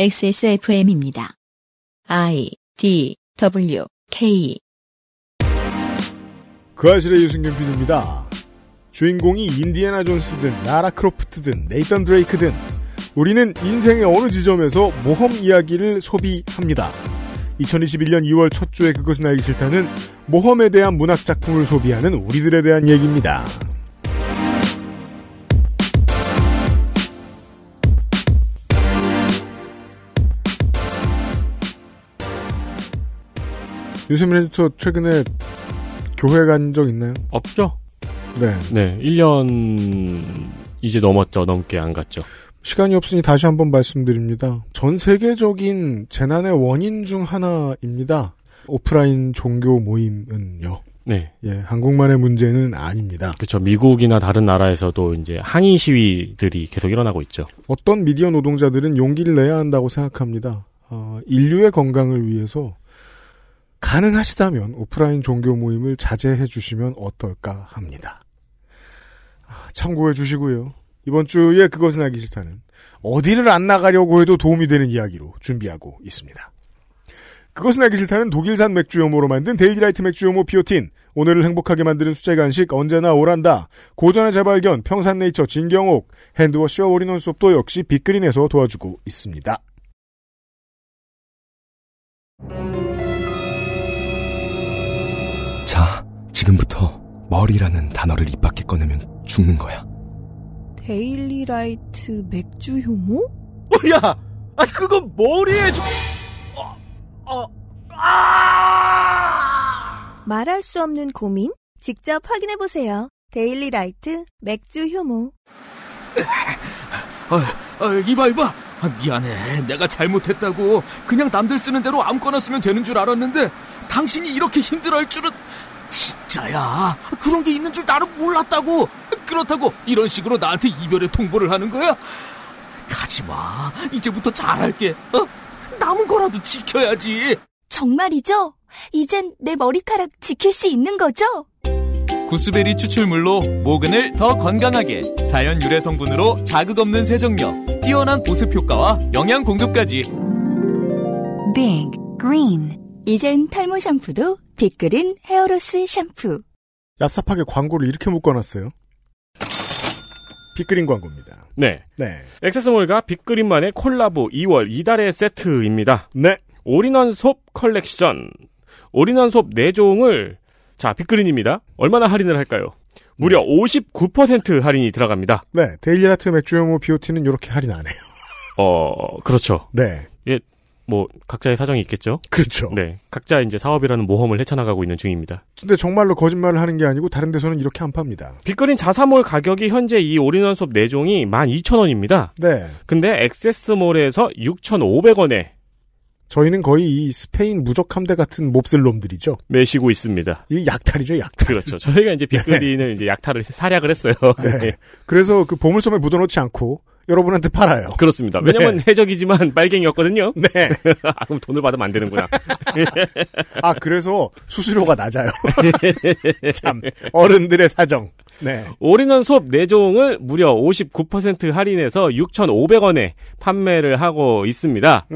XSFM입니다. I D W K 그 아실의 유승균 PD입니다. 주인공이 인디애나 존스든 나라 크로프트든 네이턴 드레이크든 우리는 인생의 어느 지점에서 모험 이야기를 소비합니다. 2021년 2월 첫 주에 그것은 알기 싫다는 모험에 대한 문학 작품을 소비하는 우리들에 대한 얘기입니다. 유세민 에디터 최근에 교회 간 적 있나요? 없죠? 네. 네, 1년 이제 넘었죠. 넘게 안 갔죠. 시간이 없으니 다시 한번 말씀드립니다. 전 세계적인 재난의 원인 중 하나입니다. 오프라인 종교 모임은요. 네. 예, 한국만의 문제는 아닙니다. 그렇죠. 미국이나 다른 나라에서도 이제 항의 시위들이 계속 일어나고 있죠. 어떤 미디어 노동자들은 용기를 내야 한다고 생각합니다. 어, 인류의 건강을 위해서 가능하시다면 오프라인 종교 모임을 자제해 주시면 어떨까 합니다. 아, 참고해 주시고요. 이번 주에 그것은 알기 싫다는 어디를 안 나가려고 해도 도움이 되는 이야기로 준비하고 있습니다. 그것은 알기 싫다는 독일산 맥주 효모로 만든 데일리라이트 맥주 효모 비오틴 오늘을 행복하게 만드는 수제 간식 언제나 오란다 고전의 재발견 평산네이처 진경옥 hand wash와 all-in-one soap도 역시 빅그린에서 도와주고 있습니다. 지금부터 머리라는 단어를 입 밖에 꺼내면 죽는 거야. 데일리라이트 맥주 효모? 어, 야, 아 그건 머리에 좀. 어, 어, 아! 말할 수 없는 고민? 직접 확인해 보세요. 데일리라이트 맥주 효모. 어, 어, 이봐 이봐. 아, 미안해. 내가 잘못했다고. 그냥 남들 쓰는 대로 아무거나 쓰면 되는 줄 알았는데 당신이 이렇게 힘들어할 줄은 진짜야. 그런 게 있는 줄 나는 몰랐다고. 그렇다고 이런 식으로 나한테 이별의 통보를 하는 거야? 가지 마. 이제부터 잘할게. 어? 남은 거라도 지켜야지. 정말이죠? 이젠 내 머리카락 지킬 수 있는 거죠? 구스베리 추출물로 모근을 더 건강하게 자연 유래 성분으로 자극 없는 세정력 뛰어난 보습 효과와 영양 공급까지 Big Green 이젠 탈모 샴푸도 빅그린 hair loss 샴푸 얍삽하게 광고를 이렇게 묶어놨어요. 빅그린 광고입니다. 네. 네. 액세스몰과 빅그린만의 콜라보 2월 이달의 세트입니다. 네. all-in-one soap 컬렉션. all-in-one soap 4종을 자, 빅그린입니다. 얼마나 할인을 할까요? 무려 59% 할인이 들어갑니다. 네. 데일리라이트 맥주 효모 비오틴은 이렇게 할인 안 해요. 어, 그렇죠. 네. 예, 뭐 각자의 사정이 있겠죠. 그렇죠. 네, 각자 이제 사업이라는 모험을 헤쳐나가고 있는 중입니다. 근데 정말로 거짓말을 하는 게 아니고 다른 데서는 이렇게 안 팝니다. 빅그린 자사몰 가격이 현재 이 all-in-one soap 4종이 12,000원입니다. 네. 근데 액세스몰에서 6,500원에 저희는 거의 이 스페인 무적 함대 같은 몹쓸 놈들이죠. 매시고 있습니다. 이 약탈이죠, 약탈. 그렇죠. 저희가 이제 빅그린을 이제 약탈을 사략을 했어요. 네. 그래서 그 보물섬에 묻어놓지 않고 여러분한테 팔아요. 그렇습니다. 왜냐면 네. 해적이지만 빨갱이였거든요. 네. 아, 그럼 돈을 받으면 안 되는구나. 아, 그래서 수수료가 낮아요. 참, 어른들의 사정. 네. all-in-one soap 4종을 무려 59% 할인해서 6,500원에 판매를 하고 있습니다.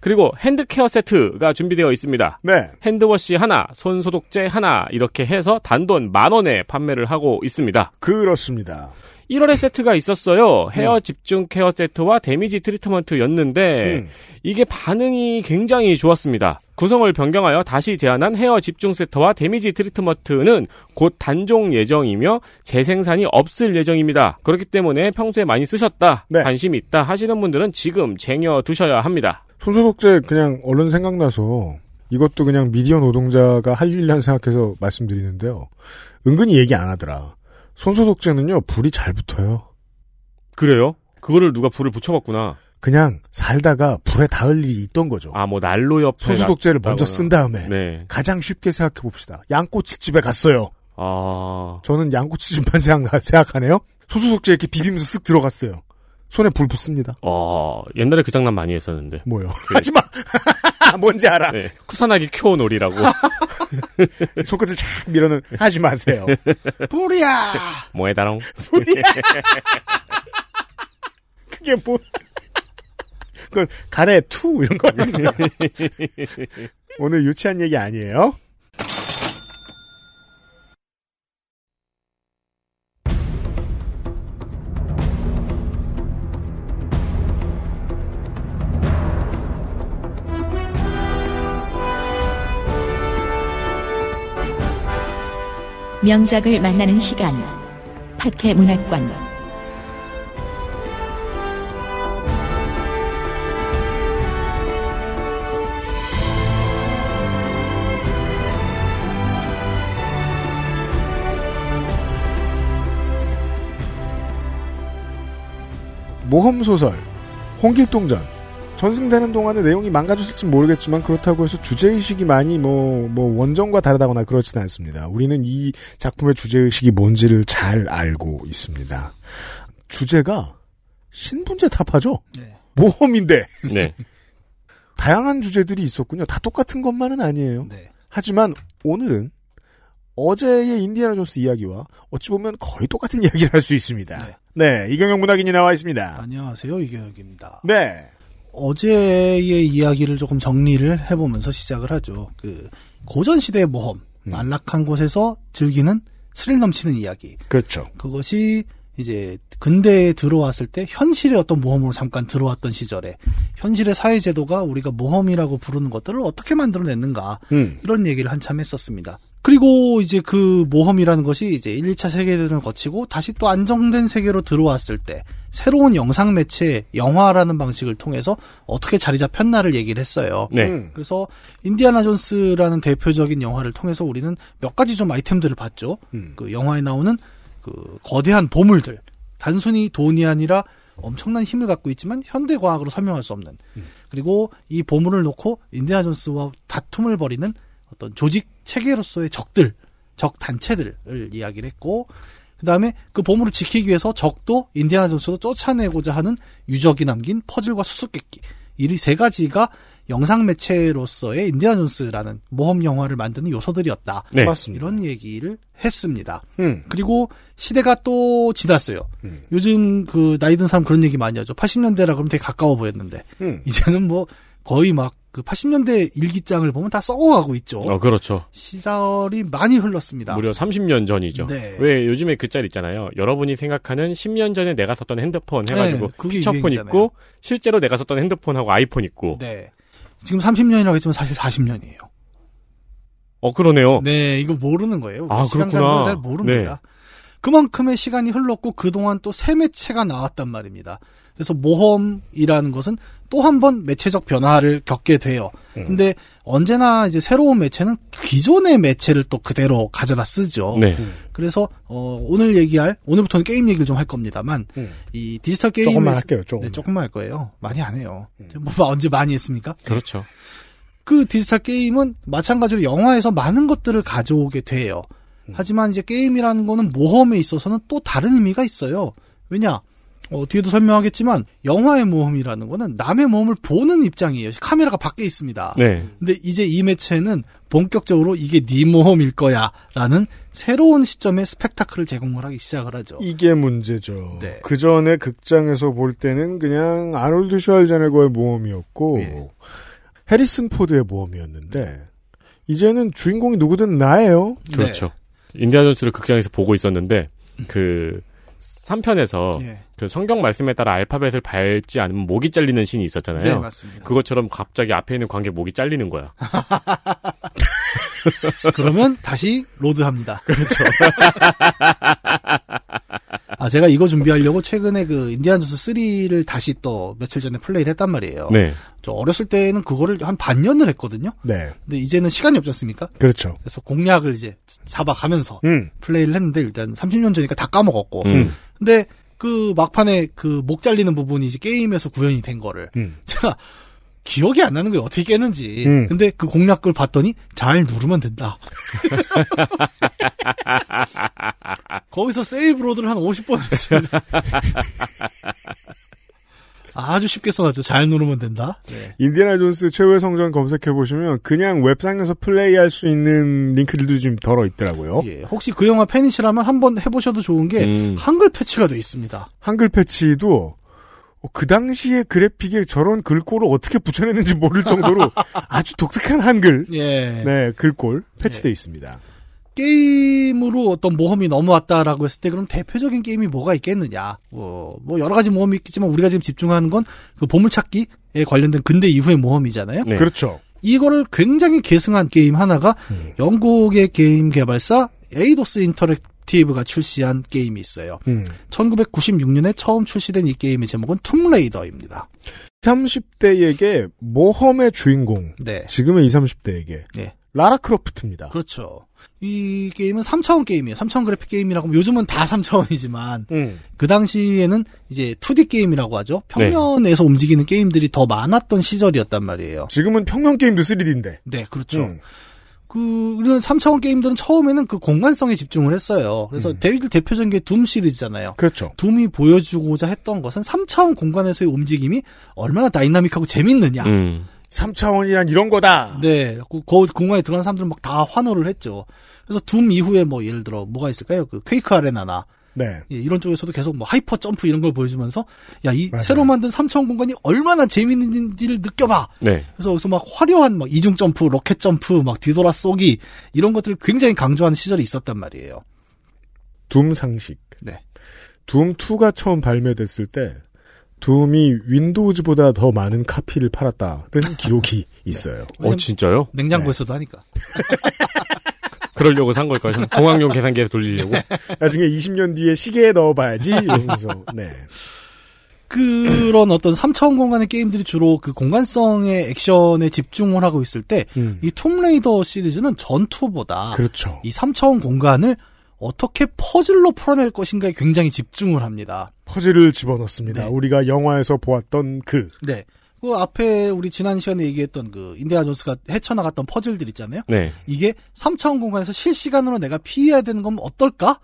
그리고 hand care 세트가 준비되어 있습니다. 네. hand wash 하나, 손 소독제 하나 이렇게 해서 단돈 만 원에 판매를 하고 있습니다. 그렇습니다. 1월에 세트가 있었어요. 헤어 집중 케어 세트와 damage 트리트먼트였는데 음. 이게 반응이 굉장히 좋았습니다. 구성을 변경하여 다시 제안한 헤어 집중 세트와 damage 트리트먼트는 곧 단종 예정이며 재생산이 없을 예정입니다. 그렇기 때문에 평소에 많이 쓰셨다, 네. 관심 있다 하시는 분들은 지금 쟁여 두셔야 합니다. 손소독제 그냥 얼른 생각나서 이것도 그냥 미디어 노동자가 할 일이란 생각해서 말씀드리는데요. 은근히 얘기 안 하더라. 손소독제는요, 불이 잘 붙어요. 그래요? 그거를 누가 불을 붙여봤구나. 그냥 살다가 불에 닿을 일이 있던 거죠. 아, 뭐 난로 옆에 손소독제를 먼저 놨다거나. 쓴 다음에 네. 가장 쉽게 생각해 봅시다. 양꼬치집에 갔어요. 아, 저는 양꼬치집만 생각, 생각하네요. 손소독제 이렇게 비비면서 쓱 들어갔어요. 손에 불 붙습니다. 어, 옛날에 그 장난 많이 했었는데. 뭐요? 하지마! 뭔지 알아. 네. 쿠사나기 큐어놀이라고. 손끝을 착 밀어는 하지 마세요. 불이야! 뭐해다롱. 불이야! 그게 뭐, 그건 가래 투 이런 거 아니에요? 오늘 유치한 얘기 아니에요? 명작을 만나는 시간. 팟캐 문학관. 모험 소설 홍길동전 전승되는 동안에 내용이 망가졌을지 모르겠지만 그렇다고 해서 주제의식이 많이 뭐, 뭐 원전과 다르다거나 그렇지는 않습니다. 우리는 이 작품의 주제의식이 뭔지를 잘 알고 있습니다. 주제가 신분제 타파죠? 네. 모험인데 네. 다양한 주제들이 있었군요. 다 똑같은 것만은 아니에요. 네. 하지만 오늘은 어제의 인디아나 존스 이야기와 어찌 보면 거의 똑같은 이야기를 할 수 있습니다. 네. 네, 이경영 문학인이 나와 있습니다. 안녕하세요 이경혁입니다. 네. 어제의 이야기를 조금 정리를 해보면서 시작을 하죠. 그 고전 시대의 모험, 음. 안락한 곳에서 즐기는 스릴 넘치는 이야기. 그렇죠. 그것이 이제 근대에 들어왔을 때 현실의 어떤 모험으로 잠깐 들어왔던 시절에 현실의 사회 제도가 우리가 모험이라고 부르는 것들을 어떻게 만들어냈는가 음. 이런 얘기를 한참 했었습니다. 그리고 이제 그 모험이라는 것이 이제 1, 2차 세계대전을 거치고 다시 또 안정된 세계로 들어왔을 때 새로운 영상 매체, 영화라는 방식을 통해서 어떻게 자리 잡혔나를 얘기를 했어요. 네. 음. 그래서 인디아나 존스라는 대표적인 영화를 통해서 우리는 몇 가지 좀 아이템들을 봤죠. 음. 그 영화에 나오는 그 거대한 보물들. 단순히 돈이 아니라 엄청난 힘을 갖고 있지만 현대 과학으로 설명할 수 없는. 그리고 이 보물을 놓고 인디아나 존스와 다툼을 벌이는 어떤 조직 체계로서의 적들, 적 단체들을 이야기를 했고 그 다음에 그 보물을 지키기 위해서 적도 인디아나 존스도 쫓아내고자 하는 유적이 남긴 퍼즐과 수수께끼 이 세 가지가 영상 매체로서의 인디아나 존스라는 모험 영화를 만드는 요소들이었다. 네. 맞습니다. 이런 얘기를 했습니다. 음. 그리고 시대가 또 지났어요. 음. 요즘 그 나이 든 사람 그런 얘기 많이 하죠. 80년대라 그러면 되게 가까워 보였는데 음. 이제는 뭐 거의 막 그 80년대 일기장을 보면 다 썩어가고 있죠. 어, 그렇죠. 시절이 많이 흘렀습니다. 무려 30년 전이죠. 네. 왜 요즘에 그 짤 있잖아요. 여러분이 생각하는 10년 전에 내가 썼던 핸드폰 해가지고 네, 피처폰 유행이잖아요. 있고 실제로 내가 썼던 핸드폰하고 아이폰 있고. 네. 지금 30년이라고 했지만 사실 40년이에요. 어 그러네요. 네, 이거 모르는 거예요. 아, 그렇구나. 걸잘 모릅니다. 그만큼의 시간이 흘렀고 그동안 또 새 매체가 나왔단 말입니다. 그래서 모험이라는 것은 또 한 번 매체적 변화를 겪게 돼요. 음. 근데 언제나 이제 새로운 매체는 기존의 매체를 또 그대로 가져다 쓰죠. 네. 그래서 어, 오늘 얘기할 오늘부터는 게임 얘기를 좀 할 겁니다만 음. 이 디지털 게임 조금만 할게요, 조금. 네, 조금만 할 거예요. 많이 안 해요. 뭐 언제 많이 했습니까? 그렇죠. 그 디지털 게임은 마찬가지로 영화에서 많은 것들을 가져오게 돼요. 하지만 이제 게임이라는 거는 모험에 있어서는 또 다른 의미가 있어요. 왜냐? 어, 뒤에도 설명하겠지만 영화의 모험이라는 거는 남의 모험을 보는 입장이에요. 카메라가 밖에 있습니다. 네. 근데 이제 이 매체는 본격적으로 이게 네 모험일 거야라는 새로운 시점의 스펙타클을 제공을 하기 시작을 하죠. 이게 문제죠. 네. 그 전에 극장에서 볼 때는 그냥 아놀드 슈왈제네거의 모험이었고 예. 해리슨 포드의 모험이었는데 이제는 주인공이 누구든 나예요. 그렇죠. 인디아나 존스를 극장에서 보고 있었는데 그 3편에서 네. 그 성경 말씀에 따라 알파벳을 밟지 않으면 목이 잘리는 신이 있었잖아요. 네, 맞습니다. 그것처럼 갑자기 앞에 있는 관객 목이 잘리는 거야. 그러면 다시 load합니다. 그렇죠. 아, 제가 이거 준비하려고 최근에 그 인디안 존스 3를 다시 또 며칠 전에 플레이를 했단 말이에요. 네. 저 어렸을 때는 그거를 한 반년을 했거든요. 네. 근데 이제는 시간이 없지 않습니까? 그렇죠. 그래서 공략을 이제 잡아가면서 음. 플레이를 했는데 일단 30년 전이니까 다 까먹었고. 음. 근데 그 막판에 그 목 잘리는 부분이 이제 게임에서 구현이 된 거를 음. 제가 기억이 안 나는 거예요. 어떻게 깨는지. 음. 근데 그 공략을 봤더니 잘 누르면 된다. 거기서 save load를 한 50번 했습니다. 아주 쉽게 써가지고 잘 누르면 된다. 네. 인디아나 존스 최후의 성전 검색해 보시면 그냥 웹상에서 플레이할 수 있는 링크들도 좀 더러 있더라고요. 예, 혹시 그 영화 팬이시라면 한번 해보셔도 좋은 게 음. 한글 패치가 돼 있습니다. 한글 패치도 어, 그 당시에 그래픽에 저런 글꼴을 어떻게 붙여냈는지 모를 정도로 아주 독특한 한글 예. 네 글꼴 패치돼 있습니다. 게임으로 어떤 모험이 넘어왔다라고 했을 때 그럼 대표적인 게임이 뭐가 있겠느냐? 뭐, 뭐 여러 가지 모험이 있겠지만 우리가 지금 집중하는 건 그 보물찾기에 관련된 근대 이후의 모험이잖아요. 네. 그렇죠. 이거를 굉장히 계승한 게임 하나가 음. 영국의 게임 개발사 에이도스 인터랙티브가 출시한 게임이 있어요. 음. 1996년에 처음 출시된 이 게임의 제목은 툼레이더입니다. 30대에게 모험의 주인공 네. 지금의 20, 30대에게 네. 라라 크로프트입니다. 그렇죠. 이 게임은 3차원 게임이에요. 3차원 그래픽 게임이라고 하면 요즘은 다 3차원이지만 음. 그 당시에는 이제 2D 게임이라고 하죠. 평면에서 움직이는 게임들이 더 많았던 시절이었단 말이에요. 지금은 평면 게임도 3D인데. 네, 그렇죠. 음. 그 이런 3차원 게임들은 처음에는 그 공간성에 집중을 했어요. 그래서 음. 제일 대표적인 게 둠 시리즈잖아요. 그렇죠. 둠이 보여주고자 했던 것은 3차원 공간에서의 움직임이 얼마나 다이나믹하고 재밌느냐. 음. 3차원이란 이런 거다. 네, 그, 그 공간에 들어간 사람들은 막 다 환호를 했죠. 그래서 둠 이후에 뭐 예를 들어 뭐가 있을까요? 그 퀘이크 아레나나 네. 예, 이런 쪽에서도 계속 뭐 하이퍼 점프 이런 걸 보여주면서 야 이. 새로 만든 3차원 공간이 얼마나 재밌는지를 느껴봐. 네. 그래서 여기서 막 화려한 막 이중 점프, 로켓 점프, 막 뒤돌아 쏘기 이런 것들을 굉장히 강조하는 시절이 있었단 말이에요. 둠 상식. 네. 둠 2가 처음 발매됐을 때 둠이 윈도우즈보다 더 많은 카피를 팔았다는 기록이 있어요. 어, 진짜요? 냉장고에서도 하니까. 그러려고 산 걸까요? 공학용 계산기에 돌리려고? 나중에 20년 뒤에 시계에 넣어봐야지 이러면서 네. 그런 어떤 3차원 공간의 게임들이 주로 그 공간성의 액션에 집중을 하고 있을 때 음. 이 툼레이더 시리즈는 전투보다 그렇죠. 이 3차원 공간을 어떻게 퍼즐로 풀어낼 것인가에 굉장히 집중을 합니다. 퍼즐을 집어넣습니다. 네. 우리가 영화에서 보았던 그 네. 그 앞에 우리 지난 시간에 얘기했던 그 인디아 존스가 헤쳐나갔던 퍼즐들 있잖아요. 네. 이게 3차원 공간에서 실시간으로 내가 피해야 되는 건 어떨까?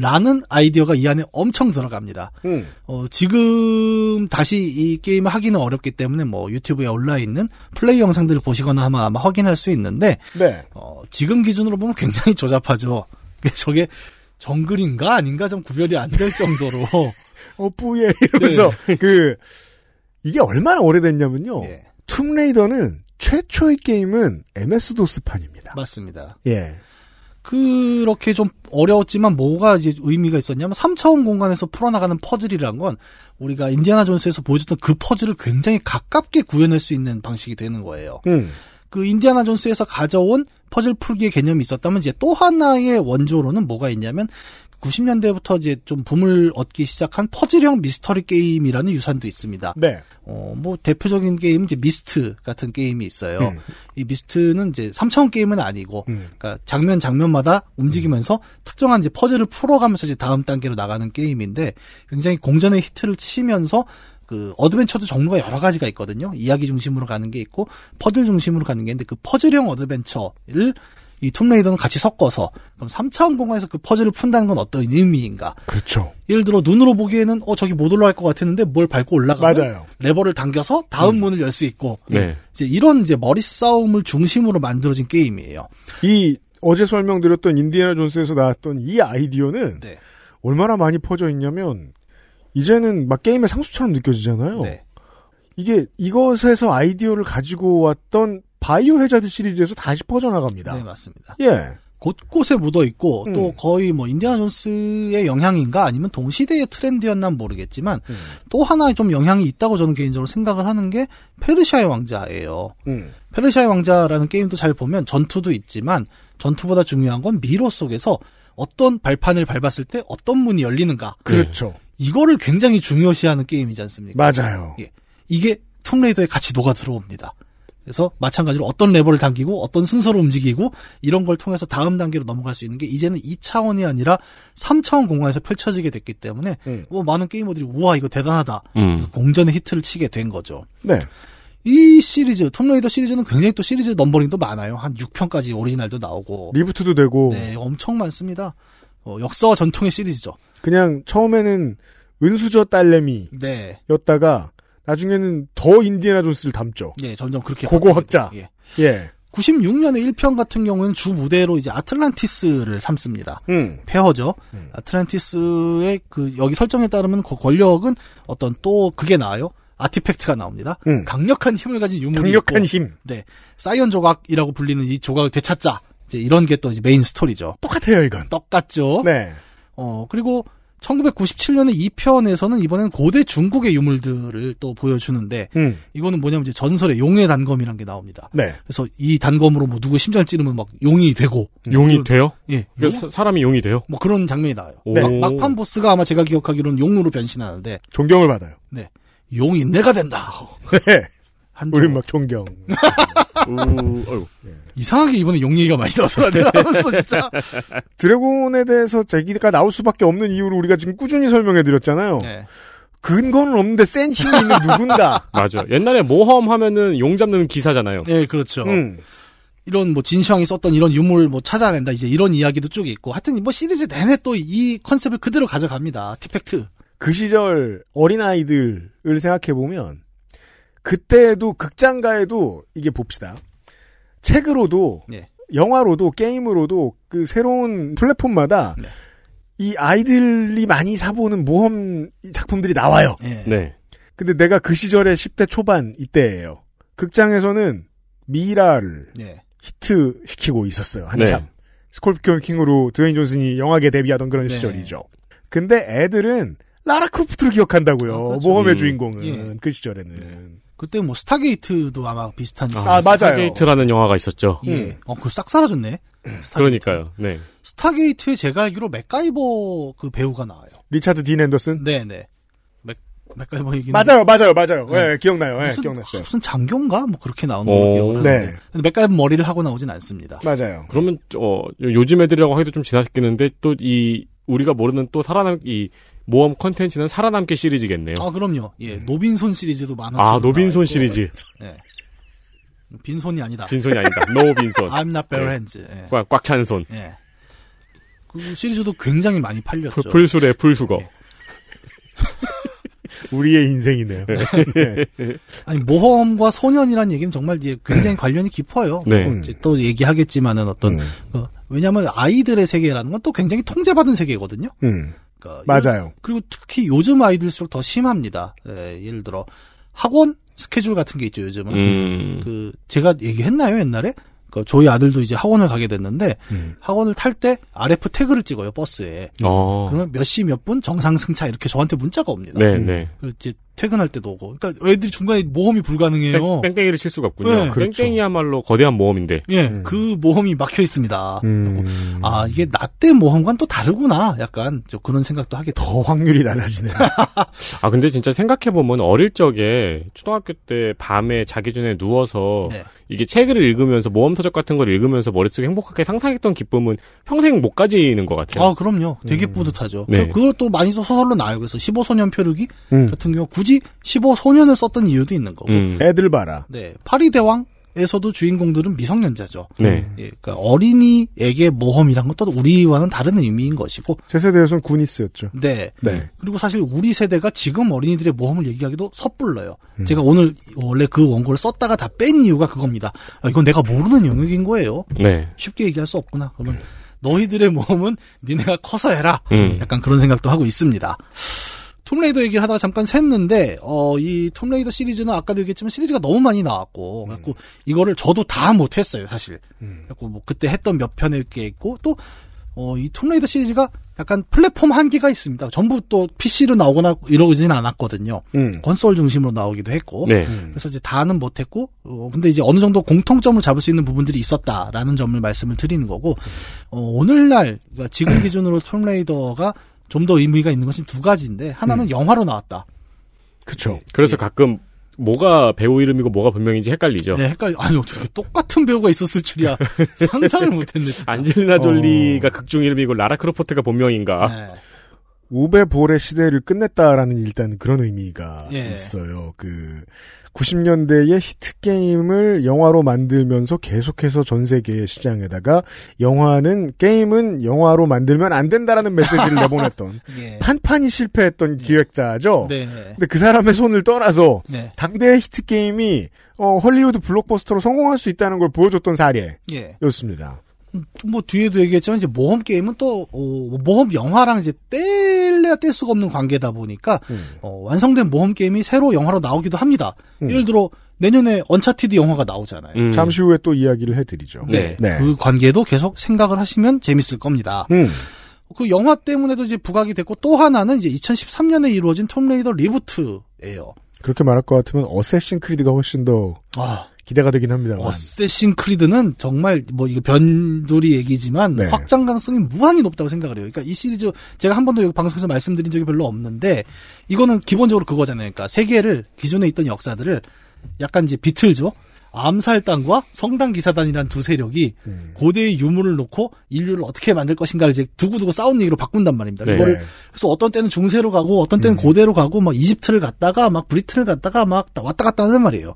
라는 아이디어가 이 안에 엄청 들어갑니다. 음. 어, 지금 다시 이 게임을 하기는 어렵기 때문에 뭐 유튜브에 올라 있는 플레이 영상들을 보시거나 하면 아마 확인할 수 있는데 네. 어, 지금 기준으로 보면 굉장히 조잡하죠. 저게 정글인가 아닌가 좀 구별이 안 될 정도로 어 뿌예 이러면서 그 이게 얼마나 오래됐냐면요. 예, 툼레이더는 최초의 게임은 MS 도스판입니다. 맞습니다. 예. 그렇게 좀 어려웠지만 뭐가 이제 의미가 있었냐면 3차원 공간에서 풀어나가는 퍼즐이란 건 우리가 인디아나 존스에서 보여줬던 그 퍼즐을 굉장히 가깝게 구현할 수 있는 방식이 되는 거예요. 음. 그 인디아나 존스에서 가져온 퍼즐 풀기의 개념이 있었다면 이제 또 하나의 원조로는 뭐가 있냐면 90년대부터 이제 좀 붐을 얻기 시작한 퍼즐형 미스터리 게임이라는 유산도 있습니다. 네. 어, 뭐 대표적인 게임은 이제 미스트 같은 게임이 있어요. 음. 이 미스트는 이제 3차원 게임은 아니고 음. 그러니까 장면 장면마다 움직이면서 특정한 이제 퍼즐을 풀어 가면서 이제 다음 단계로 나가는 게임인데 굉장히 공전의 히트를 치면서 그 어드벤처도 종류가 여러 가지가 있거든요. 이야기 중심으로 가는 게 있고 퍼즐 중심으로 가는 게 있는데 그 퍼즐형 어드벤처를 이 툼레이더는 같이 섞어서 그럼 3차원 공간에서 그 퍼즐을 푼다는 건 어떤 의미인가? 그렇죠. 예를 들어 눈으로 보기에는 어 저기 못 올라갈 것 같았는데 뭘 밟고 올라가면 맞아요. 레버를 당겨서 다음 문을 열 수 있고 네. 이제 이런 이제 머리 싸움을 중심으로 만들어진 게임이에요. 이 어제 설명드렸던 인디애나 존스에서 나왔던 이 아이디어는 네. 얼마나 많이 퍼져 있냐면 이제는 막 게임의 상수처럼 느껴지잖아요. 네. 이게 이것에서 아이디어를 가지고 왔던 바이오 해자드 시리즈에서 다시 퍼져나갑니다. 네, 맞습니다. 예. 곳곳에 묻어 있고 음. 또 거의 뭐 인디아나 존스의 영향인가 아니면 동시대의 트렌드였나 모르겠지만 음. 또 하나 좀 영향이 있다고 저는 개인적으로 생각을 하는 게 페르시아의 왕자예요. 음. 페르시아의 왕자라는 게임도 잘 보면 전투도 있지만 전투보다 중요한 건 미로 속에서 어떤 발판을 밟았을 때 어떤 문이 열리는가 그렇죠. 이거를 굉장히 중요시하는 게임이지 않습니까? 맞아요. 예. 이게 툼레이더에 같이 녹아 들어옵니다. 그래서 마찬가지로 어떤 레버를 당기고 어떤 순서로 움직이고 이런 걸 통해서 다음 단계로 넘어갈 수 있는 게 이제는 2차원이 아니라 3차원 공간에서 펼쳐지게 됐기 때문에 음. 뭐 많은 게이머들이 우와 이거 대단하다. 음. 공전의 히트를 치게 된 거죠. 네. 이 시리즈 툼레이더 시리즈는 굉장히 또 시리즈 numbering도 많아요. 한 6편까지 오리지널도 나오고 reboot도 되고 네 엄청 많습니다. 어, 역사와 전통의 시리즈죠. 그냥 처음에는 은수저 딸내미였다가 네, 나중에는 더 인디애나 존스를 담죠. 예 점점 그렇게 고고 바뀌게 학자. 돼요. 예. 예. 96년에 1편 같은 경우는 주 무대로 이제 아틀란티스를 삼습니다. 음. 폐허죠. 아틀란티스의 그 여기 설정에 따르면 그 권력은 어떤 또 그게 나와요. 아티팩트가 나옵니다. 음. 강력한 힘을 가진 유물이 강력한 있고, 힘. 네, 사이언 조각이라고 불리는 이 조각을 되찾자. 이제 이런 게 또 메인 스토리죠. 똑같아요, 이건. 똑같죠. 네. 어 그리고 1997년에 2편에서는 이번엔 고대 중국의 유물들을 또 보여주는데 음. 이거는 뭐냐면 이제 전설의 용의 단검이란 게 나옵니다. 네. 그래서 이 단검으로 뭐 누구 심장을 찌르면 막 용이 되고 용이 돼요? 예. 그러니까 사- 사람이 용이 돼요? 뭐 그런 장면이 나와요. 오. 막, 막판 보스가 아마 제가 기억하기로는 용으로 변신하는데 존경을 받아요. 네. 용이 내가 된다. 네. 한 우린 막 존경. 우, 어휴. 이상하게 이번에 용 얘기가 많이 내가 하면서 진짜. 드래곤에 대해서 제기가 나올 수밖에 없는 이유를 우리가 지금 꾸준히 설명해 드렸잖아요. 네. 근거는 없는데 센 힘이 있는 누군가. 맞아. 옛날에 모험 하면은 용 잡는 기사잖아요. 네, 그렇죠. 음. 이런 뭐 진시황이 썼던 이런 유물 뭐 찾아낸다 이제 이런 이야기도 쭉 있고 하여튼 뭐 시리즈 내내 또 이 컨셉을 그대로 가져갑니다. 티팩트. 그 시절 어린아이들을 생각해 보면, 그때도 극장가에도, 이게 봅시다. 책으로도, 네. 영화로도, 게임으로도, 그 새로운 플랫폼마다, 네. 이 아이들이 많이 사보는 모험 작품들이 나와요. 네. 네. 근데 내가 그 시절에 10대 초반 이때예요. 극장에서는 미라를 네. 히트 시키고 있었어요. 한참. 스콜피온 킹으로 드웨인 존슨이 영화계 데뷔하던 그런 네. 시절이죠. 근데 애들은 라라 크로프트를 기억한다고요. 아, 그렇죠. 모험의 음. 주인공은 예. 그 시절에는. 그때 뭐 스타게이트도 아마 비슷한 아, 맞아요. 게이트라는 영화가 있었죠. 예. 음. 어, 그거 싹 사라졌네. 스타게이트. 그러니까요. 네. 스타게이트에 제가 알기로 맥가이버 그 배우가 나와요. 리차드 딘 앤더슨? 네 네. 맥, 맥가이버 얘기는. 맞아요, 맞아요, 맞아요. 네. 예, 기억나요. 예, 무슨, 기억났어요. 무슨 장교인가? 뭐 그렇게 나오는 오. 걸로 기억을 하는데. 네. 근데 맥가이버 머리를 하고 나오진 않습니다. 맞아요. 그러면 어 요즘 애들이라고 하기도 좀 지나치겠는데 또 이 우리가 모르는 또 살아남 이 모험 컨텐츠는 살아남기 시리즈겠네요. 아, 그럼요. 예. 노빈손 시리즈도 많았죠. 아 노빈손 시리즈. 예. 빈손이 아니다. 빈손이 아니다. no 빈손. I'm not bare 네. hands. 예. 꽉꽉찬 손. 예. 그 시리즈도 굉장히 많이 팔렸죠. full, full수레 full수레. 우리의 인생이네요. 네. 아니 모험과 소년이란 얘기는 정말 이제 굉장히 관련이 깊어요. 네. 뭐 또 얘기하겠지만은 어떤 음. 그, 왜냐하면 아이들의 세계라는 건 또 굉장히 통제받은 세계거든요. 음, 그러니까 맞아요. 그리고 특히 요즘 아이들일수록 더 심합니다. 예, 예를 들어 학원 스케줄 같은 게 있죠 요즘은. 음. 그 제가 얘기했나요 옛날에? 그 저희 아들도 이제 학원을 가게 됐는데 음. 학원을 탈 때 RF 태그를 찍어요 버스에. 어. 그러면 몇 시 몇 분 정상 승차 이렇게 저한테 문자가 옵니다. 네, 네. 이제 퇴근할 때도 오고. 그러니까 애들이 중간에 모험이 불가능해요. 땡, 땡땡이를 칠 수가 없군요. 네, 그렇죠. 땡땡이야말로 거대한 모험인데. 예, 음. 그 모험이 막혀 있습니다. 음, 아 이게 나때 모험과는 또 다르구나. 약간 좀 그런 생각도 하게 더. 더 확률이 낮아지네요. 아 근데 진짜 생각해 보면 어릴 적에 초등학교 때 밤에 자기 전에 누워서 네. 이게 책을 읽으면서 모험 터적 같은 걸 읽으면서 머릿속에 행복하게 상상했던 기쁨은 평생 못 가지는 것 같아요. 아 그럼요. 되게 뿌듯하죠. 네. 그것도 많이 또 소설로 나와요. 그래서 15소년 표류기 음. 같은 경우 굳이 15소년을 썼던 이유도 있는 거고. 음. 애들 봐라. 네, 파리 대왕 에서도 주인공들은 미성년자죠. 네. 예, 그러니까 어린이에게 모험이란 것도 우리와는 다른 의미인 것이고. 제 세대에서는 구니스였죠. 네. 네. 그리고 사실 우리 세대가 지금 어린이들의 모험을 얘기하기도 섣불러요. 음. 제가 오늘 원래 그 원고를 썼다가 다 뺀 이유가 그겁니다. 아, 이건 내가 모르는 영역인 거예요. 네. 쉽게 얘기할 수 없구나. 그러면 너희들의 모험은 니네가 커서 해라. 음. 약간 그런 생각도 하고 있습니다. 톰레이더 얘기를 하다가 잠깐 샜는데 어, 이 톰레이더 시리즈는 아까도 얘기했지만 시리즈가 너무 많이 나왔고 그래갖고 이거를 저도 다 못했어요 사실. 그래갖고 뭐 그때 했던 몇 편의 게 있고 또 어, 이 톰레이더 시리즈가 약간 플랫폼 한계가 있습니다. 전부 또 PC로 나오거나 이러지는 않았거든요. 음. 건솔 중심으로 나오기도 했고. 네. 그래서 이제 다는 못했고, 어, 근데 이제 어느 정도 공통점을 잡을 수 있는 부분들이 있었다라는 점을 말씀을 드리는 거고, 어, 오늘날, 그러니까 지금 기준으로 톰레이더가 좀 더 의미가 있는 것이 두 가지인데, 하나는 영화로 나왔다. 그쵸. 그래서 예. 가끔 뭐가 배우 이름이고 뭐가 본명인지 헷갈리죠. 네, 헷갈려. 아니, 어떻게 똑같은 배우가 있었을 줄이야. 상상을 못했네, 진짜. 안젤리나 어. 졸리가 극중 이름이고 라라 크로프트가 본명인가. 네. 우베 볼의 시대를 끝냈다라는 일단 그런 의미가 예. 있어요. 그 90년대의 히트 게임을 영화로 만들면서 계속해서 전 세계 시장에다가 영화는 게임은 영화로 만들면 안 된다라는 메시지를 내보냈던 예. 판판이 실패했던 기획자죠. 네. 근데 그 사람의 손을 떠나서 네. 당대의 히트 게임이 어, 헐리우드 블록버스터로 성공할 수 있다는 걸 보여줬던 사례였습니다. 예. 뭐 뒤에도 얘기했지만 이제 모험 게임은 또 어, 모험 영화랑 이제 뗄래야 뗄 수가 없는 관계다 보니까 음. 어, 완성된 모험 게임이 새로 영화로 나오기도 합니다. 음. 예를 들어 내년에 언차티드 영화가 나오잖아요. 음. 잠시 후에 또 이야기를 해드리죠. 네. 네. 그 관계도 계속 생각을 하시면 재밌을 겁니다. 음. 그 영화 때문에도 이제 부각이 됐고 또 하나는 이제 2013년에 이루어진 툼레이더 reboot예요. 그렇게 말할 것 같으면 어쌔신 크리드가 훨씬 더 아, 기대가 되긴 합니다만. 어쌔신 크리드는 정말 뭐 이거 변돌이 얘기지만 네. 확장 가능성이 무한히 높다고 생각을 해요. 그러니까 이 시리즈 제가 한 번도 여기 방송에서 말씀드린 적이 별로 없는데 이거는 기본적으로 그거잖아요. 그러니까 세계를 기존에 있던 역사들을 약간 이제 비틀죠. 암살단과 성당 기사단이란 두 세력이 음. 고대의 유물을 놓고 인류를 어떻게 만들 것인가를 이제 두고두고 싸운 얘기로 바꾼단 말입니다. 네. 이거를 그래서 어떤 때는 중세로 가고 어떤 때는 고대로 가고 막 이집트를 갔다가 막 브리튼을 갔다가 막 왔다 갔다 하는 말이에요.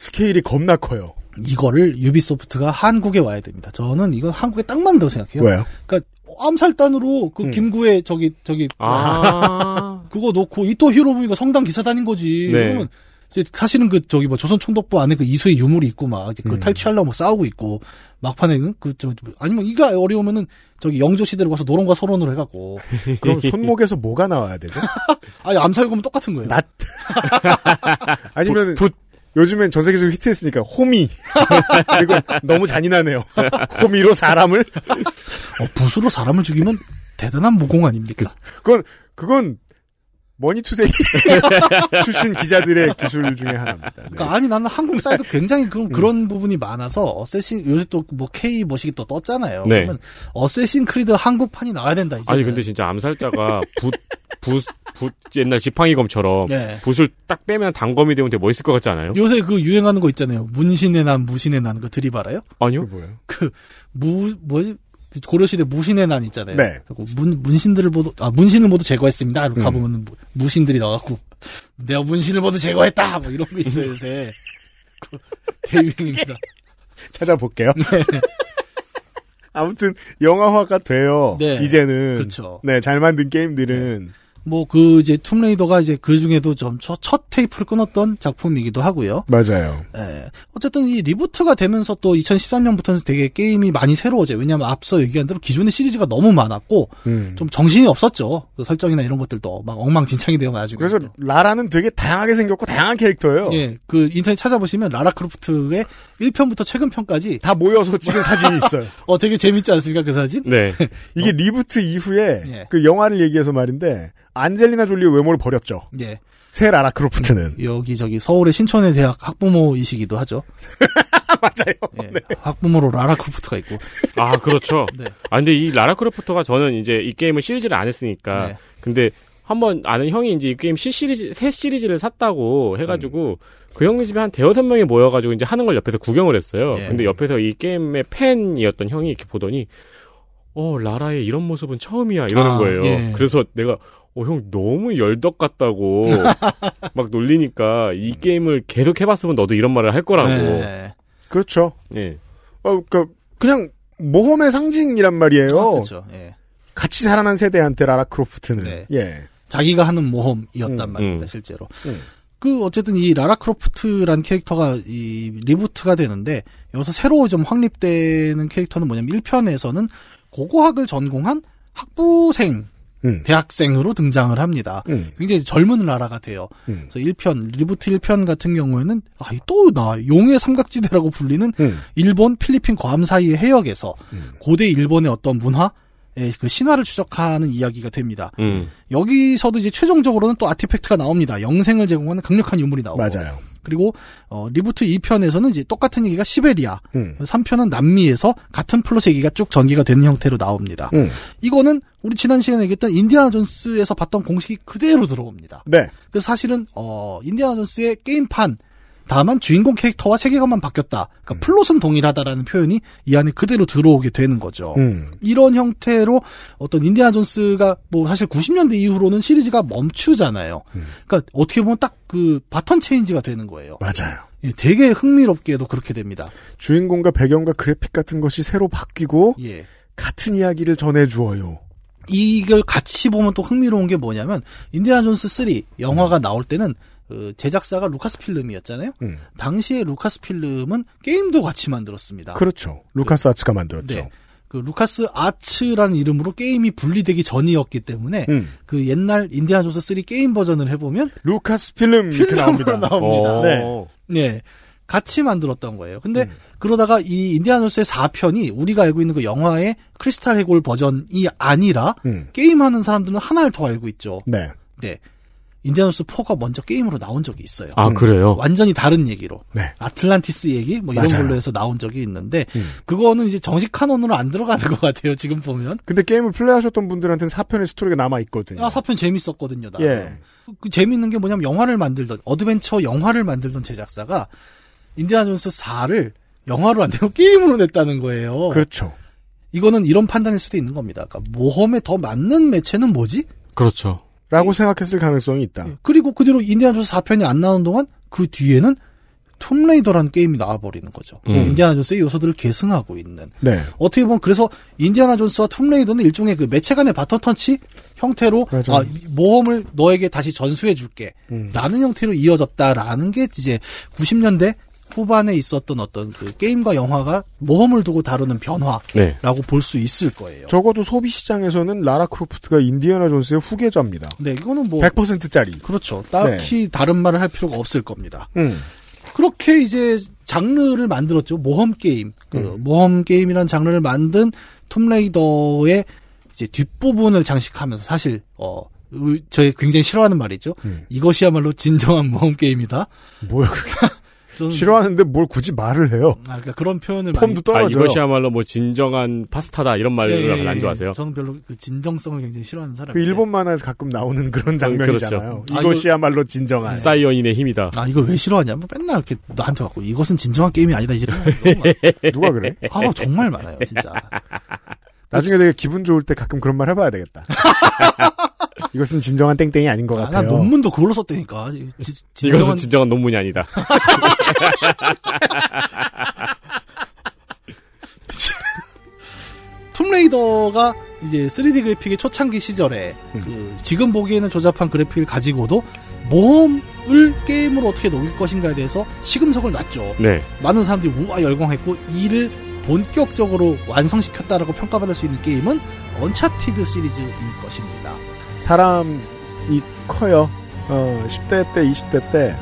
스케일이 겁나 커요. 이거를 유비소프트가 한국에 와야 됩니다. 저는 이건 한국에 딱 맞는다고 생각해요. 왜요? 그러니까 암살단으로 그 음. 김구의 저기 저기 아. 그거 놓고 이또 히로부미가 성당 기사단인 거지. 네. 그러면 이제 사실은 그 저기 뭐 조선 총독부 안에 그 이수의 유물이 있고 막 이제 그걸 음. 탈취하려고 막 싸우고 있고 막판에는 그 저 아니면 이가 어려우면은 저기 영조 시대로 가서 노론과 소론으로 해갖고 그럼 손목에서 뭐가 나와야 되죠? 아니 암살검은 똑같은 거예요. 낫. 아니면 요즘엔 전 세계적으로 히트했으니까 호미. 이거 너무 잔인하네요. 호미로 사람을? 어, 붓으로 사람을 죽이면 대단한 무공 아닙니까? 그건 그건 머니투데이 출신 기자들의 기술 중에 하나입니다. 네. 그러니까 아니 나는 한국 사이트 굉장히 그런 그런 부분이 많아서 어쌔신 요새 또 뭐 K 머시기 또 떴잖아요. 네. 그러면 어쌔신 크리드 한국판이 나와야 된다 이제. 아니 근데 진짜 암살자가 붓, 붓, 붓 옛날 지팡이검처럼 네. 붓을 딱 빼면 단검이 되면 되게 멋있을 것 같지 않아요? 요새 그 유행하는 거 있잖아요. 문신의 난 무신의 난그 드립 알아요? 아니요. 그게 뭐예요? 무 뭐지? 고려시대 무신의 난 있잖아요. 네. 문 문신들을 모두 아 문신을 모두 제거했습니다. 이렇게 음. 가보면 무, 무신들이 나와갖고 내가 문신을 모두 제거했다. 뭐 이런 거 있어요 요새. 그 대유행입니다. 찾아볼게요. 아무튼 영화화가 돼요. 네. 이제는 그렇죠. 네, 잘 만든 게임들은 뭐 그 이제 툼레이더가 이제 그 중에도 좀첫 테이프를 끊었던 작품이기도 하고요. 맞아요. 예. 어쨌든 이 리부트가 되면서 또 2013년부터는 되게 게임이 많이 새로워져요. 왜냐하면 앞서 얘기한 대로 기존의 시리즈가 너무 많았고 음. 좀 정신이 없었죠. 그 설정이나 이런 것들도 막 엉망진창이 되어 가지고. 그래서 라라는 되게 다양하게 생겼고 다양한 캐릭터예요. 예, 그 인터넷 찾아보시면 라라 크로프트의 1편부터 최근 편까지 다 모여서 찍은 사진이 있어요. 어 되게 재밌지 않습니까 그 사진? 네. 이게 reboot 이후에 예. 그 영화를 얘기해서 말인데 안젤리나 졸리의 외모를 버렸죠. 예. 새 라라 크로프트는 여기 저기 서울의 신촌의 대학 학부모이시기도 하죠. 맞아요. 예. 학부모로 라라 크로프트가 있고. 아 그렇죠. 네. 아 근데 이 라라 크로프트가 저는 이제 이 게임을 시리즈를 안 했으니까 네. 근데 한번 아는 형이 이제 이 게임 C 시리즈 새 시리즈를 샀다고 해가지고 그 형네 집에 한 대여섯 명이 모여가지고 이제 하는 걸 옆에서 구경을 했어요. 예. 근데 옆에서 이 게임의 팬이었던 형이 이렇게 보더니 어 라라의 이런 모습은 처음이야 이러는 아, 거예요. 예. 그래서 내가 어 형 너무 열덕 같다고 막 놀리니까 이 게임을 계속 해봤으면 너도 이런 말을 할 거라고. 네. 그렇죠. 예. 어, 그 그냥 모험의 상징이란 말이에요. 그렇죠. 예. 같이 살아난 세대한테 라라 크로프트는 네. 예. 자기가 하는 모험이었단 음, 말입니다, 음. 실제로. 음. 그 어쨌든 이 라라 크로프트란 캐릭터가 이 reboot가 되는데 여기서 새로 좀 확립되는 캐릭터는 뭐냐면 1편에서는 고고학을 전공한 학부생 음. 대학생으로 등장을 합니다. 음. 굉장히 젊은 라라가 돼요. 음. 그래서 1편 reboot 1편 같은 경우에는 아, 또 나 용의 삼각지대라고 불리는 음. 일본, 필리핀, 괌 사이의 해역에서 음. 고대 일본의 어떤 문화, 의그 신화를 추적하는 이야기가 됩니다. 음. 여기서도 이제 최종적으로는 또 artifact가 나옵니다. 영생을 제공하는 강력한 유물이 나오고. 맞아요. 그리고 어, reboot 2편에서는 이제 똑같은 얘기가 시베리아, 음. 3편은 남미에서 같은 플롯 얘기가 쭉 전개가 되는 형태로 나옵니다. 음. 이거는 우리 지난 시간에 얘기했던 인디아나 존스에서 봤던 공식이 그대로 들어옵니다. 네. 그래서 사실은 어 인디아나 존스의 게임판 다만 주인공 캐릭터와 세계관만 바뀌었다. 그러니까 음. 플롯은 동일하다라는 표현이 이 안에 그대로 들어오게 되는 거죠. 음. 이런 형태로 어떤 인디아나 존스가 뭐 사실 90년대 이후로는 시리즈가 멈추잖아요. 음. 그러니까 어떻게 보면 딱 그 baton change가 되는 거예요. 맞아요. 예, 되게 흥미롭게도 그렇게 됩니다. 주인공과 배경과 그래픽 같은 것이 새로 바뀌고 예. 같은 이야기를 전해 주어요. 이걸 같이 보면 또 흥미로운 게 뭐냐면 인디아나 존스 3 영화가 나올 때는 그 제작사가 루카스 필름이었잖아요. 음. 당시에 루카스 필름은 게임도 같이 만들었습니다. 그렇죠. 루카스 아츠가 만들었죠. 네. 그 루카스 아츠라는 이름으로 게임이 분리되기 전이었기 때문에 음. 그 옛날 인디아나 존스 3 게임 버전을 해보면 루카스 필름 이렇게 나옵니다. 나옵니다. 어. 네. 네. 같이 만들었던 거예요. 근데 음. 그러다가 이 인디아나 존스의 4편이 우리가 알고 있는 그 영화의 크리스탈 해골 버전이 아니라 음. 게임하는 사람들은 하나를 더 알고 있죠. 네. 네. 인디아나 존스 4가 먼저 게임으로 나온 적이 있어요. 아, 음. 그래요? 완전히 다른 얘기로. 네. 아틀란티스 얘기 뭐 이런 맞아요. 걸로 해서 나온 적이 있는데 음. 그거는 이제 정식 카논으로 안 들어가는 것 같아요. 지금 보면. 근데 게임을 플레이하셨던 분들한테는 4편의 스토리가 남아있거든요. 아, 4편 재밌었거든요. 나. 예. 그, 그 재밌는 게 뭐냐면 영화를 만들던 adventure 영화를 만들던 제작사가 인디아나 존스 4를 영화로 안 내고 게임으로 냈다는 거예요. 그렇죠. 이거는 이런 판단일 수도 있는 겁니다. 그러니까 모험에 더 맞는 매체는 뭐지? 그렇죠. 라고 생각했을 가능성이 있다. 그리고 그 뒤로 인디아나 존스 4편이 안 나오는 동안 그 뒤에는 툼레이더라는 게임이 나와버리는 거죠. 음. 인디아나 존스의 요소들을 계승하고 있는. 네. 어떻게 보면 그래서 인디아나 존스와 툼레이더는 일종의 그 매체 간의 바톤 터치 형태로 맞아요. 아, 모험을 너에게 다시 전수해 줄게. 음. 라는 형태로 이어졌다라는 게 이제 90년대 후반에 있었던 어떤 그 게임과 영화가 모험을 두고 다루는 변화라고 네. 볼수 있을 거예요. 적어도 소비 시장에서는 라라 크로프트가 인디아나 존스의 후계자입니다. 네, 이거는 뭐 100%짜리. 그렇죠. 딱히 다른 말을 할 필요가 없을 겁니다. 음. 그렇게 이제 장르를 만들었죠. 모험 게임. 그 음. 모험 게임이라는 장르를 만든 툼레이더의 이제 뒷부분을 장식하면서 사실 어 의- 저희 굉장히 싫어하는 말이죠. 음. 이것이야말로 진정한 모험 게임이다. 뭐야 그게. 저는 싫어하는데 뭘 굳이 말을 해요. 아, 그러니까 그런 표현을 많이 폼도 아, 떨어져요. 이것이야말로 뭐 진정한 파스타다 이런 말을 예, 예, 안 예. 좋아하세요? 저는 별로 그 진정성을 굉장히 싫어하는 그 사람인데. 일본 만화에서 가끔 나오는 그런 장면이잖아요. 그렇죠. 아, 이것이야말로 진정한. 사이언인의 힘이다. 아 이걸 왜 싫어하냐면 맨날 이렇게 나한테 갖고 이것은 진정한 게임이 아니다 이제 누가 그래? 아 정말 많아요 진짜. 나중에 되게 기분 좋을 때 가끔 그런 말 해봐야 되겠다. 이것은 진정한 땡땡이 아닌 것 아, 같아요. 난 논문도 그걸로 썼다니까. 지- 지- 이것은 진정한 진정한 논문이 아니다. 툼레이더가 이제 3D 그래픽의 초창기 시절에 음. 그 지금 보기에는 조잡한 그래픽을 가지고도 모험을 게임으로 어떻게 녹일 것인가에 대해서 시금석을 놨죠. 네. 많은 사람들이 우와 열광했고 이를 본격적으로 완성시켰다라고 평가받을 수 있는 게임은 언차티드 시리즈일 것입니다. 사람이 커요. 어, 10대 때, 20대 때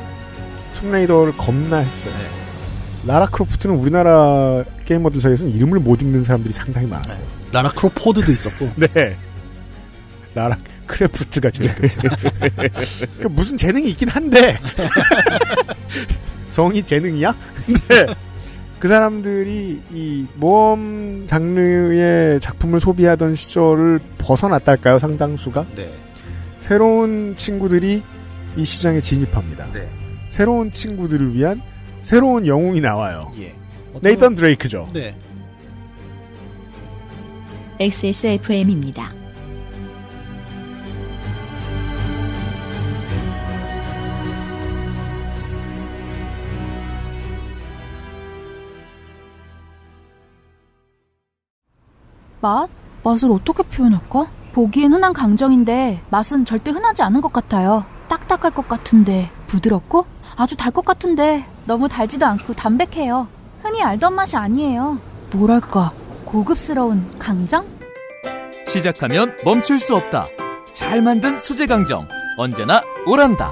툼레이더를 겁나 했어요. 라라 크로프트는 우리나라 게이머들 사이에서는 이름을 못 읽는 사람들이 상당히 많았어요. 라라 크로포드도 있었고 네. 라라 크래프트가 제일 컸어요. 그 무슨 재능이 있긴 한데 성이 재능이야? 근데 그 사람들이 이 모험 장르의 작품을 소비하던 시절을 벗어났달까요? 상당수가 네. 새로운 친구들이 이 시장에 진입합니다. 네. 새로운 친구들을 위한 새로운 영웅이 나와요. 예. 네이던 드레이크죠. 네. XSFM입니다. 맛? 맛을 어떻게 표현할까? 보기엔 흔한 강정인데 맛은 절대 흔하지 않은 것 같아요. 딱딱할 것 같은데 부드럽고 아주 달 것 같은데 너무 달지도 않고 담백해요. 흔히 알던 맛이 아니에요. 뭐랄까 고급스러운 강정? 시작하면 멈출 수 없다. 잘 만든 수제 강정. 언제나 오란다.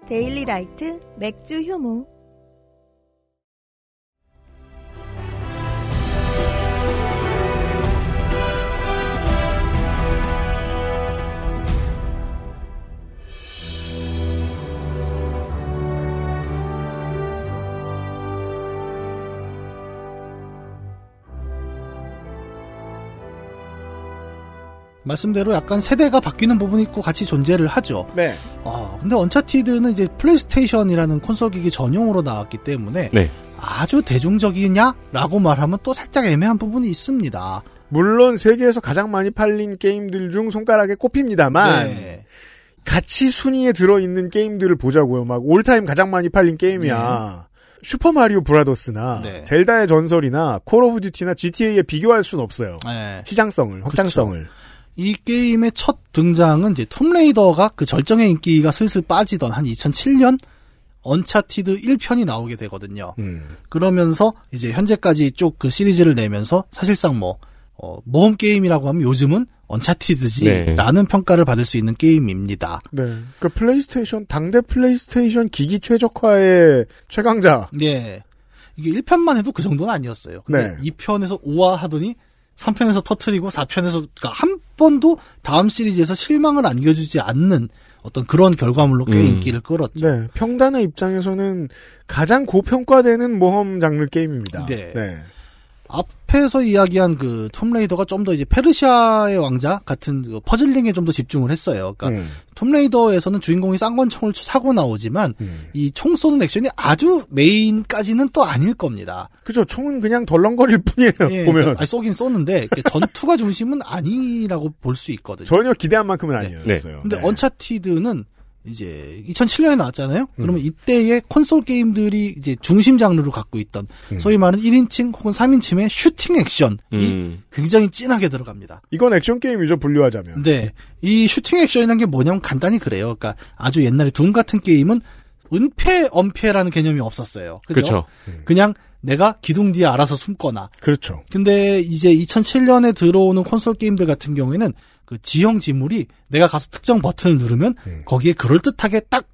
데일리 라이트 맥주 효모. 말씀대로 약간 세대가 바뀌는 부분이 있고 같이 존재를 하죠. 네. 아, 근데 언차티드는 이제 플레이스테이션이라는 콘솔 기기 전용으로 나왔기 때문에 네. 아주 대중적이냐라고 말하면 또 살짝 애매한 부분이 있습니다. 물론 세계에서 가장 많이 팔린 게임들 중 손가락에 꼽힙니다만 네. 같이 순위에 들어 있는 게임들을 보자고요. 막 all time 가장 많이 팔린 게임이야. 슈퍼 마리오 브라더스나 네. 젤다의 전설이나 콜 오브 듀티나 GTA에 비교할 수는 없어요. 네. 시장성을, 확장성을. 이 게임의 첫 등장은 이제 툼레이더가 그 절정의 인기가 슬슬 빠지던 한 2007년 언차티드 1편이 나오게 되거든요. 음. 그러면서 이제 현재까지 쭉 그 시리즈를 내면서 사실상 뭐 어, 모험 게임이라고 하면 요즘은 언차티드지라는 평가를 받을 수 있는 게임입니다. 네. 그 플레이스테이션, 당대 플레이스테이션 기기 최적화의 최강자. 네. 이게 1편만 해도 그 정도는 아니었어요. 근데 네. 2편에서 우와하더니 3편에서 터트리고 4편에서 그러니까 한 번도 다음 시리즈에서 실망을 안겨주지 않는 어떤 그런 결과물로 꽤 음. 인기를 끌었죠. 네. 평단의 입장에서는 가장 고평가되는 모험 장르 게임입니다. 네. 네. 앞에서 이야기한 그 Tomb Raider가 좀 더 이제 페르시아의 왕자 같은 그 puzzling에 좀 더 집중을 했어요. 그러니까 음. Tomb Raider에서는 주인공이 쌍권총을 차고 나오지만 음. 이총 쏘는 액션이 아주 main까지는 또 아닐 겁니다. 그죠. 총은 그냥 덜렁거릴 뿐이에요. 예, 보면. 그러니까 아니, 쏘긴 쏘는데 전투가 중심은 아니라고 볼 수 있거든요. 전혀 기대한 만큼은 아니었어요. 근데 네. Uncharted는 이제 2007년에 나왔잖아요. 그러면 이때의 콘솔 게임들이 이제 중심 장르를 갖고 있던 음. 소위 말하는 1인칭 혹은 3인칭의 슈팅 액션이 음. 굉장히 진하게 들어갑니다. 이건 액션 게임이죠. 분류하자면. 네. 이 슈팅 액션이라는 게 뭐냐면 간단히 그래요. 그러니까 아주 옛날에 Doom 같은 게임은 은폐, 엄폐라는 개념이 없었어요. 그죠? 그쵸. 그냥 내가 기둥 뒤에 알아서 숨거나. 그렇죠. 근데 이제 2007년에 들어오는 콘솔 게임들 같은 경우에는 그 지형 지물이 내가 가서 특정 버튼을 누르면 음. 거기에 그럴듯하게 딱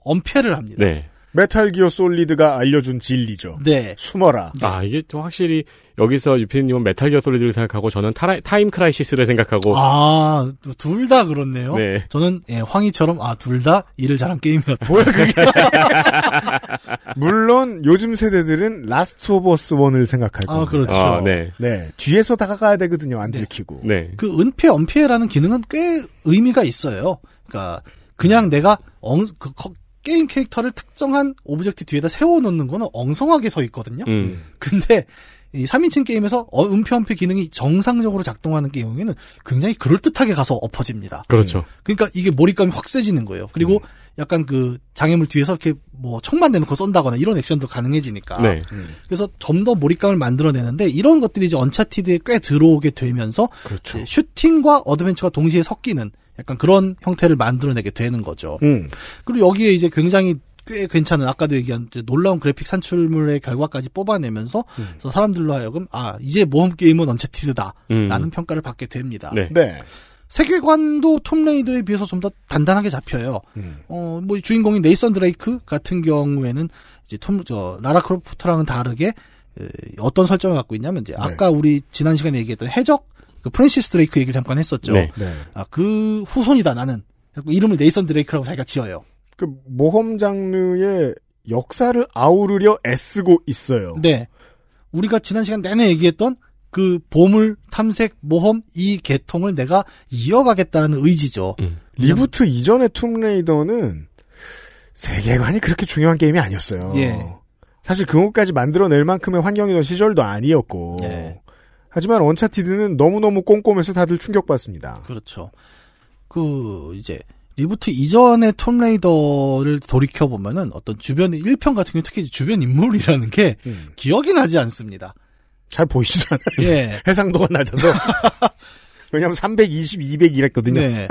엄폐를 합니다. 네. Metal Gear Solid가 알려준 진리죠. 네. 숨어라. 아, 이게 좀 확실히 여기서 유피디님은 Metal Gear Solid를 생각하고 저는 타라, Time Crisis를 생각하고 아, 둘 다 그렇네요. 네. 저는 예, 황희처럼 아, 둘 다 일을 잘한 게임이었다. 뭐야 그게? 물론 요즘 세대들은 Last of Us 1을 생각할 겁니다. 아, 그렇죠. 아, 네. 네. 뒤에서 다가가야 되거든요. 안 네. 들키고. 네. 그 은폐, 엄폐라는 기능은 꽤 의미가 있어요. 그러니까 그냥 내가 엉, 그 커- 게임 캐릭터를 특정한 object 뒤에다 세워놓는 거는 엉성하게 서 있거든요. 음. 근데 이 3인칭 게임에서 어, 은폐, 엄폐 기능이 정상적으로 작동하는 경우에는 굉장히 그럴듯하게 가서 엎어집니다. 그렇죠. 그러니까 이게 몰입감이 확 세지는 거예요. 그리고 약간 그 장애물 뒤에서 이렇게 뭐 총만 내놓고 쏜다거나 이런 액션도 가능해지니까. 네. 그래서 좀 더 몰입감을 만들어내는데 이런 것들이 이제 언차티드에 꽤 들어오게 되면서 그렇죠. 슈팅과 adventure가 동시에 섞이는 약간 그런 형태를 만들어내게 되는 거죠. 음. 그리고 여기에 이제 굉장히 꽤 괜찮은 아까도 얘기한 이제 놀라운 그래픽 산출물의 결과까지 뽑아내면서 음. 그래서 사람들로 하여금 아 이제 모험 게임은 Uncharted다라는 음. 평가를 받게 됩니다. 네. 네. 세계관도 Tomb Raider에 비해서 좀 더 단단하게 잡혀요. 음. 어, 뭐, 주인공인 네이선 드레이크 같은 경우에는, 이제 Tomb, 저, 라라 크로프트랑은 다르게, 에, 어떤 설정을 갖고 있냐면, 이제, 아까 우리 지난 시간에 얘기했던 해적, 그 프랜시스 드레이크 얘기를 잠깐 했었죠. 네. 네. 아, 그 후손이다, 나는. 이름을 네이선 드레이크라고 자기가 지어요. 그 모험 장르의 역사를 아우르려 애쓰고 있어요. 네. 우리가 지난 시간 내내 얘기했던 그 보물, 탐색, 모험, 이 계통을 내가 이어가겠다는 의지죠. 음. reboot 이전의 Tomb Raider는 세계관이 그렇게 중요한 게임이 아니었어요. 예. 사실 그것까지 만들어낼 만큼의 환경이던 시절도 아니었고. 예. 하지만 Uncharted는 너무너무 꼼꼼해서 다들 충격받습니다. 그렇죠. 그 이제 reboot 이전의 Tomb Raider를 돌이켜 보면은 어떤 주변의 1편 같은 경우 특히 주변 인물이라는 게 음. 기억이 나지 않습니다. 잘 보이지도 않아요. 예. 해상도가 낮아서. 왜냐면 320, 200 이랬거든요. 네.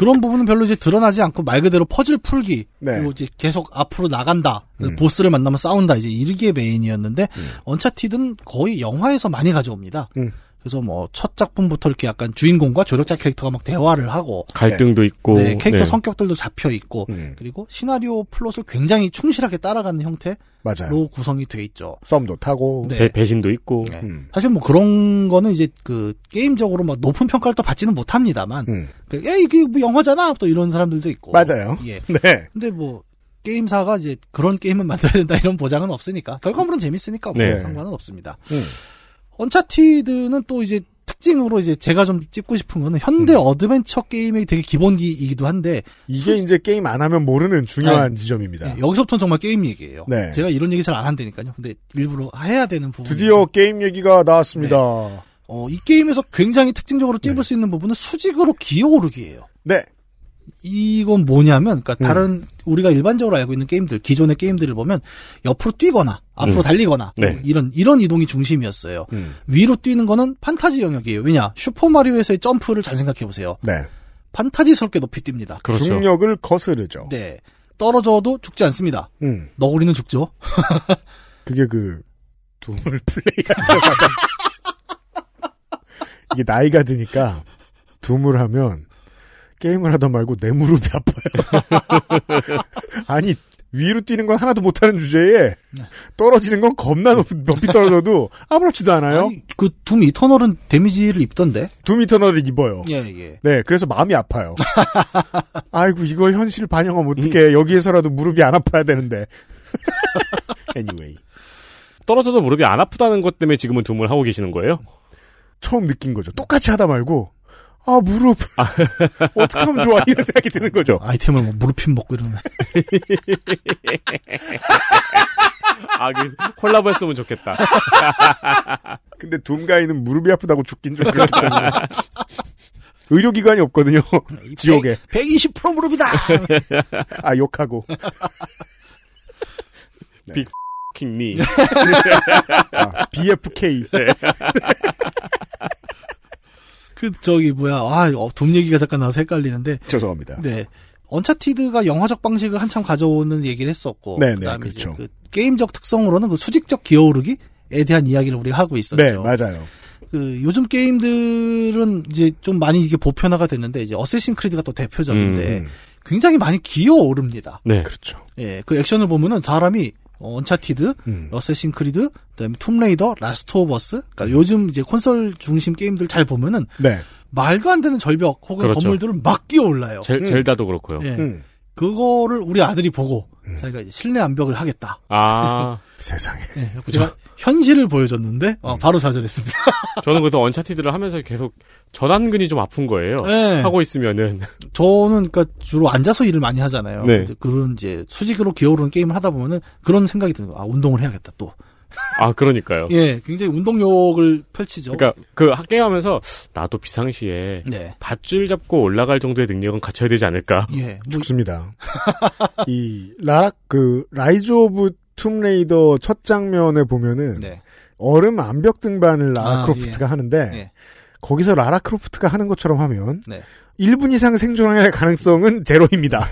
그런 부분은 별로 이제 드러나지 않고 말 그대로 퍼즐 풀기 네. 그리고 이제 계속 앞으로 나간다 음. 보스를 만나면 싸운다 이제 이게 main이었는데 Uncharted는 거의 영화에서 많이 가져옵니다. 음. 그래서 뭐 첫 작품부터 이렇게 약간 주인공과 조력자 캐릭터가 막 대화를 하고 갈등도 있고. 네, 캐릭터 네. 성격들도 잡혀 있고 음. 그리고 시나리오 플롯을 굉장히 충실하게 따라가는 형태로 맞아요. 구성이 돼 있죠. some도 타고. 네. 배, 배신도 있고. 네. 음. 사실 뭐 그런 거는 이제 그 게임적으로 막 높은 평가를 또 받지는 못합니다만, 음. 그, 야 이게 뭐 영화잖아 또 이런 사람들도 있고. 맞아요. 예. 네. 근데 뭐 게임사가 이제 그런 게임을 만들어야 된다 이런 보장은 없으니까 결과물은 재밌으니까 뭐 네. 상관은 없습니다. 음. Uncharted는 또 이제 특징으로 이제 제가 좀 찝고 싶은 거는 현대 adventure 게임의 되게 기본기이기도 한데 이게 이제 게임 안 하면 모르는 중요한 지점입니다. 예, 여기서부터는 정말 게임 얘기예요. 네. 제가 이런 얘기 잘 안 한다니까요. 근데 일부러 해야 되는 부분. 드디어 게임 얘기가 나왔습니다. 어, 이 게임에서 굉장히 특징적으로 찝을 수 있는 부분은 수직으로 기어오르기예요. 네. 이건 뭐냐면, 그러니까 음. 다른 우리가 일반적으로 알고 있는 게임들, 기존의 게임들을 보면 옆으로 뛰거나 앞으로 음. 달리거나 네. 이런 이런 이동이 중심이었어요. 음. 위로 뛰는 거는 판타지 영역이에요. 왜냐? 슈퍼 마리오에서의 점프를 잘 생각해 보세요. 네. 판타지스럽게 높이 뜁니다. 그렇죠. 중력을 거스르죠. 네. 떨어져도 죽지 않습니다. 음. 너구리는 죽죠. 그게 그 둠을 때마다 이게 나이가 드니까 둠을 하면 게임을 하다 말고 내 무릎이 아파요. 아니 위로 뛰는 건 하나도 못하는 주제에 떨어지는 건 겁나 높, 높이 떨어져도 아무렇지도 않아요. 그둠 이터널은 데미지를 입던데. 둠 이터널을 입어요. 예, 예. 네, 그래서 마음이 아파요. 아이고 이걸 현실 반영하면 어떡해. 여기에서라도 무릎이 안 아파야 되는데. anyway. 떨어져도 무릎이 안 아프다는 것 때문에 지금은 둠을 하고 계시는 거예요? 처음 느낀 거죠. 똑같이 하다 말고 아 무릎 어떻게 하면 좋아 이런 생각이 드는 거죠. 아이템을 뭐 무릎핀 먹고 이러면. 아, 그 콜라보 했으면 좋겠다. 근데 둠가이는 무릎이 아프다고 죽긴 좀 때문에 의료기관이 없거든요. 지옥에 120% 무릎이다! 아 욕하고 킹니. 아, BFK 그, 저기, 뭐야. 아, 어, 둠 얘기가 잠깐 나와서 헷갈리는데. 죄송합니다. 네. 언차티드가 영화적 방식을 한참 가져오는 얘기를 했었고. 네, 네, 그다음에 그렇죠. 그 게임적 특성으로는 그 수직적 기어오르기에 대한 이야기를 우리가 하고 있었죠. 네 맞아요. 그 요즘 게임들은 이제 좀 많이 이게 보편화가 됐는데 이제 어쌔신 크리드가 또 대표적인데 음, 굉장히 많이 기어오릅니다. 네. 그렇죠. 예, 그 액션을 보면은 사람이 어, Uncharted, 음. Assassin's Creed, 그다음에 Tomb Raider, Last of Us. 그러니까 요즘 이제 콘솔 중심 게임들 잘 보면은 네. 말도 안 되는 절벽 혹은 그렇죠. 건물들을 막 기어올라요. 젤, Zelda도 그렇고요. 예. 음. 그거를 우리 아들이 보고 자기가 이제 실내 암벽을 하겠다. 아, 세상에. 예, 그래서 제가 현실을 보여줬는데 음. 어, 바로 좌절했습니다. 저는 그래도 Uncharted를 하면서 계속 전완근이 좀 아픈 거예요. 네. 하고 있으면은. 저는 그러니까 주로 앉아서 일을 많이 하잖아요. 네. 그런 이제 수직으로 기어오르는 게임을 하다 보면은 그런 생각이 드는 거야. 아, 운동을 해야겠다 또. 아, 그러니까요. 예, 굉장히 운동욕을 펼치죠. 그러니까 그 게임하면서 나도 비상시에 네. 밧줄 잡고 올라갈 정도의 능력은 갖춰야 되지 않을까? 예. 뭐, 죽습니다. 이 라락 그 Rise of Tomb Raider 첫 장면에 보면은 네. 얼음 암벽 등반을 라라 아, 크로프트가 하는데 예. 거기서 라라 크로프트가 하는 것처럼 하면 네. 1분 이상 생존할 가능성은 제로입니다.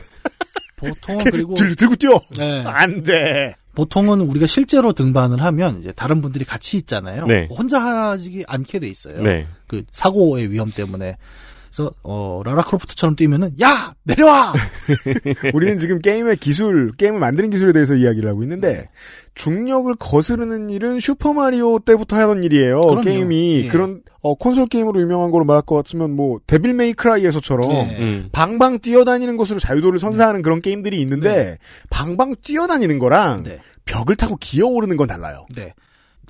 보통은 그리고 들, 들고 뛰어. 네. 안 돼. 보통은 우리가 실제로 등반을 하면 이제 다른 분들이 같이 있잖아요. 네. 혼자 하지 않게 돼 있어요. 네. 그 사고의 위험 때문에. 그래서 어 라라 크로프트처럼 뛰면은 야 내려와 우리는 지금 게임의 기술, 게임을 만드는 기술에 대해서 이야기를 하고 있는데 중력을 거스르는 일은 슈퍼 마리오 때부터 하던 일이에요. 그럼요. 게임이 예. 그런 어, 콘솔 게임으로 유명한 거로 말할 것 같으면 뭐 데빌 메이 크라이에서처럼 예. 음. 방방 뛰어다니는 것으로 자유도를 선사하는 그런 게임들이 있는데 방방 뛰어다니는 거랑 네. 벽을 타고 기어오르는 건 달라요. 네.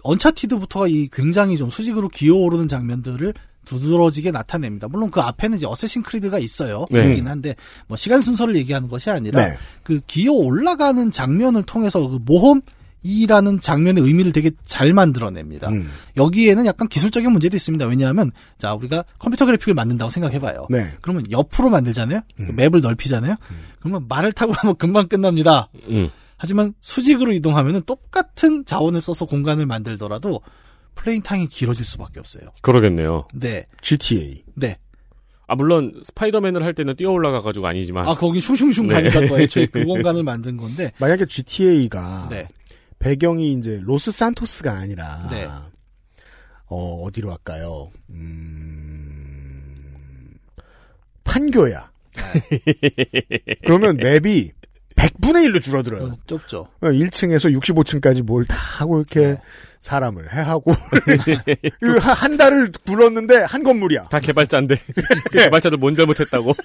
언차티드부터가 이 굉장히 좀 수직으로 기어오르는 장면들을 두드러지게 나타냅니다. 물론 그 앞에는 이제 어쌔신 크리드가 있어요. 네. 있긴 한데 뭐 시간 순서를 얘기하는 것이 아니라 네. 그 기어 올라가는 장면을 통해서 그 모험 이라는 장면의 의미를 되게 잘 만들어냅니다. 음. 여기에는 약간 기술적인 문제도 있습니다. 왜냐하면 자 우리가 컴퓨터 그래픽을 만든다고 생각해봐요. 네. 그러면 옆으로 만들잖아요. 그 맵을 넓히잖아요. 그러면 말을 타고 가면 금방 끝납니다. 음. 하지만 수직으로 이동하면은 똑같은 자원을 써서 공간을 만들더라도 플레잉 타임이 길어질 수밖에 없어요. 그러겠네요. 네, GTA. 네. 아 물론 스파이더맨을 할 때는 뛰어 올라가가지고 아니지만 아 거기 슝슝슝 네. 가니까 또 애초에 그 공간을 만든 건데. 만약에 GTA가 네, 배경이 이제 로스 산토스가 아니라 네. 어, 어디로 할까요? 음... 판교야. 그러면 맵이 100분의 1로 줄어들어요. 어, 좁죠. 1층에서 65층까지 뭘 다 하고 이렇게 네. 사람을 해하고 이거 한- 한 달을 굴렀는데 한 건물이야. 다 개발자인데 그 개발자들 뭔 잘못했다고.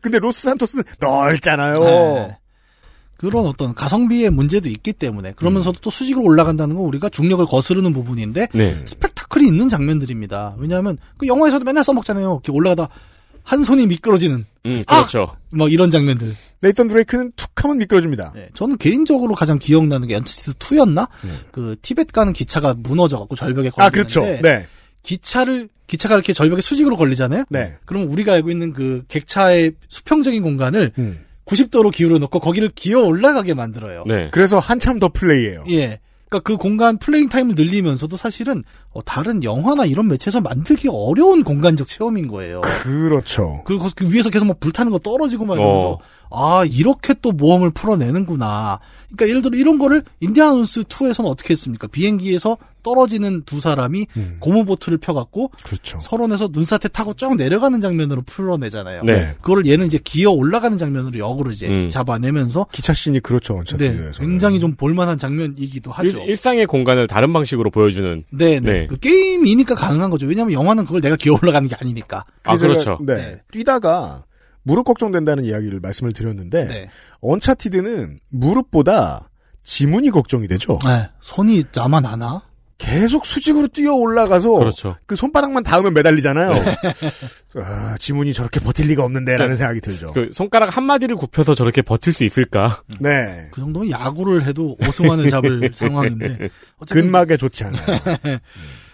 근데 로스 산토스는 넓잖아요. 네. 그런 어떤 가성비의 문제도 있기 때문에 그러면서도 또 수직으로 올라간다는 건 우리가 중력을 거스르는 부분인데 네. 스펙타클이 있는 장면들입니다. 왜냐하면 그 영화에서도 맨날 써먹잖아요. 이렇게 올라가다 한 손이 미끄러지는 음 그렇죠. 뭐 이런 장면들. 네이선 드레이크는 툭 하면 미끄러집니다. 네, 저는 개인적으로 가장 기억나는 게 언차티드 2였나? 그 티벳 가는 기차가 무너져 갖고 절벽에 걸리는데 아 그렇죠. 네. 기차를 기차가 이렇게 절벽에 수직으로 걸리잖아요. 네. 그럼 우리가 알고 있는 그 객차의 수평적인 공간을 음. 90도로 기울여 놓고 거기를 기어 올라가게 만들어요. 네. 그래서 한참 더 플레이해요. 예. 그러니까 그 공간 playing time을 늘리면서도 사실은 어, 다른 영화나 이런 매체에서 만들기 어려운 공간적 체험인 거예요. 그렇죠. 그리고 그 위에서 계속 막 불타는 거 떨어지고 막 이러면서 어. 아 이렇게 또 모험을 풀어내는구나. 그러니까 예를 들어 이런 거를 인디아나 존스 2에서는 어떻게 했습니까? 비행기에서 떨어지는 두 사람이 음. 고무보트를 펴갖고 그렇죠. 서론에서 눈사태 타고 쭉 내려가는 장면으로 풀어내잖아요. 네. 그거를 얘는 이제 기어 올라가는 장면으로 역으로 이제 음. 잡아내면서 기차 씬이 그렇죠. 네, 원차티에서. 굉장히 좀 볼만한 장면이기도 하죠. 일, 상의 공간을 다른 방식으로 보여주는. 네, 네. 네. 그 게임이니까 가능한 거죠. 왜냐하면 영화는 그걸 내가 기어 올라가는 게 아니니까. 아 그렇죠. 네. 네. 뛰다가 무릎 걱정된다는 이야기를 말씀을 드렸는데 네. 언차티드는 무릎보다 지문이 걱정이 되죠. 네, 손이 나만 하나? 계속 수직으로 뛰어 올라가서 그렇죠. 그 손바닥만 닿으면 매달리잖아요. 아, 지문이 저렇게 버틸 리가 없는데라는 네. 생각이 들죠. 그 손가락 한 마디를 굽혀서 저렇게 버틸 수 있을까? 네. 그 정도면 야구를 해도 오승환을 잡을 상황인데. 어쨌든 근막에 좋지 않아요.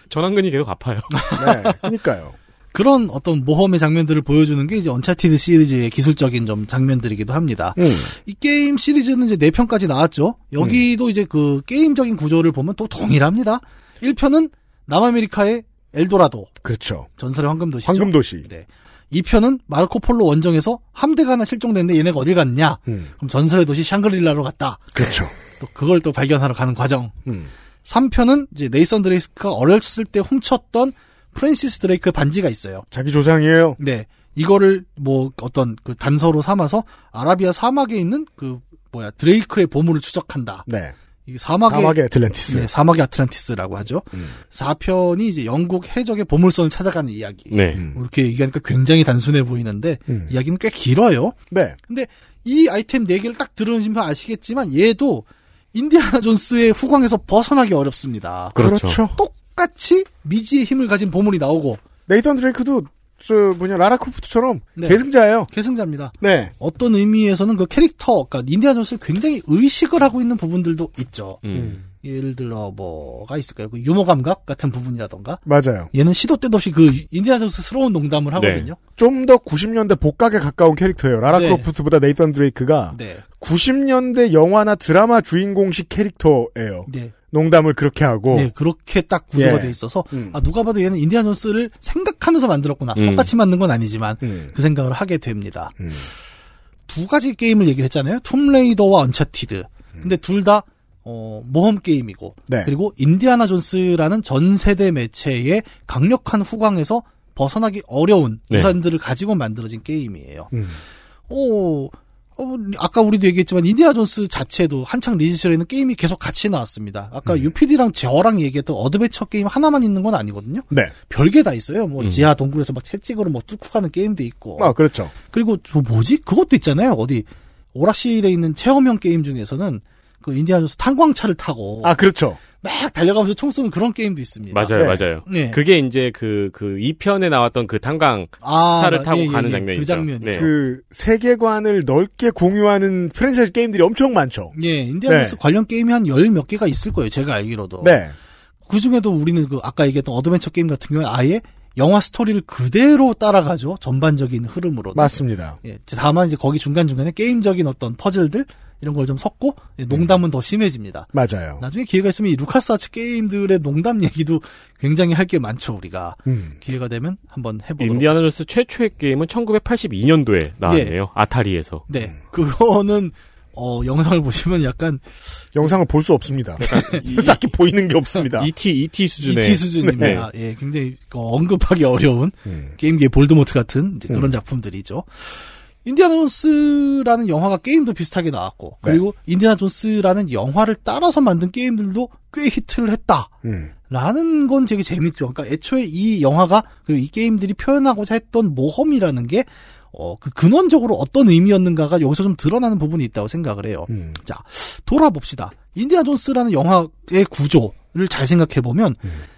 전완근이 계속 아파요. 네. 그러니까요. 그런 어떤 모험의 장면들을 보여주는 게 이제 언차티드 시리즈의 기술적인 좀 장면들이기도 합니다. 음. 이 게임 시리즈는 이제 4편까지 나왔죠. 여기도 이제 그 게임적인 구조를 보면 또 동일합니다. 1편은 남아메리카의 엘도라도, 그렇죠. 전설의 황금도시죠. 황금도시. 네. 2편은 마르코 폴로 원정에서 함대가 하나 실종됐는데 얘네가 어디 갔냐? 음. 그럼 전설의 도시 샹그릴라로 갔다. 그렇죠. 또 그걸 또 발견하러 가는 과정. 음. 3편은 이제 네이선 드레이크가 어렸을 때 훔쳤던 프랜시스 드레이크의 반지가 있어요. 자기 조상이에요. 네. 이거를 뭐 어떤 그 단서로 삼아서 아라비아 사막에 있는 그 뭐야 드레이크의 보물을 추적한다. 네. 이게 사막의, 사막의 애틀랜티스. 네, 사막의 아틀란티스라고 하죠. 음. 4편이 이제 영국 해적의 보물선을 찾아가는 이야기. 네. 음. 이렇게 얘기하니까 굉장히 단순해 보이는데 음. 이야기는 꽤 길어요. 네. 근데 이 아이템 4개를 딱 들으시면 아시겠지만 얘도 인디아나 존스의 후광에서 벗어나기 어렵습니다. 그렇죠. 똑 같이 미지의 힘을 가진 보물이 나오고 네이선 드레이크도 저 뭐냐 라라 크로프트처럼 네. 계승자예요. 계승자입니다. 네. 어떤 의미에서는 그 캐릭터, 그러니까 인디아나 존스를 굉장히 의식을 하고 있는 부분들도 있죠. 음. 예를 들어 뭐가 있을까요? 그 유머 감각 같은 부분이라던가. 맞아요. 얘는 시도 때도 없이 그 인디아나 존스스러운 농담을 하거든요. 좀더 90년대 복각에 가까운 캐릭터예요. 라라 네. 크로프트보다 네이선 드레이크가 네. 90년대 영화나 드라마 주인공식 캐릭터예요. 네. 농담을 그렇게 하고. 네, 그렇게 딱 구조가 예. 돼 있어서 음. 아 누가 봐도 얘는 인디아나 존스를 생각하면서 만들었구나. 음. 똑같이 만든 건 아니지만 음. 그 생각을 하게 됩니다. 음. 두 가지 게임을 얘기를 했잖아요. 툼레이더와 언차티드. 근데 둘다 어, 모험 게임이고 네. 그리고 인디아나 존스라는 전 세대 매체의 강력한 후광에서 벗어나기 어려운 네. 유산들을 가지고 만들어진 게임이에요. 음. 오, 어, 아까 우리도 얘기했지만 인디아나 존스 자체도 한창 리즈 시절에는 게임이 계속 같이 나왔습니다. 아까 음. UPD랑 저랑 얘기했던 어드벤처 게임 하나만 있는 건 아니거든요. 네. 별게 다 있어요. 뭐 음. 지하 동굴에서 막 채찍으로 뭐 뚫고 가는 게임도 있고. 아, 그렇죠. 그리고 저 뭐지? 그것도 있잖아요. 어디 오락실에 있는 체험형 게임 중에서는 그 인디아나 존스 탄광차를 타고 아, 그렇죠. 막 달려가면서 총 쏘는 그런 게임도 있습니다. 맞아요, 네. 맞아요. 네. 그게 이제 그, 그 2편에 나왔던 그 탄광 아, 차를 마- 타고 예, 예, 가는 예. 장면이죠. 그 장면이. 네. 그 세계관을 넓게 공유하는 프랜차이즈 게임들이 엄청 많죠. 예, 인디아나 존스 네. 관련 게임이 한 열 몇 개가 있을 거예요. 제가 알기로도. 네. 그 중에도 우리는 그 아까 얘기했던 어드벤처 게임 같은 경우에 아예 영화 스토리를 그대로 따라가죠. 전반적인 흐름으로. 맞습니다. 예, 다만 이제 거기 중간중간에 게임적인 어떤 퍼즐들 이런 걸 좀 섞고 예, 농담은 더 심해집니다. 맞아요. 나중에 기회가 있으면 이 루카스 아츠 게임들의 농담 얘기도 굉장히 할 게 많죠, 우리가. 음. 기회가 되면 한번 해보도록. 인디아나 존스 최초의 게임은 1982년도에 나왔네요. 아타리에서. 네. 그거는, 어, 영상을 보시면 약간. 영상을 볼 수 없습니다. 딱히 보이는 게 없습니다. ET, ET 수준의. ET 수준입니다. 예, 굉장히 그 언급하기 어려운 음. 게임기의 볼드모트 같은 이제 그런 작품들이죠. 인디아나 존스라는 영화가 게임도 비슷하게 나왔고, 그리고 인디아나 존스라는 영화를 따라서 만든 게임들도 꽤 히트를 했다. 음. 라는 건 되게 재밌죠. 그러니까 애초에 이 영화가 그리고 이 게임들이 표현하고자 했던 모험이라는 게 어, 그 근원적으로 어떤 의미였는가가 여기서 좀 드러나는 부분이 있다고 생각을 해요. 음. 자, 돌아봅시다. 인디아나 존스라는 영화의 구조를 잘 생각해 보면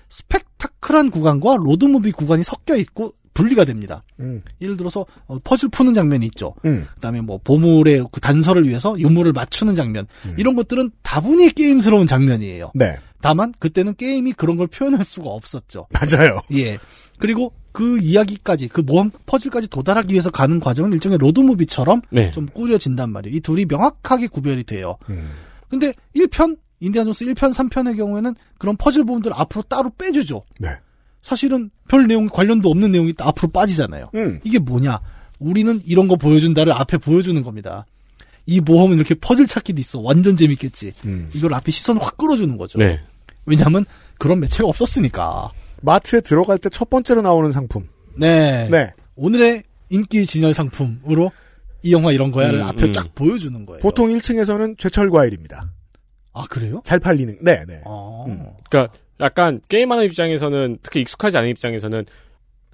스펙타클한 구간과 로드무비 구간이 섞여 있고 분리가 됩니다. 음. 예를 들어서 어, 퍼즐 푸는 장면이 있죠. 음. 그다음에 뭐 보물의 그 단서를 위해서 유물을 맞추는 장면 이런 것들은 다분히 게임스러운 장면이에요. 네. 다만 그때는 게임이 그런 걸 표현할 수가 없었죠. 맞아요. 예. 그리고 그 이야기까지 그 모험 퍼즐까지 도달하기 위해서 가는 과정은 일종의 로드무비처럼 네. 좀 꾸려진단 말이에요. 이 둘이 명확하게 구별이 돼요. 음. 근데 1편 인디아나 존스 1편 3편의 경우에는 그런 퍼즐 부분들 앞으로 따로 빼주죠. 네. 사실은 별 내용 관련도 없는 내용이 다 앞으로 빠지잖아요. 음. 이게 뭐냐? 우리는 이런 거 보여준다를 앞에 보여주는 겁니다. 이 모험은 이렇게 퍼즐 찾기도 있어. 완전 재밌겠지. 음. 이걸 앞에 시선을 확 끌어주는 거죠. 네. 왜냐하면 그런 매체가 없었으니까. 마트에 들어갈 때 첫 번째로 나오는 상품. 네. 네. 오늘의 인기 진열 상품으로 이 영화 이런 거야를 음, 앞에 음. 쫙 보여주는 거예요. 보통 1층에서는 제철 과일입니다. 아 그래요? 잘 팔리는. 네, 네. 아. 음. 그러니까 약간 게임하는 입장에서는 특히 익숙하지 않은 입장에서는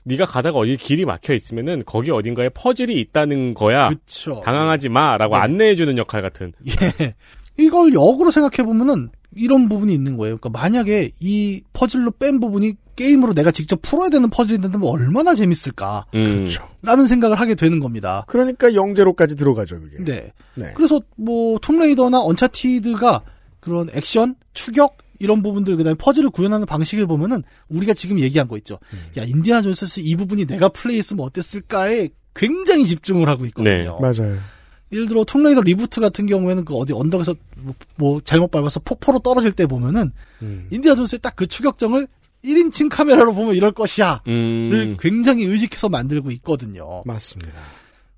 네가 가다가 어디 길이 막혀 있으면은 거기 어딘가에 퍼즐이 있다는 거야. 그쵸. 당황하지 마라고 네. 안내해 주는 역할 같은. 예. 이걸 역으로 생각해 보면은 이런 부분이 있는 거예요. 그러니까 만약에 이 퍼즐로 뺀 부분이 게임으로 내가 직접 풀어야 되는 퍼즐인데 뭐 얼마나 재밌을까? 음. 그렇죠. 라는 생각을 하게 되는 겁니다. 그러니까 영 제로까지 들어가죠, 그게. 네. 네. 그래서 뭐 툼레이더나 언차티드가 그런 액션, 추격 이런 부분들 그다음에 퍼즐을 구현하는 방식을 보면은 우리가 지금 얘기한 거 있죠. 야 인디아나 존스 이 부분이 내가 플레이했으면 어땠을까에 굉장히 집중을 하고 있거든요. 맞아요. 예를 들어 툼레이더 리부트 같은 경우에는 그 어디 언덕에서 뭐, 뭐 잘못 밟아서 폭포로 떨어질 때 보면은 음. 인디아나 존스의 딱 그 추격 장면을 1인칭 카메라로 보면 이럴 것이야를 음. 굉장히 의식해서 만들고 있거든요. 맞습니다.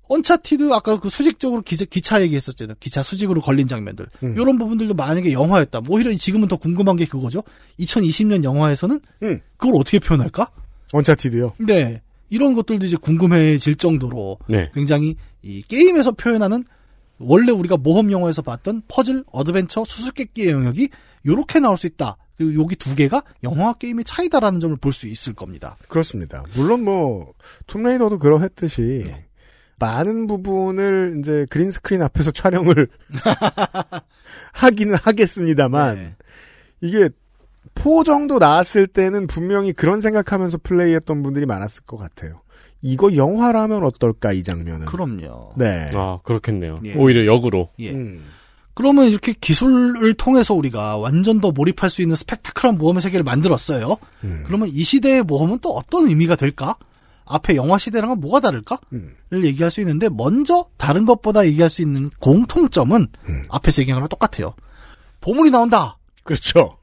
언차티드 아까 그 수직적으로 기차, 기차 얘기했었잖아요. 기차 수직으로 걸린 장면들. 음. 이런 부분들도 만약에 영화였다. 뭐 오히려 지금은 더 궁금한 게 그거죠. 2020년 영화에서는 음. 그걸 어떻게 표현할까? 언차티드요. 네. 이런 것들도 이제 궁금해질 정도로 네. 굉장히 이 게임에서 표현하는 원래 우리가 모험 영화에서 봤던 퍼즐, 어드벤처, 수수께끼의 영역이 요렇게 나올 수 있다. 그리고 여기 두 개가 영화와 게임의 차이다라는 점을 볼 수 있을 겁니다. 그렇습니다. 물론 뭐 툼레이더도 그러했듯이 네. 많은 부분을 이제 그린 스크린 앞에서 촬영을 하기는 하겠습니다만 네. 이게 포 정도 나왔을 때는 분명히 그런 생각하면서 플레이했던 분들이 많았을 것 같아요. 이거 영화라면 어떨까 이 장면은. 그럼요. 네. 아 그렇겠네요. 예. 오히려 역으로. 예. 음. 그러면 이렇게 기술을 통해서 우리가 완전 더 몰입할 수 있는 스펙타클한 모험의 세계를 만들었어요. 음. 그러면 이 시대의 모험은 또 어떤 의미가 될까? 앞에 영화 시대랑은 뭐가 다를까? 음. 를 얘기할 수 있는데 먼저 다른 것보다 얘기할 수 있는 공통점은 음. 앞에서 얘기한 거랑 똑같아요. 보물이 나온다. 그렇죠.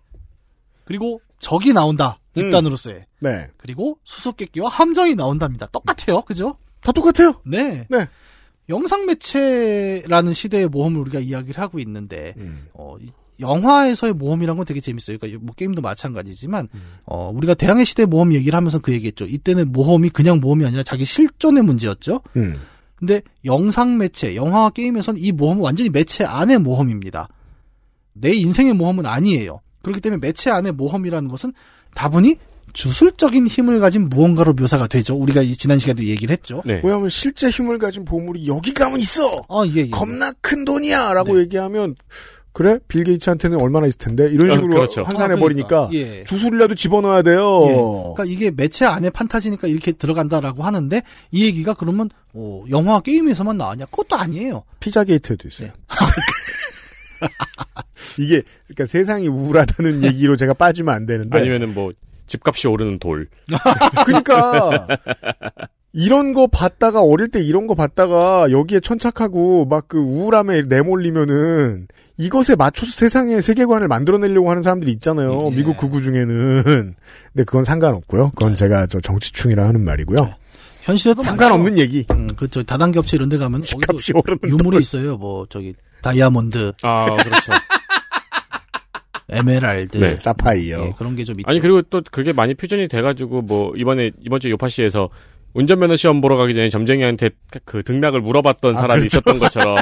그리고 적이 나온다. 집단으로서의. 네. 그리고 수수께끼와 함정이 나온답니다. 똑같아요. 그죠? 다 똑같아요. 네. 네. 영상 매체라는 시대의 모험을 우리가 이야기를 하고 있는데 음. 어, 이 영화에서의 모험이란 건 되게 재밌어요. 그러니까 뭐 게임도 마찬가지지만 음. 어, 우리가 대항해 시대 모험 얘기를 하면서 그 얘기했죠. 이때는 모험이 그냥 모험이 아니라 자기 실존의 문제였죠. 음. 근데 영상 매체, 영화와 게임에서는 이 모험은 완전히 매체 안의 모험입니다. 내 인생의 모험은 아니에요. 그렇기 때문에 매체 안의 모험이라는 것은 다분히 주술적인 힘을 가진 무언가로 묘사가 되죠. 우리가 이 지난 시간에도 얘기를 했죠. 네. 왜냐하면 실제 힘을 가진 보물이 여기 가면 있어. 아, 예, 예. 겁나 큰 돈이야라고 네. 얘기하면 그래 빌 게이츠한테는 얼마나 있을 텐데 이런 어, 식으로 그렇죠. 환산해 아, 버리니까 그러니까. 예. 주술이라도 집어넣어야 돼요. 예. 그러니까 이게 매체 안에 판타지니까 이렇게 들어간다라고 하는데 이 얘기가 그러면 어, 영화 게임에서만 나왔냐? 그것도 아니에요. 피자 게이트에도 있어요. 이게 그러니까 세상이 우울하다는 얘기로 제가 빠지면 안 되는데 아니면은 뭐 집값이 오르는 돌. 그러니까 이런 거 봤다가 어릴 때 이런 거 봤다가 여기에 천착하고 막 그 우울함에 내몰리면은 이것에 맞춰서 세상의 세계관을 만들어내려고 하는 사람들이 있잖아요. 예. 미국 극우 중에는. 근데 그건 상관없고요. 그건 제가 저 정치충이라 하는 말이고요. 현실에도 상관없는 많죠. 얘기. 음, 그저 다단계 업체 이런 데 가면 집값이 거기도 오르는 유물이 있어요. 뭐 저기 다이아몬드, 아 그렇죠. 에메랄드, 네, 사파이어. 예, 그런 게 좀 있죠. 아니 그리고 또 그게 많이 퓨전이 돼가지고 뭐 이번에 이번 주 요파시에서 운전면허 시험 보러 가기 전에 점쟁이한테 그 등락을 물어봤던 아, 사람이 그렇죠. 있었던 것처럼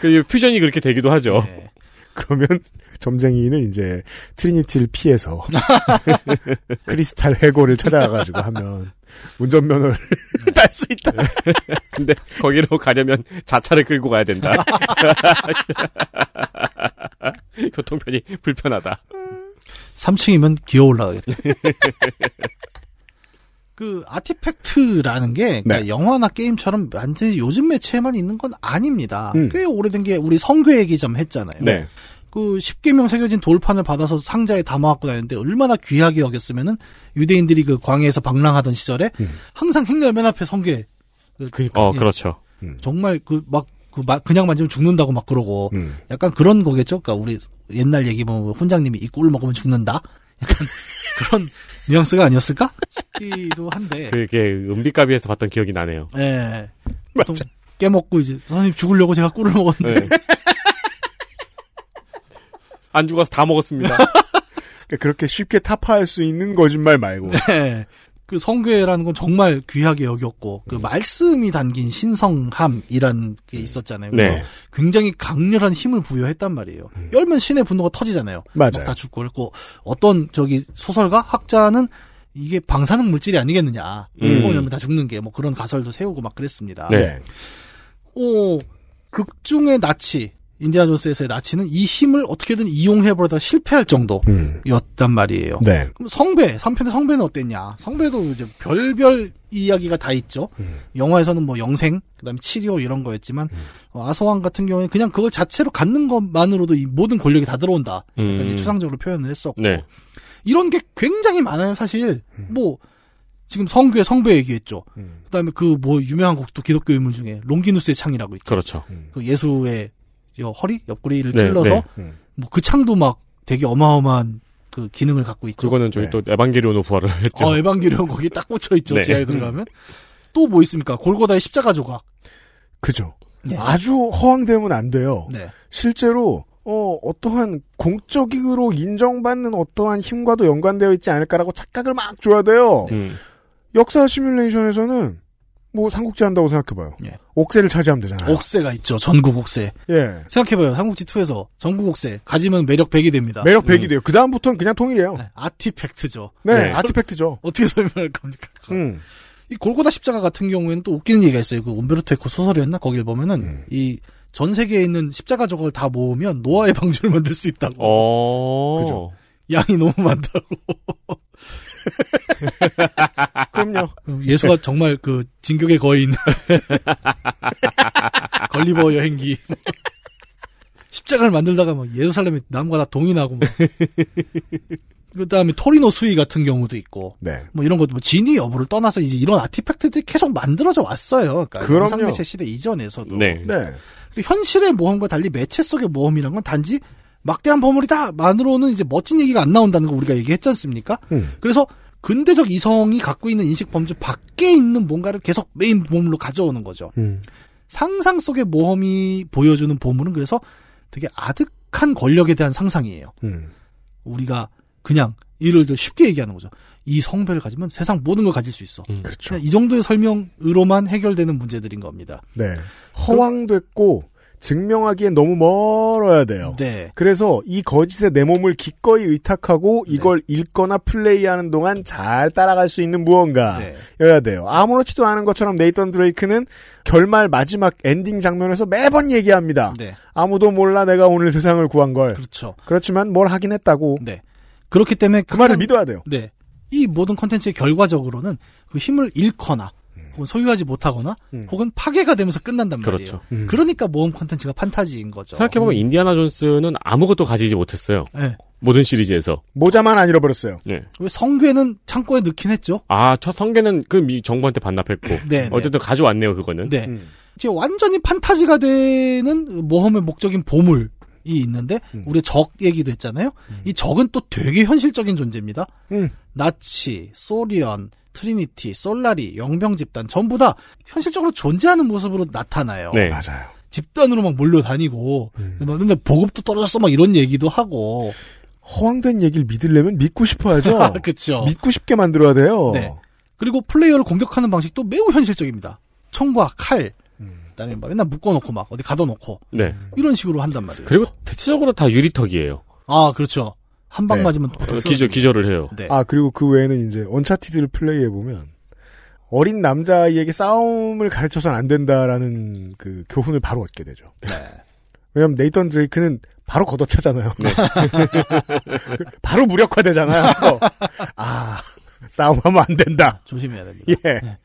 그 퓨전이 그렇게 되기도 하죠. 예. 그러면 점쟁이는 이제 트리니티를 피해서 크리스탈 해골을 찾아가가지고 하면 운전면허를 딸 수 있다. 근데 거기로 가려면 자차를 끌고 가야 된다. 교통편이 불편하다. 3층이면 기어 올라가겠다. 그 아티팩트라는 게 그러니까 네. 영화나 게임처럼 완전히 요즘 매체에만 있는 건 아닙니다. 음. 꽤 오래된 게 우리 성교 얘기 좀 했잖아요. 네. 그 10개명 새겨진 돌판을 받아서 상자에 담아갖고 다녔는데 얼마나 귀하게 여겼으면은 유대인들이 그 광야에서 방랑하던 시절에 음. 항상 행렬 맨 앞에 성게 그, 어 예, 그렇죠. 정말 그 막그 그냥 만지면 죽는다고 막 그러고 음. 약간 그런 거겠죠. 그러니까 우리 옛날 얘기 보면 훈장님이 이 꿀 먹으면 죽는다. 약간 그런 뉘앙스가 아니었을까 싶기도 한데. 그게 은비가비에서 봤던 기억이 나네요. 예. 보통 깨먹고 이제 선생님 죽으려고 제가 꿀을 먹었는데. 네. 안 죽어서 다 먹었습니다. 그러니까 그렇게 쉽게 타파할 수 있는 거짓말 말고. 네. 그 성괴라는 건 정말 귀하게 여겼고 그 말씀이 담긴 신성함이라는 게 있었잖아요. 그래서 네. 굉장히 강렬한 힘을 부여했단 말이에요. 열면 신의 분노가 터지잖아요. 맞아요. 막다 죽고 그랬고 어떤 저기 소설가 학자는 이게 방사능 물질이 아니겠느냐. 음. 뚜껑 열면 다 죽는 게 뭐 그런 가설도 세우고 막 그랬습니다. 네. 오, 극중의 나치, 인디아 존스에서의 나치는 이 힘을 어떻게든 이용해보려다 실패할 정도였단 음. 말이에요. 네. 그럼 성배, 3편의 성배는 어땠냐? 성배도 이제 별별 이야기가 다 있죠. 음. 영화에서는 뭐 영생, 그 다음에 치료 이런 거였지만, 어, 아서왕 같은 경우에는 그냥 그걸 자체로 갖는 것만으로도 이 모든 권력이 다 들어온다. 음. 이제 추상적으로 표현을 했었고. 네. 이런 게 굉장히 많아요, 사실. 음. 뭐, 지금 성괴, 성배 얘기했죠. 음. 그 다음에 그 뭐 유명한 곡도 기독교 인물 중에 롱기누스의 창이라고 있죠. 그렇죠. 그 예수의 여 허리 옆구리를 네, 찔러서 네. 음. 뭐그 창도 막 되게 어마어마한 그 기능을 갖고 있죠. 그거는 저기 네. 또 에반게리온으로 부활을 했죠. 어, 에반게리온 거기 딱 꽂혀 있죠. 네. 지하에 들어가면. 또 뭐 있습니까? 골고다의 십자가 조각. 그죠. 네. 아주 허황되면 안 돼요. 네. 실제로 어, 어떠한 공적으로 인정받는 어떠한 힘과도 연관되어 있지 않을까라고 착각을 막 줘야 돼요. 음. 역사 시뮬레이션에서는 뭐 삼국지 한다고 생각해봐요. 예. 옥새를 차지하면 되잖아요. 옥새가 있죠. 전국 옥새. 예. 생각해봐요. 삼국지 2에서 전국 옥새. 가지면 매력 100이 됩니다. 매력 100이 돼요. 그 다음부터는 그냥 통일이에요. 네, 아티팩트죠. 네, 네. 아티팩트죠. 어떻게 설명할 겁니까? 음. 이 골고다 십자가 같은 경우에는 또 웃기는 얘기가 있어요. 그 움베르토 에코 소설이었나? 거길 보면은 음. 이전 세계에 있는 십자가 조각을 다 모으면 노아의 방주를 만들 수 있다고. 어. 그죠. 양이 너무 많다고. 그럼요. 예수가 정말 그 진격의 거인. 걸리버 여행기. 십자가를 만들다가 막 예루살렘에 남과 다 동인하고 막. 그 다음에 토리노 수위 같은 경우도 있고. 네. 뭐 이런 것도 뭐 진위 여부를 떠나서 이제 이런 아티팩트들이 계속 만들어져 왔어요. 그러니까 그럼요. 영상 매체 시대 이전에서도. 네. 네. 현실의 모험과 달리 매체 속의 모험이란 건 단지 막대한 보물이다 만으로는 이제 멋진 얘기가 안 나온다는 거 우리가 얘기했지 않습니까? 음. 그래서 근대적 이성이 갖고 있는 인식 범주 밖에 있는 뭔가를 계속 메인 보물로 가져오는 거죠. 음. 상상 속의 모험이 보여주는 보물은 그래서 되게 아득한 권력에 대한 상상이에요. 음. 우리가 그냥 이를 더 쉽게 얘기하는 거죠. 이 성배를 가지면 세상 모든 걸 가질 수 있어. 음. 그렇죠. 이 정도의 설명으로만 해결되는 문제들인 겁니다. 네. 허황됐고 증명하기엔 너무 멀어야 돼요. 네. 그래서 이 거짓에 내 몸을 기꺼이 의탁하고 이걸 읽거나 플레이하는 동안 잘 따라갈 수 있는 무언가여야 돼요. 아무렇지도 않은 것처럼 네이선 드레이크는 결말 마지막 엔딩 장면에서 매번 얘기합니다. 네. 아무도 몰라 내가 오늘 세상을 구한 걸. 그렇죠. 그렇지만 뭘 하긴 했다고. 네. 그렇기 때문에 그 말을 믿어야 돼요. 네. 이 모든 컨텐츠의 결과적으로는 그 힘을 잃거나 소유하지 못하거나 혹은 파괴가 되면서 끝난단 말이에요. 그렇죠. 음. 그러니까 모험 컨텐츠가 판타지인 거죠. 생각해보면 인디아나 존스는 아무것도 가지지 못했어요. 네. 모든 시리즈에서. 모자만 안 잃어버렸어요. 네. 왜 성궤는 창고에 넣긴 했죠. 아, 첫 성궤는 그 미 정부한테 반납했고. 네, 어쨌든 가져왔네요, 그거는. 네. 이제 완전히 판타지가 되는 모험의 목적인 보물 이 있는데 우리 적 얘기도 했잖아요. 이 적은 또 되게 현실적인 존재입니다. 나치, 쇼리안, 트리니티, 솔라리, 용병 집단 전부 다 현실적으로 존재하는 모습으로 나타나요. 네. 맞아요. 집단으로 막 몰려다니고 막 근데 보급도 떨어졌어 막 이런 얘기도 하고 허황된 얘기를 믿으려면 믿고 싶어야죠. 그렇죠. 믿고 싶게 만들어야 돼요. 네. 그리고 플레이어를 공격하는 방식도 매우 현실적입니다. 총과 칼, 그다음에 막 맨날 묶어놓고 막 어디 가둬놓고 네. 이런 식으로 한단 말이에요. 그리고 대체적으로 다 유리턱이에요. 아 그렇죠. 한방 네. 맞으면 어, 기절, 기절을 해요. 네. 아 그리고 그 외에는 이제 언차티드를 플레이해 보면 어린 남자아이에게 싸움을 가르쳐서는 안 된다라는 그 교훈을 바로 얻게 되죠. 네. 왜냐면 네이선 드레이크는 바로 걷어차잖아요. 바로 무력화되잖아요. 아 싸움하면 안 된다. 조심해야 됩니다. 예.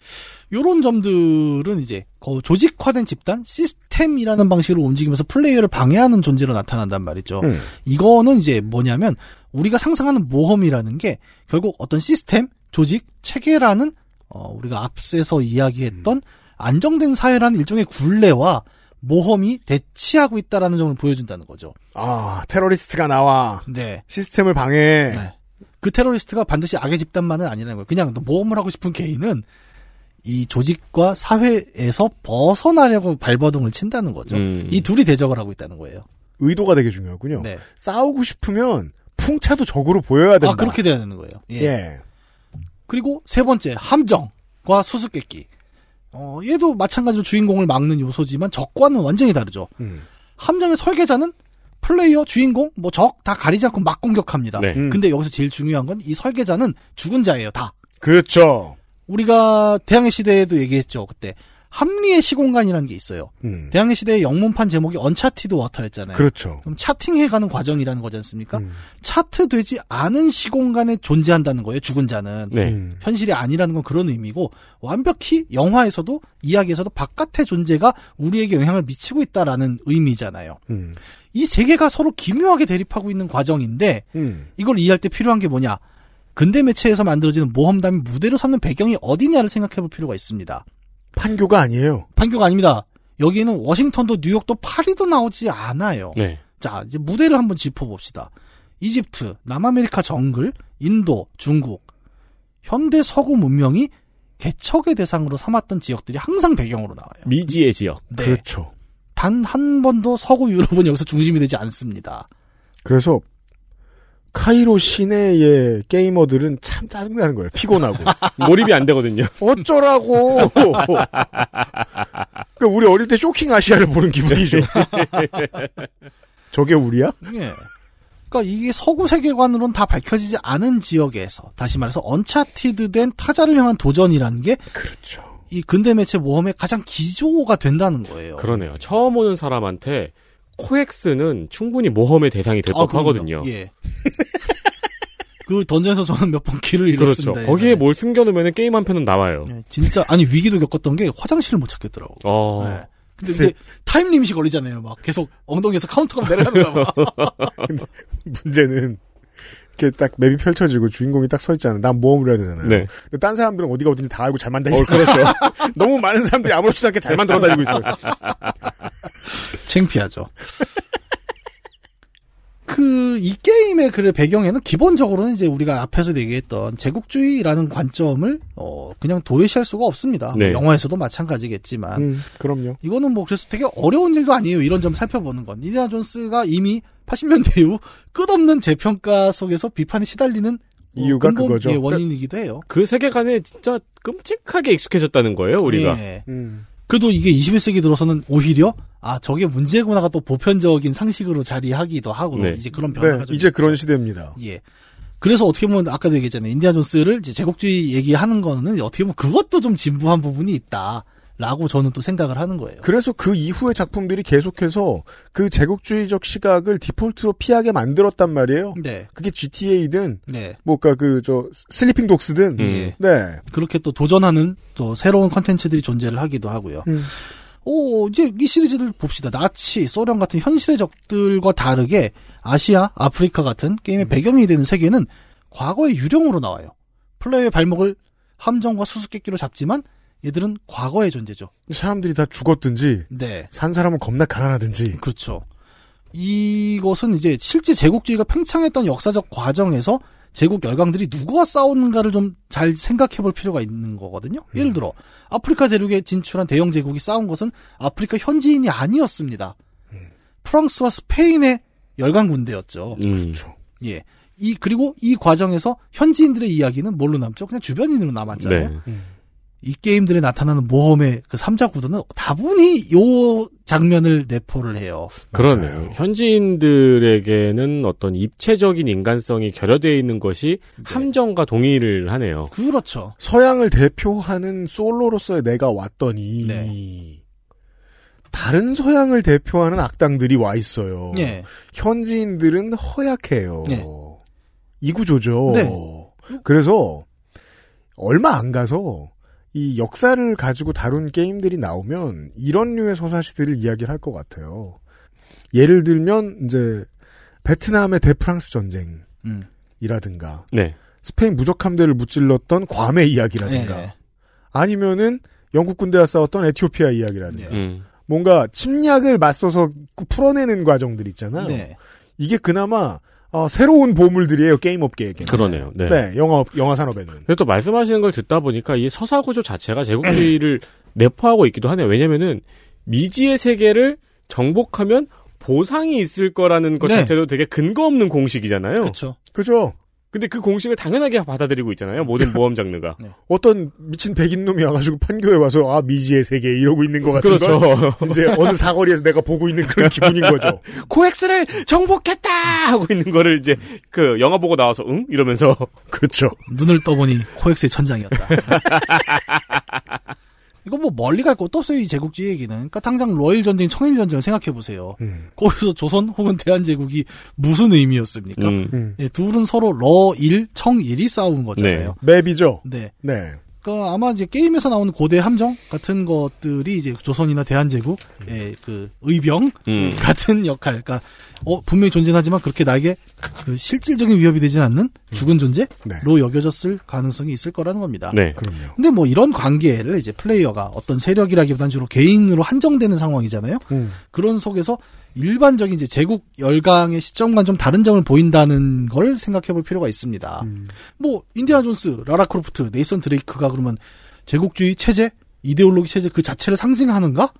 요런 점들은 이제 그 조직화된 집단 시스템이라는 방식으로 움직이면서 플레이어를 방해하는 존재로 나타난단 말이죠. 음. 이거는 이제 뭐냐면 우리가 상상하는 모험이라는 게 결국 어떤 시스템, 조직, 체계라는 어, 우리가 앞서서 이야기했던 안정된 사회라는 일종의 굴레와 모험이 대치하고 있다라는 점을 보여준다는 거죠. 아 테러리스트가 나와 네. 시스템을 방해. 그 테러리스트가 반드시 악의 집단만은 아니라는 거예요. 그냥 모험을 하고 싶은 개인은 이 조직과 사회에서 벗어나려고 발버둥을 친다는 거죠. 음. 이 둘이 대적을 하고 있다는 거예요. 의도가 되게 중요하군요. 네. 싸우고 싶으면 풍차도 적으로 보여야 된다. 아, 그렇게 돼야 되는 거예요. 예. 예. 그리고 세 번째, 함정과 수수께끼. 어, 얘도 마찬가지로 주인공을 막는 요소지만 적과는 완전히 다르죠. 음. 함정의 설계자는 플레이어, 주인공, 뭐 적 다 가리지 않고 막 공격합니다. 네. 음. 근데 여기서 제일 중요한 건 이 설계자는 죽은 자예요, 다. 그렇죠. 우리가 대항해 시대에도 얘기했죠, 그때. 합리의 시공간이라는 게 있어요. 음. 대항해시대의 영문판 제목이 언차티드 워터였잖아요. 그렇죠. 그럼 charting해가는 과정이라는 거지 않습니까? 차트되지 않은 시공간에 존재한다는 거예요, 죽은 자는. 네. 음. 현실이 아니라는 건 그런 의미고, 완벽히 영화에서도, 이야기에서도 바깥의 존재가 우리에게 영향을 미치고 있다라는 의미잖아요. 음. 이 세계가 서로 기묘하게 대립하고 있는 과정인데, 음. 이걸 이해할 때 필요한 게 뭐냐? 근대 매체에서 만들어지는 모험담이 무대로 삼는 배경이 어디냐를 생각해 볼 필요가 있습니다. 판교가 아니에요. 판교가 아닙니다. 여기에는 워싱턴도 뉴욕도 파리도 나오지 않아요. 네. 자, 이제 무대를 한번 짚어봅시다. 이집트, 남아메리카 정글, 인도, 중국, 현대 서구 문명이 개척의 대상으로 삼았던 지역들이 항상 배경으로 나와요. 미지의 지역. 네. 그렇죠. 단 한 번도 서구 유럽은 여기서 중심이 되지 않습니다. 그래서 카이로 시내의 게이머들은 참 짜증나는 거예요. 피곤하고. 몰입이 안 되거든요. 어쩌라고. 그 우리 어릴 때 쇼킹 아시아를 보는 기분이죠. 저게 우리야? 예. 그러니까 이게 서구 세계관으로는 다 밝혀지지 않은 지역에서 다시 말해서 언차티드된 타자를 향한 도전이라는 게 그렇죠. 이 근대 매체 모험의 가장 기조가 된다는 거예요. 그러네요. 처음 오는 사람한테 코엑스는 충분히 모험의 대상이 될 아, 법하거든요. 예. 그 던전에서 저는 몇 번 길을 그렇죠. 잃었습니다. 거기에 뭘 숨겨놓으면 게임 한 편은 나와요. 진짜 아니 위기도 겪었던 게 화장실을 못 찾겠더라고. 어. 네. 근데 이제 time limit이 걸리잖아요. 막 계속 엉덩이에서 카운터가 내려가는 거 봐. 문제는 이렇게 딱 맵이 펼쳐지고 주인공이 딱 서 있잖아요. 난 모험을 해야 되잖아요. 네. 근데 딴 사람들은 어디가 어딘지 다 알고 잘만 다니죠. 그렇죠. 너무 많은 사람들이 아무렇지도 않게 잘만 돌아다니고 있어요. 창피하죠. 그 이 게임의 그 배경에는 기본적으로는 이제 우리가 앞에서 얘기했던 제국주의라는 관점을 어 그냥 도외시할 수가 없습니다. 네. 영화에서도 마찬가지겠지만 음, 그럼요. 이거는 뭐 그래서 되게 어려운 일도 아니에요. 이런 점 살펴보는 건 이디나 존스가 이미 80년대 이후 끝없는 재평가 속에서 비판에 시달리는 어, 이유가 그거죠. 예, 원인이기도 해요. 그 세계관에 진짜 끔찍하게 익숙해졌다는 거예요, 우리가. 예. 음. 그래도 이게 21세기 들어서는 오히려 아 저게 문제구나가 또 보편적인 상식으로 자리하기도 하고 네. 이제 그런 변화가 네, 좀 이제 그런 시대입니다. 예. 그래서 어떻게 보면 아까도 얘기했잖아요. 인디아나 존스를 이제 제국주의 얘기하는 거는 어떻게 보면 그것도 좀 진부한 부분이 있다 라고 저는 또 생각을 하는 거예요. 그래서 그 이후의 작품들이 계속해서 그 제국주의적 시각을 default로 피하게 만들었단 말이에요. 네. 그게 GTA든 네. 뭡니까 그 저 슬리핑 독스든 예. 네. 그렇게 또 도전하는 또 새로운 컨텐츠들이 존재를 하기도 하고요. 음. 오, 이제 이 시리즈들 봅시다. 나치, 소련 같은 현실의 적들과 다르게 아시아, 아프리카 같은 게임의 배경이 되는 세계는 과거의 유령으로 나와요. 플레이어의 발목을 함정과 수수께끼로 잡지만 얘들은 과거의 존재죠. 사람들이 다 죽었든지 네. 산 사람은 겁나 가난하든지 그렇죠. 이것은 이제 실제 제국주의가 팽창했던 역사적 과정에서 제국 열강들이 누구와 싸우는가를 좀 잘 생각해 볼 필요가 있는 거거든요. 예를 들어 아프리카 대륙에 진출한 대영 제국이 싸운 것은 아프리카 현지인이 아니었습니다. 프랑스와 스페인의 열강 군대였죠. 그렇죠. 예. 이 그리고 이 과정에서 현지인들의 이야기는 뭘로 남죠? 그냥 주변인으로 남았잖아요. 네. 이 게임들에 나타나는 모험의 그 삼자 구도는 다분히 요 장면을 내포를 해요. 그러네요. 현지인들에게는 어떤 입체적인 인간성이 결여되어 있는 것이 함정과 동의를 하네요. 그렇죠. 서양을 대표하는 솔로로서의 내가 왔더니 다른 서양을 대표하는 악당들이 와 있어요. 예. 현지인들은 허약해요. 네. 이 구조죠. 네. 그래서 얼마 안 가서 이 역사를 가지고 다룬 게임들이 나오면 이런 류의 서사시들을 이야기를 할 것 같아요. 예를 들면 이제 베트남의 대프랑스 전쟁이라든가 음. 네. 스페인 무적 함대를 무찔렀던 괌의 이야기라든가 네. 아니면은 영국 군대와 싸웠던 에티오피아 이야기라든가 음. 뭔가 침략을 맞서서 풀어내는 과정들 있잖아요. 네. 이게 그나마 어, 새로운 보물들이에요 게임 업계에게. 그러네요. 네. 영화 영화 산업에는. 근데 또 말씀하시는 걸 듣다 보니까 이 서사 구조 자체가 제국주의를 내포하고 있기도 하네요. 왜냐면은 미지의 세계를 정복하면 보상이 있을 거라는 것 네. 자체도 되게 근거 없는 공식이잖아요. 그렇죠. 그죠. 근데 그 공식을 당연하게 받아들이고 있잖아요. 모든 모험 장르가. 네. 어떤 미친 백인 놈이 와가지고 판교에 와서 아 미지의 세계 이러고 있는 것 같은 그렇죠. 걸 이제 어느 사거리에서 내가 보고 있는 그런 기분인 거죠. 코엑스를 정복했다 하고 있는 거를 이제 그 영화 보고 나와서 응 이러면서 그렇죠. 눈을 떠보니 코엑스의 천장이었다. 이거 뭐 멀리 갈 것도 없어요, 이 제국주의 얘기는. 그러니까 당장 러일 전쟁, 청일 전쟁을 생각해 보세요. 음. 거기서 조선 혹은 대한제국이 무슨 의미였습니까? 음. 예, 둘은 서로 러일, 청일이 싸운 거잖아요. 맵이죠. 네. 네. 그러니까 아마 이제 게임에서 나오는 고대 함정 같은 것들이 이제 조선이나 대한제국의 그 의병 음. 같은 역할, 그러니까 어 분명히 존재하지만 그렇게 나에게 그 실질적인 위협이 되진 않는 죽은 존재로 네. 여겨졌을 가능성이 있을 거라는 겁니다. 네. 그럼요. 근데 뭐 이런 관계를 이제 플레이어가 어떤 세력이라기보단 주로 개인으로 한정되는 상황이잖아요. 음. 그런 속에서 일반적인 이제 제국 열강의 시점과 좀 다른 점을 보인다는 걸 생각해 볼 필요가 있습니다. 음. 뭐 인디아나 존스, 라라 크로프트, 네이선 드레이크가 그러면 제국주의 체제, 이데올로기 체제 그 자체를 상징하는가?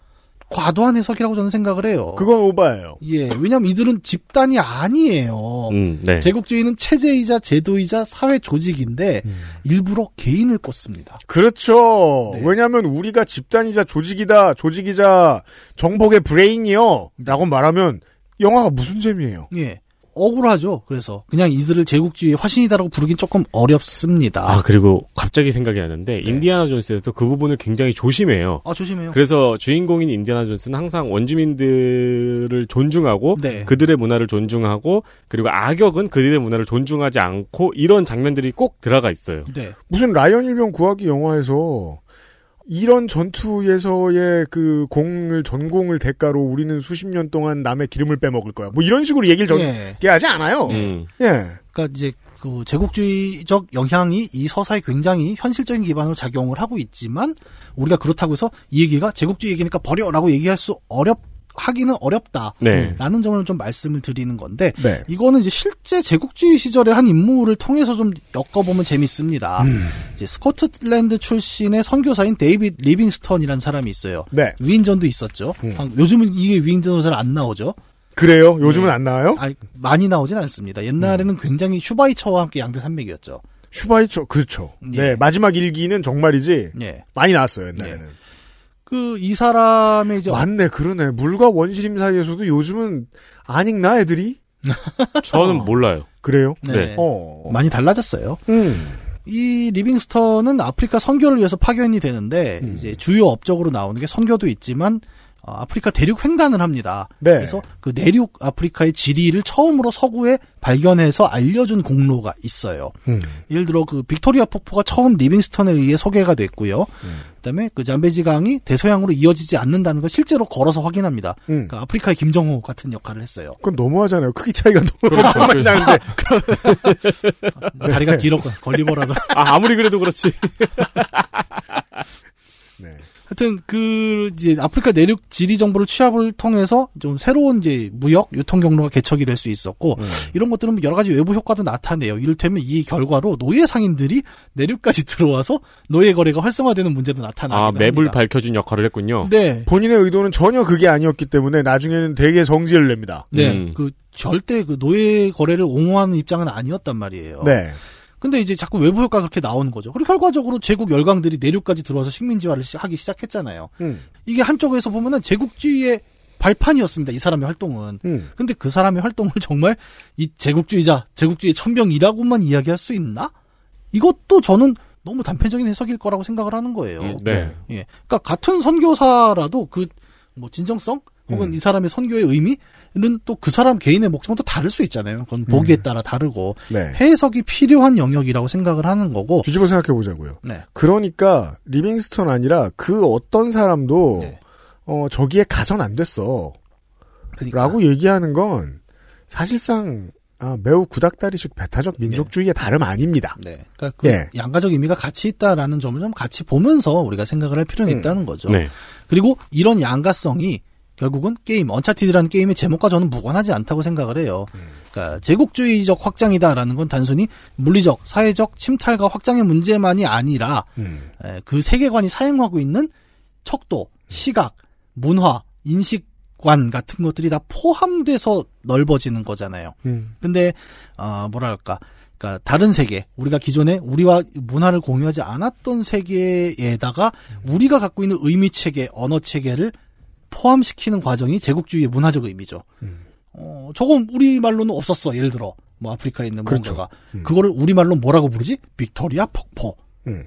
과도한 해석이라고 저는 생각을 해요. 그건 오바예요. 예, 왜냐면 이들은 집단이 아니에요. 음, 네. 제국주의는 체제이자 제도이자 사회 조직인데 일부러 개인을 꽂습니다. 그렇죠. 네. 왜냐하면 우리가 집단이자 조직이다, 조직이자 정복의 브레인이요. 라고 말하면 영화가 무슨 재미예요? 예. 억울하죠. 그래서 그냥 이들을 제국주의의 화신이다라고 부르긴 조금 어렵습니다. 아 그리고 갑자기 생각이 나는데 인디아나 존스에도 그 부분을 굉장히 조심해요. 아, 조심해요. 그래서 주인공인 인디아나 존스는 항상 원주민들을 존중하고 네. 그들의 문화를 존중하고 그리고 악역은 그들의 문화를 존중하지 않고 이런 장면들이 꼭 들어가 있어요. 네. 무슨 라이언 일병 구하기 영화에서 이런 전투에서의 그 공을 전공을 대가로 우리는 수십 년 동안 남의 기름을 빼먹을 거야. 뭐 이런 식으로 얘기를 전, 예. 얘기하지 않아요. 음. 예. 그러니까 이제 그 제국주의적 영향이 이 서사에 굉장히 현실적인 기반으로 작용을 하고 있지만 우리가 그렇다고 해서 이 얘기가 제국주의 얘기니까 버려라고 얘기할 수 어렵 하기는 어렵다라는 네. 점을 좀 말씀을 드리는 건데 네. 이거는 이제 실제 제국주의 시절의 한 인물을 통해서 좀 엮어보면 재밌습니다. 음. 이제 스코틀랜드 출신의 선교사인 데이빗 리빙스턴이라는 사람이 있어요. 네. 위인전도 있었죠. 음. 아, 요즘은 이게 위인전으로 잘 안 나오죠. 그래요? 요즘은 예. 안 나와요? 아, 많이 나오진 않습니다. 옛날에는 음. 굉장히 슈바이처와 함께 양대 산맥이었죠. 슈바이처, 그렇죠. 예. 네, 마지막 일기는 정말이지 예. 많이 나왔어요, 옛날에는. 그 이 사람의 이제 맞네, 그러네. 물과 원시림 사이에서도 요즘은 안 읽나 애들이? 저는 몰라요. 그래요? 네. 어. 많이 달라졌어요. 음. 이 리빙스턴은 아프리카 선교를 위해서 파견이 되는데 음. 이제 주요 업적으로 나오는 게 선교도 있지만 어, 아프리카 대륙 횡단을 합니다. 네. 그래서 그 내륙 아프리카의 지리를 처음으로 서구에 발견해서 알려준 공로가 있어요. 음. 예를 들어 그 빅토리아 폭포가 처음 리빙스턴에 의해 소개가 됐고요. 음. 그다음에 그 잠베지 강이 대서양으로 이어지지 않는다는 걸 실제로 걸어서 확인합니다. 음. 그 아프리카의 김정호 같은 역할을 했어요. 그건 너무하잖아요. 크기 차이가 너무 그렇죠. 많이 나는데. 다리가 길었고 걸리버라도. 아, 아무리 그래도 그렇지. 네. 하여튼 그 이제 아프리카 내륙 지리 정보를 취합을 통해서 좀 새로운 이제 무역 유통 경로가 개척이 될 수 있었고 음. 이런 것들은 뭐 여러 가지 외부 효과도 나타내요. 이를테면 이 결과로 노예 상인들이 내륙까지 들어와서 노예 거래가 활성화되는 문제도 나타나기도 아, 맵을 합니다. 밝혀준 역할을 했군요. 네. 본인의 의도는 전혀 그게 아니었기 때문에 나중에는 되게 성질을 냅니다. 네. 음. 그 절대 그 노예 거래를 옹호하는 입장은 아니었단 말이에요. 네. 근데 이제 자꾸 외부 효과가 그렇게 나오는 거죠. 그리고 결과적으로 제국 열강들이 내륙까지 들어와서 식민지화를 시- 하기 시작했잖아요. 음. 이게 한쪽에서 보면은 제국주의의 발판이었습니다. 이 사람의 활동은. 음. 근데 그 사람의 활동을 정말 이 제국주의자, 제국주의 천병이라고만 이야기할 수 있나? 이것도 저는 너무 단편적인 해석일 거라고 생각을 하는 거예요. 음, 네. 예. 그러니까 같은 선교사라도 그 뭐 진정성 혹은 음. 이 사람의 선교의 의미는 또 그 사람 개인의 목적은 또 다를 수 있잖아요. 그건 보기에 따라 다르고 네. 해석이 필요한 영역이라고 생각을 하는 거고. 뒤집어 생각해 보자고요. 네. 그러니까 리빙스턴 아니라 그 어떤 사람도 네. 어 저기에 가선 안 됐어. 그러니까. 라고 얘기하는 건 사실상 아, 매우 구닥다리식 배타적 민족주의의 다름 아닙니다. 네. 그러니까 그 예. 양가적 의미가 같이 있다라는 점을 좀 같이 보면서 우리가 생각을 할 필요는 음. 있다는 거죠. 네. 그리고 이런 양가성이 결국은 게임 Uncharted라는 게임의 제목과 저는 무관하지 않다고 생각을 해요. 그러니까 제국주의적 확장이다라는 건 단순히 물리적, 사회적 침탈과 확장의 문제만이 아니라 음. 에, 그 세계관이 사용하고 있는 척도, 시각, 문화, 인식관 같은 것들이 다 포함돼서 넓어지는 거잖아요. 음. 근데 어 뭐랄까 그러니까 다른 세계 우리가 기존에 우리와 문화를 공유하지 않았던 세계에다가 우리가 갖고 있는 의미 체계 언어 체계를 포함시키는 과정이 제국주의의 문화적 의미죠. 음. 어 저건 우리 말로는 없었어. 예를 들어 뭐 아프리카에 있는 그렇죠. 뭔가가 음. 그거를 우리 말로 뭐라고 부르지? 빅토리아 폭포. 음.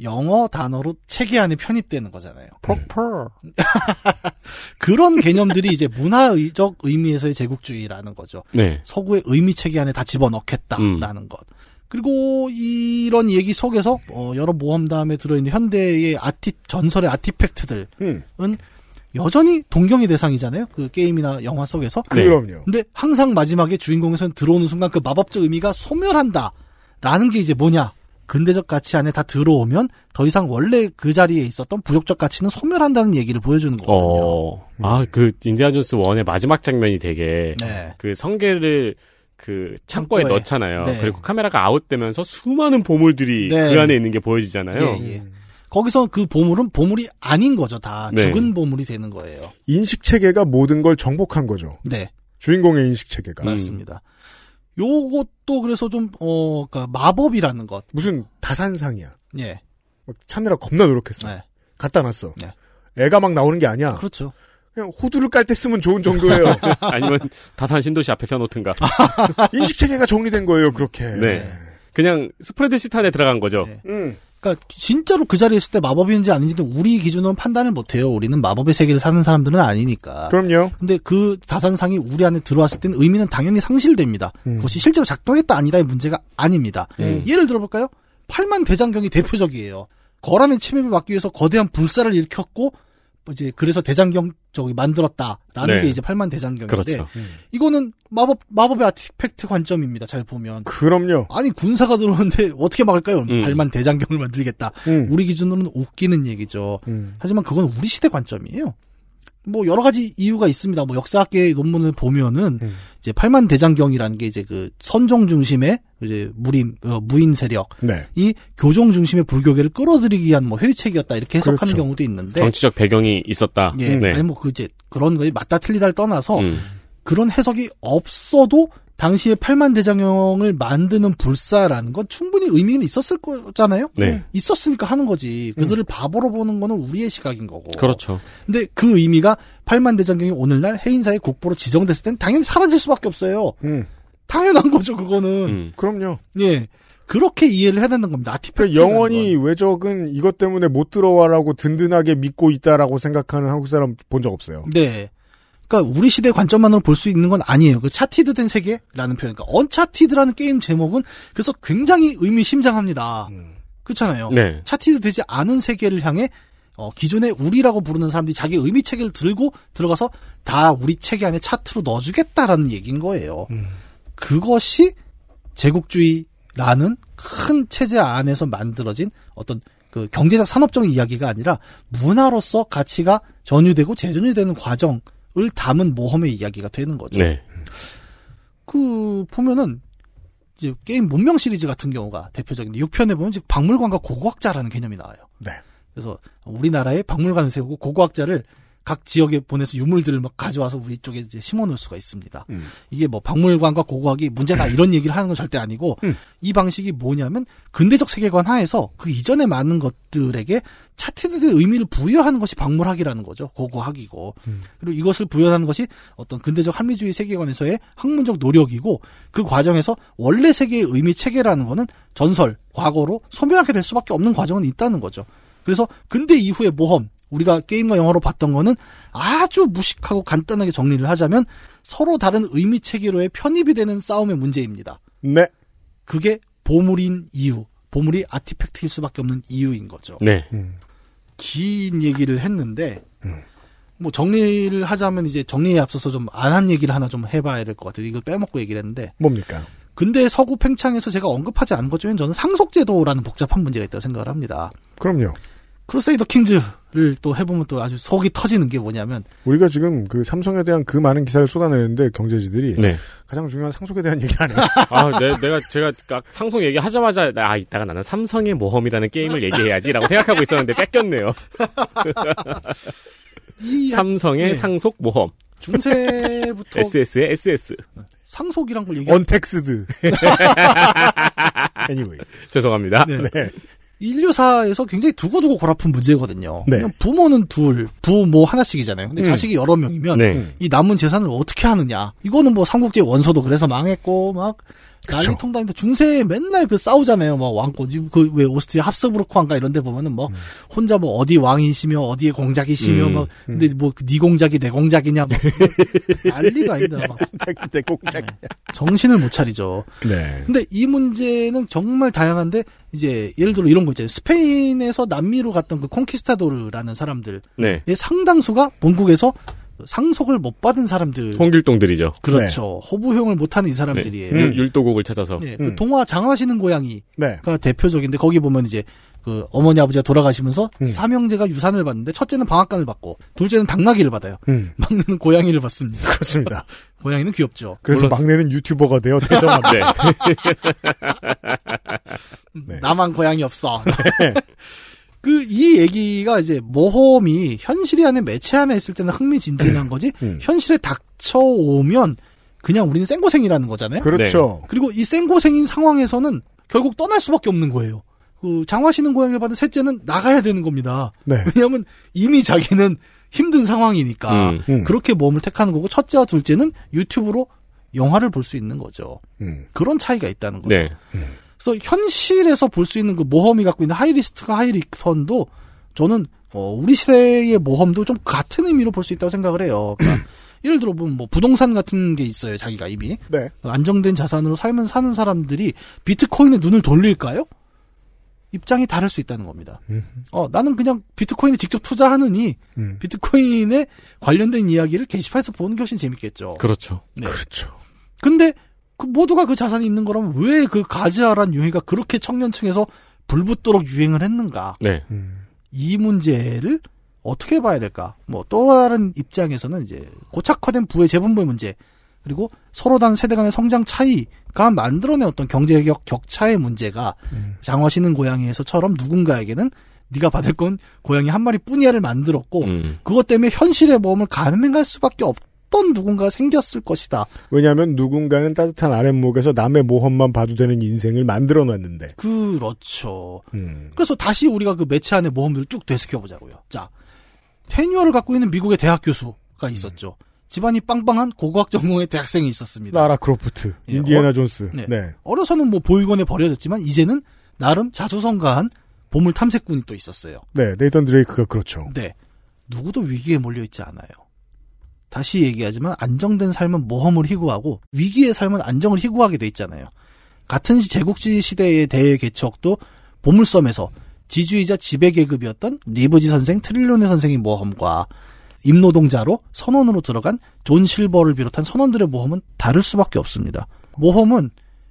영어 단어로 체계 안에 편입되는 거잖아요. 퍼퍼. 그런 개념들이 이제 문화적 의미에서의 제국주의라는 거죠. 네. 서구의 의미 체계 안에 다 집어넣겠다라는 음. 것. 그리고 이런 얘기 속에서 어, 여러 모험담에 들어있는 현대의 아티 전설의 아티팩트들은 음. 여전히 동경의 대상이잖아요. 그 게임이나 영화 속에서. 네. 그럼요. 근데 항상 마지막에 주인공에서는 들어오는 순간 그 마법적 의미가 소멸한다 라는 게 이제 뭐냐? 근대적 가치 안에 다 들어오면 더 이상 원래 그 자리에 있었던 부족적 가치는 소멸한다는 얘기를 보여주는 거거든요. 어. 아, 그 인디아 존스 1의 마지막 장면이 되게 네. 그 성게를 그 창고에, 창고에. 넣잖아요. 네. 그리고 카메라가 아웃되면서 수많은 보물들이 네. 그 안에 있는 게 보여지잖아요. 예, 예. 거기서 그 보물은 보물이 아닌 거죠. 다 네. 죽은 보물이 되는 거예요. 인식 체계가 모든 걸 정복한 거죠. 네. 주인공의 인식 체계가. 맞습니다. 요것도 그래서 좀, 어, 그니까 마법이라는 것. 무슨 다산상이야. 예. 막 찾느라 겁나 노력했어. 네. 갖다 놨어. 네. 애가 막 나오는 게 아니야. 그렇죠. 그냥 호두를 깔 때 쓰면 좋은 정도예요. 아니면 다산 신도시 앞에 세워놓든가. 인식 체계가 정리된 거예요, 그렇게. 네. 그냥 스프레드시트 안에 들어간 거죠. 네. 음. 그러니까 진짜로 그 자리에 있을 때 마법인지 아닌지는 우리 기준으로는 판단을 못해요. 우리는 마법의 세계를 사는 사람들은 아니니까. 그럼요. 근데 그 다산상이 우리 안에 들어왔을 때는 의미는 당연히 상실됩니다. 음. 그것이 실제로 작동했다 아니다의 문제가 아닙니다. 음. 예를 들어볼까요? 팔만 대장경이 대표적이에요. 거란의 침입을 막기 위해서 거대한 불사를 일으켰고 이제 그래서 대장경 저기 만들었다라는 네. 게 이제 팔만 대장경인데 그렇죠. 이거는 마법 마법의 아티팩트 관점입니다. 잘 보면 그럼요. 아니 군사가 들어오는데 어떻게 막을까요? 음. 팔만 대장경을 만들겠다. 음. 우리 기준으로는 웃기는 얘기죠. 음. 하지만 그건 우리 시대 관점이에요. 뭐 여러 가지 이유가 있습니다. 뭐 역사학계 논문을 보면은 음. 이제 팔만 대장경이라는 게 이제 그 선종 중심의 이제 무림 어, 무인 세력 네. 이 교종 중심의 불교계를 끌어들이기 위한 뭐 회유책이었다 이렇게 해석하는 그렇죠. 경우도 있는데 정치적 배경이 있었다. 예 네. 아니 뭐그 이제 그런 거에 맞다 틀리다를 떠나서 음. 그런 해석이 없어도 당시에 팔만 대장경을 만드는 불사라는 건 충분히 의미는 있었을 거잖아요. 네. 있었으니까 하는 거지. 그들을 바보로 보는 거는 우리의 시각인 거고. 그렇죠. 근데 그 의미가 팔만 대장경이 오늘날 해인사의 국보로 지정됐을 땐 당연히 사라질 수밖에 없어요. 음. 당연한 거죠, 그거는. 음. 그럼요. 예. 그렇게 이해를 해야 된다는 겁니다. 아티팩트. 그러니까 영원히 외적은 이것 때문에 못 들어와라고 든든하게 믿고 있다라고 생각하는 한국 사람 본 적 없어요. 네. 그러니까 우리 시대 관점만으로 볼 수 있는 건 아니에요. 그 차티드 된 세계라는 표현. 그러니까 Uncharted라는 게임 제목은 그래서 굉장히 의미심장합니다. 그렇잖아요. 네. 차티드 되지 않은 세계를 향해 어, 기존의 우리라고 부르는 사람들이 자기 의미 체계를 들고 들어가서 다 우리 체계 안에 차트로 넣어주겠다라는 얘기인 거예요. 그것이 제국주의라는 큰 체제 안에서 만들어진 어떤 그 경제적 산업적인 이야기가 아니라 문화로서 가치가 전유되고 재전유되는 과정 을 담은 모험의 이야기가 되는 거죠. 네. 그 보면은 이제 게임 문명 시리즈 같은 경우가 대표적인데 6편에 보면 이제 박물관과 고고학자라는 개념이 나와요. 네. 그래서 우리나라에 박물관을 세우고 고고학자를 각 지역에 보내서 유물들을 막 가져와서 우리 쪽에 이제 심어놓을 수가 있습니다. 음. 이게 뭐 박물관과 고고학이 문제다 이런 얘기를 하는 건 절대 아니고 음. 이 방식이 뭐냐면 근대적 세계관 하에서 그 이전에 많은 것들에게 차트들의 의미를 부여하는 것이 박물학이라는 거죠. 고고학이고 음. 그리고 이것을 부여하는 것이 어떤 근대적 합리주의 세계관에서의 학문적 노력이고 그 과정에서 원래 세계의 의미 체계라는 거는 전설, 과거로 소멸하게 될 수밖에 없는 과정은 있다는 거죠. 그래서 근대 이후의 모험 우리가 게임과 영화로 봤던 거는 아주 무식하고 간단하게 정리를 하자면 서로 다른 의미 체계로의 편입이 되는 싸움의 문제입니다. 네. 그게 보물인 이유, 보물이 아티팩트일 수밖에 없는 이유인 거죠. 네. 긴 얘기를 했는데 뭐 정리를 하자면 이제 정리에 앞서서 좀 안 한 얘기를 하나 좀 해봐야 될 것 같아요. 이걸 빼먹고 얘기를 했는데 뭡니까? 근데 서구 팽창에서 제가 언급하지 않은 것 중엔 저는 상속제도라는 복잡한 문제가 있다고 생각을 합니다. 그럼요. 크루세이더 킹즈를 또 해보면 또 아주 속이 터지는 게 뭐냐면 우리가 지금 그 삼성에 대한 그 많은 기사를 쏟아내는데 경제지들이 네. 가장 중요한 상속에 대한 얘기를 안 해요. 아, 내, 내가 제가 아, 상속 얘기하자마자 아 이따가 나는 삼성의 모험이라는 게임을 얘기해야지라고 생각하고 있었는데 뺏겼네요. 이 삼성의 네. 상속 모험. 중세부터 SS의 SS. 상속이란 걸 얘기 untaxed. anyway. 죄송합니다. 네. 인류사에서 굉장히 두고두고 골아픈 문제거든요. 네. 그냥 부모는 둘, 부모 하나씩이잖아요. 근데 음. 자식이 여러 명이면 네. 이 남은 재산을 어떻게 하느냐. 이거는 뭐 삼국지 원서도 그래서 망했고 막. 난리 통다니는데 중세에 맨날 그 싸우잖아요. 막 왕권 지금 그왜 오스트리아 합스부르크왕가 이런 데 보면은 뭐 혼자 뭐 어디 왕이시며 어디에 공작이시며 음, 막 근데 뭐네 공작이 내 공작이냐 막 난리가 아니다. 막 공작인데 공작. 정신을 못 차리죠. 네. 근데 이 문제는 정말 다양한데 이제 예를 들어 이런 거 있잖아요. 스페인에서 남미로 갔던 그 콩키스타도르라는 사람들의 네. 상당수가 본국에서 상속을 못 받은 사람들. 홍길동들이죠. 그렇죠. 호부형을 못하는 이 사람들이에요. 네. 율- 율도곡을 찾아서. 예, 음. 그 동화 장화시는 고양이가 네. 대표적인데 거기 보면 이제 그 어머니 아버지가 돌아가시면서 음. 삼형제가 유산을 받는데 첫째는 방앗간을 받고 둘째는 당나귀를 받아요. 음. 막내는 고양이를 받습니다. 그렇습니다. 고양이는 귀엽죠. 그래서 물론- 막내는 유튜버가 되어 대성합니다. 네. 네. 나만 고양이 없어. 그 이 얘기가 이제 모험이 현실이 안에 매체 안에 있을 때는 흥미진진한 거지 음. 현실에 닥쳐오면 그냥 우리는 생고생이라는 거잖아요. 그렇죠. 그리고 이 생고생인 상황에서는 결국 떠날 수밖에 없는 거예요. 그 장화시는 고양이를 받은 셋째는 나가야 되는 겁니다. 네. 왜냐하면 이미 자기는 힘든 상황이니까 음. 음. 그렇게 모험을 택하는 거고 첫째와 둘째는 유튜브로 영화를 볼 수 있는 거죠. 음. 그런 차이가 있다는 거죠. 네. 그래서 현실에서 볼 수 있는 그 모험이 갖고 있는 하이리스트가 하이리턴도 저는 어, 우리 시대의 모험도 좀 같은 의미로 볼 수 있다고 생각을 해요. 그러니까 예를 들어 보면 뭐 부동산 같은 게 있어요. 자기가 이미 네. 안정된 자산으로 살면 사는 사람들이 비트코인에 눈을 돌릴까요? 입장이 다를 수 있다는 겁니다. 음. 어, 나는 그냥 비트코인에 직접 투자하느니 음. 비트코인에 관련된 이야기를 게시판에서 보는 게 훨씬 재밌겠죠. 그렇죠. 네. 그렇죠. 근데 그 모두가 그 자산이 있는 거라면 왜 그 가즈아란 유행가 그렇게 청년층에서 불붙도록 유행을 했는가? 네. 음. 이 문제를 어떻게 봐야 될까? 뭐 또 다른 입장에서는 이제 고착화된 부의 재분배 문제 그리고 서로 다른 세대 간의 성장 차이가 만들어낸 어떤 경제적 격차의 문제가 장화시는 고양이에서처럼 누군가에게는 네가 받을 건 고양이 한 마리뿐이야를 만들었고 음. 그것 때문에 현실의 모험을 가능할 수밖에 어떤 누군가 생겼을 것이다. 왜냐하면 누군가는 따뜻한 아랫목에서 남의 모험만 봐도 되는 인생을 만들어 놨는데. 그렇죠. 음. 그래서 다시 우리가 그 매체 안에 모험들을 쭉 되새겨 보자고요. 자, tenure를 갖고 있는 미국의 대학 교수가 있었죠. 집안이 빵빵한 고고학 전공의 대학생이 있었습니다. 라라 크로프트, 예, 인디애나 어, 존스. 네. 네. 어려서는 뭐 보육원에 버려졌지만 이제는 나름 자수성가한 보물 탐색꾼이 또 있었어요. 네, 네이선 드레이크가 그렇죠. 네. 누구도 위기에 몰려 있지 않아요. 다시 얘기하지만 안정된 삶은 모험을 희구하고 위기의 삶은 안정을 희구하게 돼 있잖아요. 같은 시- 제국주의 시대의 대개척도 보물섬에서 지주이자 지배 계급이었던 리브지 선생, 트릴로네 선생의 모험과 임노동자로 선원으로 들어간 존 실버를 비롯한 선원들의 모험은 다를 수밖에 없습니다. 모험은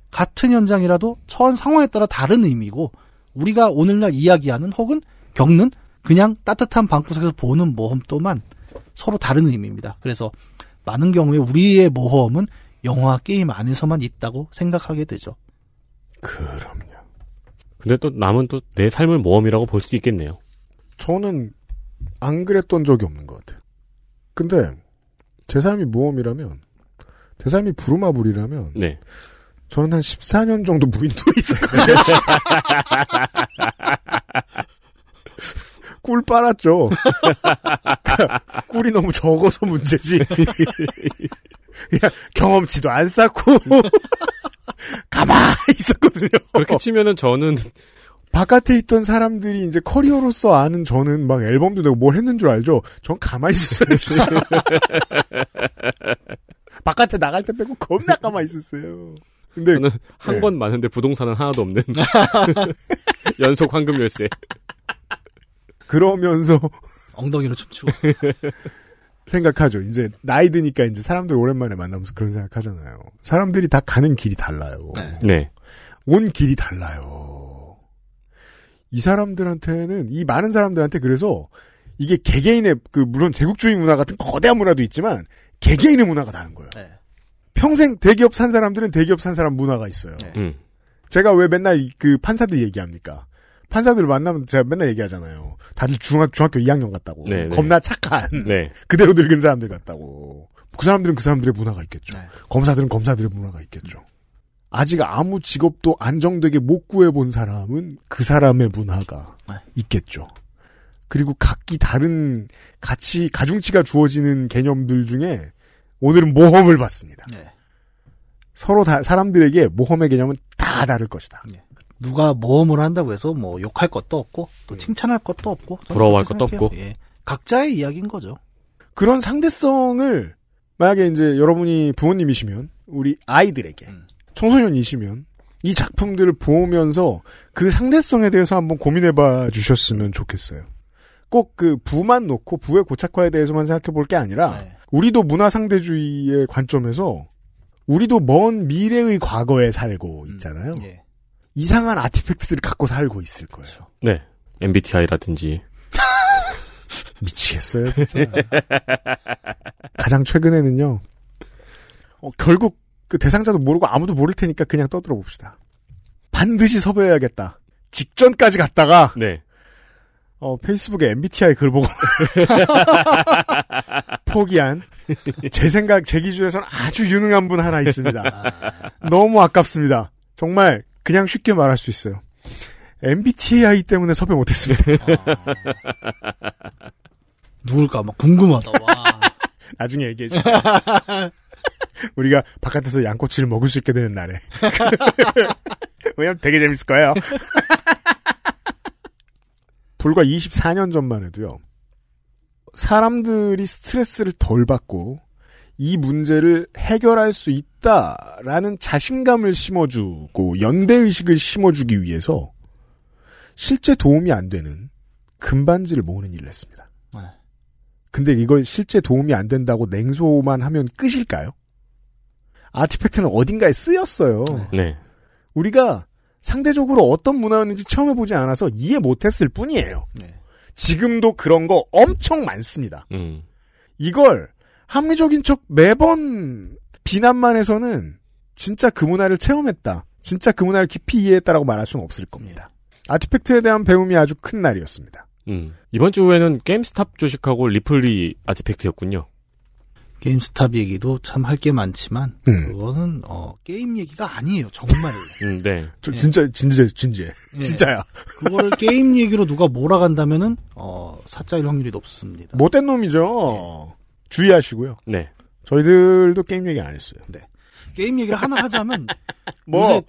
같은 현장이라도 처한 상황에 따라 다른 의미고 우리가 오늘날 이야기하는 혹은 겪는 그냥 따뜻한 방구석에서 보는 모험 또한 서로 다른 의미입니다. 그래서 많은 경우에 우리의 모험은 영화 게임 안에서만 있다고 생각하게 되죠. 그럼요. 근데 또 남은 또 내 삶을 모험이라고 볼 수도 있겠네요. 저는 안 그랬던 적이 없는 것 같아요. 근데 제 삶이 모험이라면, 제 삶이 부루마블이라면, 네. 저는 한 14년 정도 무인도에 있었거든요. 꿀 빨았죠. 꿀이 너무 적어서 문제지. 경험치도 안 쌓고 가만히 있었거든요. 그렇게 치면은 저는 바깥에 있던 사람들이 이제 커리어로서 아는 저는 막 앨범도 내고 뭘 했는 줄 알죠? 전 가만히 있었어요. 바깥에 나갈 때 빼고 겁나 가만히 있었어요. 근데 저는 한 네. 건 많은데 부동산은 하나도 없는 연속 황금 열쇠. 그러면서 엉덩이로 춤추고. 생각하죠. 이제 나이 드니까 이제 사람들 오랜만에 만나면서 그런 생각하잖아요. 사람들이 다 가는 길이 달라요. 네. 온 길이 달라요. 이 사람들한테는 이 많은 사람들한테 그래서 이게 개개인의 그 물론 제국주의 문화 같은 거대한 문화도 있지만 개개인의 문화가 다른 거예요. 네. 평생 대기업 산 사람들은 대기업 산 사람 문화가 있어요. 음. 제가 왜 맨날 이- 그 판사들 얘기합니까? 판사들 만나면 제가 맨날 얘기하잖아요. 다들 중학, 중학교 2학년 같다고. 네, 네. 겁나 착한. 네. 그대로 늙은 사람들 같다고. 그 사람들은 그 사람들의 문화가 있겠죠. 네. 검사들은 검사들의 문화가 있겠죠. 아직 아무 직업도 안정되게 못 구해본 사람은 그 사람의 문화가 네. 있겠죠. 그리고 각기 다른 가치, 가중치가 주어지는 개념들 중에 오늘은 모험을 봤습니다. 네. 서로 다, 사람들에게 모험의 개념은 다 다를 것이다. 누가 모험을 한다고 해서 뭐 욕할 것도 없고 또 칭찬할 것도 없고 부러워할 것도 생각해요. 없고. 예. 각자의 이야기인 거죠. 그런 상대성을 만약에 이제 여러분이 부모님이시면 우리 아이들에게 음. 청소년이시면 이 작품들을 보면서 그 상대성에 대해서 한번 고민해봐 주셨으면 좋겠어요. 꼭 그 부만 놓고 부의 고착화에 대해서만 생각해 볼 게 아니라 네. 우리도 문화 상대주의의 관점에서 우리도 먼 미래의 과거에 살고 있잖아요. 예. 이상한 아티팩트들을 갖고 살고 있을 거예요. 네. MBTI라든지. 미치겠어요, 진짜. 가장 최근에는요, 어, 결국 그 대상자도 모르고 아무도 모를 테니까 그냥 떠들어 봅시다. 반드시 섭외해야겠다. 직전까지 갔다가, 네. 어, 페이스북에 MBTI 글 보고, 포기한, 제 생각, 제 기준에서는 아주 유능한 분 하나 있습니다. 너무 아깝습니다. 정말, 그냥 쉽게 말할 수 있어요. MBTI 때문에 섭외 못했습니다. 누굴까 막 궁금하다. 와. 나중에 얘기해 줘. 우리가 바깥에서 양꼬치를 먹을 수 있게 되는 날에. 왜냐면 되게 재밌을 거예요. 불과 24년 전만 해도요. 사람들이 스트레스를 덜 받고 이 문제를 해결할 수 있다라는 자신감을 심어주고 연대의식을 심어주기 위해서 실제 도움이 안 되는 금반지를 모으는 일을 했습니다. 네. 근데 이걸 실제 도움이 안 된다고 냉소만 하면 끝일까요? 아티팩트는 어딘가에 쓰였어요. 네. 우리가 상대적으로 어떤 문화였는지 처음 해보지 않아서 이해 못했을 뿐이에요. 네. 지금도 그런 거 엄청 많습니다. 음. 이걸 합리적인 척 매번 비난만 해서는 진짜 그 문화를 체험했다. 진짜 그 문화를 깊이 이해했다라고 말할 수는 없을 겁니다. artifact에 대한 배움이 아주 큰 날이었습니다. 음. 이번 주에는 GameStop 주식하고 리플리 artifact였군요. GameStop 얘기도 참 할 게 많지만 음. 그거는 어, 게임 얘기가 아니에요. 정말. 음, 네. 저 예. 진짜 진지해 진지해. 예. 진짜야. 그거를 게임 얘기로 누가 몰아간다면은 어, 사짜일 확률이 높습니다. 못된 놈이죠. 주의하시고요. 네. 저희들도 게임 얘기 안 했어요. 게임 얘기를 하나 하자면 뭐? 요새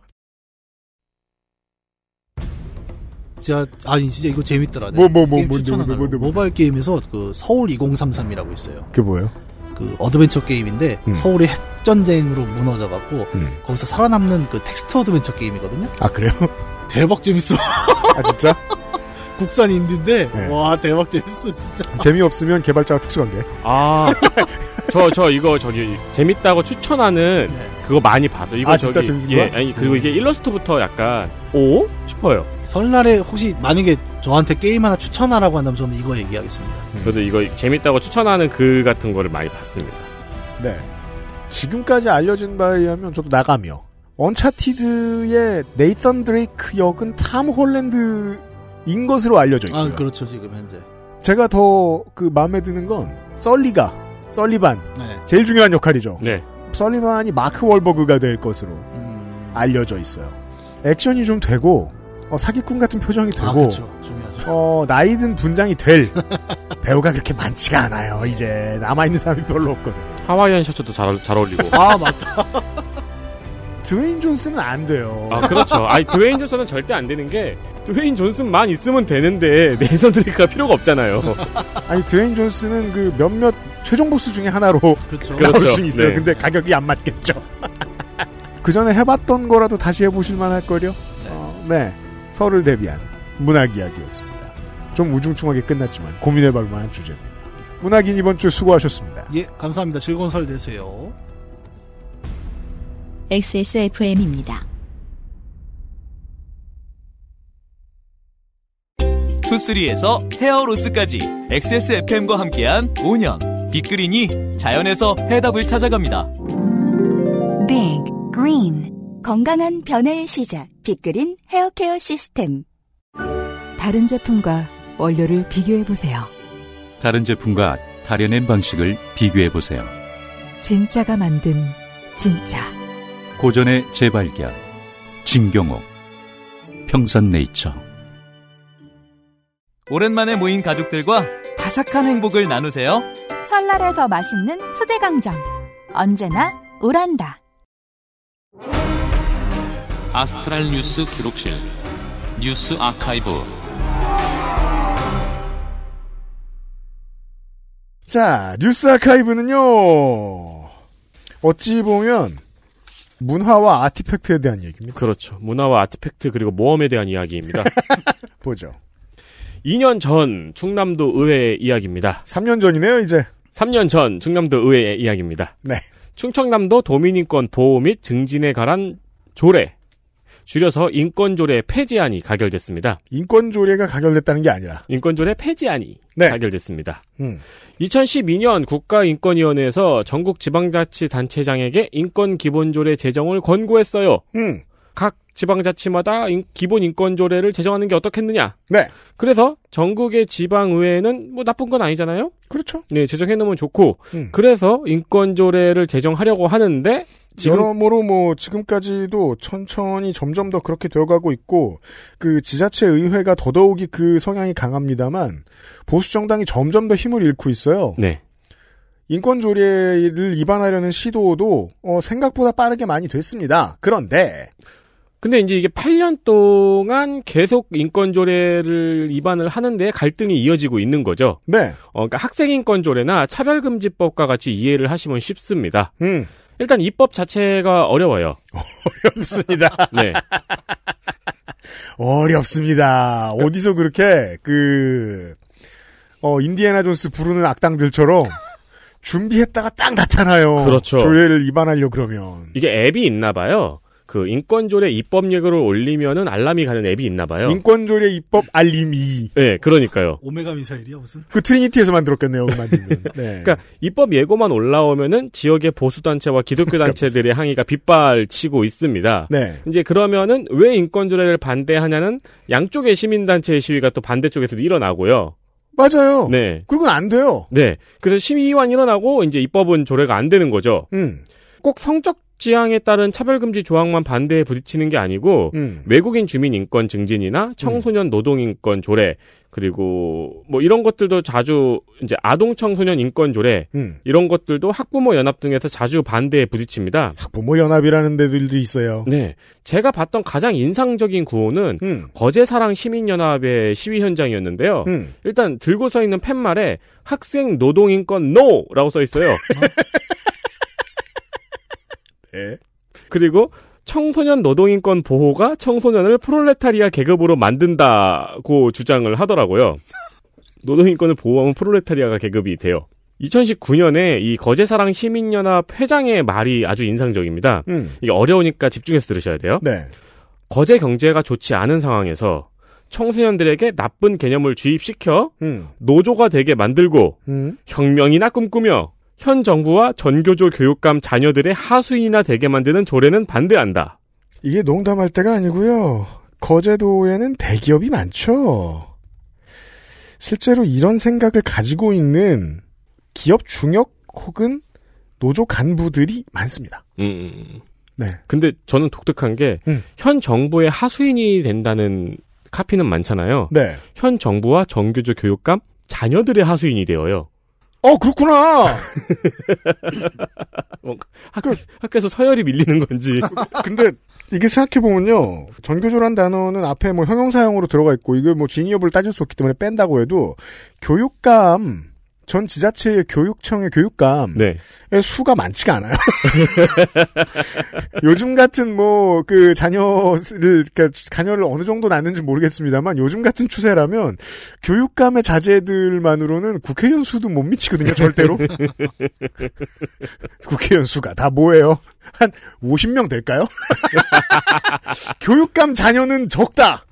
진짜 아니 진짜 이거 재밌더라. 뭐, 뭐, 뭐, 뭔데, 뭔데. 모바일 게임에서 그 서울 2033이라고 있어요. 그게 뭐예요? 그 어드벤처 게임인데 음. 서울이 핵 전쟁으로 무너져 갖고 음. 거기서 살아남는 그 텍스트 어드벤처 게임이거든요. 아 그래요? 대박 재밌어. 아 진짜? 국산 인디인데 네. 와 대박 재밌어 진짜. 재미없으면 개발자가 특수관계. 아, 저, 저 이거 저기 재밌다고 추천하는 네. 그거 많이 봐서 이거 아, 저기 진짜 재밌는 예, 거야? 아니 그리고 음. 이게 일러스트부터 약간 오 싶어요. 설날에 혹시 만약에 저한테 게임 하나 추천하라고 한다면 저는 이거 얘기하겠습니다. 저도 이거 재밌다고 추천하는 글 같은 거를 많이 봤습니다. 네. 지금까지 알려진 바에 의하면 저도 나가며 언차티드의 네이선 드레이크 역은 탐 홀랜드 인 것으로 알려져 있고요. 아 그렇죠 지금 현재. 제가 더 그 마음에 드는 건 썰리가 썰리반 네. 제일 중요한 역할이죠. 네. 썰리반이 마크 월버그가 될 것으로 음. 알려져 있어요. 액션이 좀 되고 어, 사기꾼 같은 표정이 되고 아 그렇죠 중요하죠. 어, 나이든 분장이 될 배우가 그렇게 많지가 않아요. 이제 남아 있는 사람이 별로 없거든요. 하와이안 셔츠도 잘, 잘 어울리고. 아 맞다. 드웨인 존스는 안 돼요. 아, 그렇죠. 아니, 드웨인 존슨은 절대 안 되는 게, 드웨인 존슨만 있으면 되는데, 네이선 드레이크가 필요가 없잖아요. 아니 드웨인 존스는 그 몇몇 최종 보스 중에 하나로 그렇죠. 나올 그렇죠. 수 있어요. 네. 근데 가격이 안 맞겠죠. 그 전에 해봤던 거라도 다시 해보실 만할 걸요. 어, 네, 설을 대비한 문학 이야기였습니다. 좀 우중충하게 끝났지만 고민해볼 만한 주제입니다. 문학인 이번 주 수고하셨습니다. 예 감사합니다. 즐거운 설 되세요. XSFM입니다. 투쓰리에서 헤어로스까지 XSFM과 함께한 5년 빅그린이 자연에서 해답을 찾아갑니다. Big Green 건강한 변화의 시작 빅그린 헤어케어 시스템 다른 제품과 원료를 비교해 보세요. 다른 제품과 다려낸 방식을 비교해 보세요. 진짜가 만든 진짜. 고전의 재발견. 진경옥. 평산네이처. 오랜만에 모인 가족들과 바삭한 행복을 나누세요. 설날에 더 맛있는 수제강정. 언제나 우란다. 아스트랄 뉴스 기록실 뉴스 아카이브 자, 뉴스 아카이브는요, 어찌 보면, 문화와 아티팩트에 대한 얘기입니다. 그렇죠. 문화와 아티팩트 그리고 모험에 대한 이야기입니다. 보죠. 2년 전 충남도 의회 이야기입니다. 3년 전이네요, 이제. 3년 전 충남도 의회 이야기입니다. 네. 충청남도 도민인권 보호 및 증진에 관한 조례, 줄여서 인권조례 폐지안이 가결됐습니다. 인권조례가 가결됐다는 게 아니라. 인권조례 폐지안이 네. 가결됐습니다. 음. 2012년 국가인권위원회에서 전국 지방자치단체장에게 인권기본조례 제정을 권고했어요. 음. 각 지방자치마다 인- 기본 인권조례를 제정하는 게 어떻겠느냐. 네. 그래서 전국의 지방의회는 뭐 나쁜 건 아니잖아요. 그렇죠. 네, 제정해 놓으면 좋고. 음. 그래서 인권조례를 제정하려고 하는데 지금 여러모로 뭐 지금까지도 천천히 점점 더 그렇게 되어가고 있고 그 지자체 의회가 더더욱이 그 성향이 강합니다만 보수 정당이 점점 더 힘을 잃고 있어요. 네. 인권 조례를 위반하려는 시도도 어, 생각보다 빠르게 많이 됐습니다. 그런데 근데 이제 이게 8년 동안 계속 인권조례를 위반을 하는데 갈등이 이어지고 있는 거죠. 네. 어, 그러니까 학생인권조례나 차별금지법과 같이 이해를 하시면 쉽습니다. 음. 일단 입법 자체가 어려워요. 어렵습니다. 네. 어렵습니다. 어디서 그렇게 그 어, 인디애나 존스 부르는 악당들처럼 준비했다가 딱 나타나요. 그렇죠. 조례를 위반하려 그러면. 이게 앱이 있나 봐요. 그 인권조례 입법력을 올리면은 알람이 가는 앱이 있나 봐요. 인권조례 입법 알림이. 네, 그러니까요. 오메가 미사일이야 무슨? 그 트리니티에서 만들었겠네요. 그 만들면. 네. 그러니까 입법 예고만 올라오면은 지역의 보수 단체와 기독교 단체들의 항의가 빗발치고 있습니다. 네. 이제 그러면은 왜 인권조례를 반대하냐는 양쪽의 시민 단체의 시위가 또 반대쪽에서도 일어나고요. 맞아요. 네. 그리고는 안 돼요. 네. 그래서 심의위반 일어나고 이제 입법은 조례가 안 되는 거죠. 음. 꼭 성적 지향에 따른 차별금지 조항만 반대에 부딪히는 게 아니고 음. 외국인 주민 인권 증진이나 청소년 노동 인권 조례 그리고 뭐 이런 것들도 자주 이제 아동 청소년 인권 조례 음. 이런 것들도 학부모 연합 등에서 자주 반대에 부딪힙니다. 학부모 연합이라는 데들도 있어요. 네. 제가 봤던 가장 인상적인 구호는 음. 거제사랑 시민연합의 시위 현장이었는데요. 음. 일단 들고 서 있는 팻말에 학생 노동 인권 NO라고 써 있어요. 네. 그리고 청소년 노동인권 보호가 청소년을 프롤레타리아 계급으로 만든다고 주장을 하더라고요. 노동인권을 보호하면 프롤레타리아가 계급이 돼요. 2019년에 이 거제사랑 시민연합 회장의 말이 아주 인상적입니다. 음. 이게 어려우니까 집중해서 들으셔야 돼요. 네. 거제 경제가 좋지 않은 상황에서 청소년들에게 나쁜 개념을 주입시켜 음. 노조가 되게 만들고 음. 혁명이나 꿈꾸며 현 정부와 전교조 교육감 자녀들의 하수인이나 되게 만드는 조례는 반대한다. 이게 농담할 때가 아니고요. 거제도에는 대기업이 많죠. 실제로 이런 생각을 가지고 있는 기업 중역 혹은 노조 간부들이 많습니다. 음. 네. 근데 저는 독특한 게현 음. 정부의 하수인이 된다는 카피는 많잖아요. 네. 현 정부와 전교조 교육감 자녀들의 하수인이 되어요. 어 그렇구나. 뭐, 학교, 학교에서 서열이 밀리는 건지. 근데 이게 생각해 보면요, 전교조란 단어는 앞에 뭐 형용사형으로 들어가 있고 이게 뭐 주인이여부를 따질 수 없기 때문에 뺀다고 해도 교육감 전 지자체의 교육청의 교육감의 네. 수가 많지가 않아요. 요즘 같은 뭐 그 자녀를 그러니까 자녀를 어느 정도 낳는지 모르겠습니다만 요즘 같은 추세라면 교육감의 자제들만으로는 국회의원 수도 못 미치거든요, 절대로. 국회의원 수가 다 뭐예요? 한 50명 될까요? 교육감 자녀는 적다.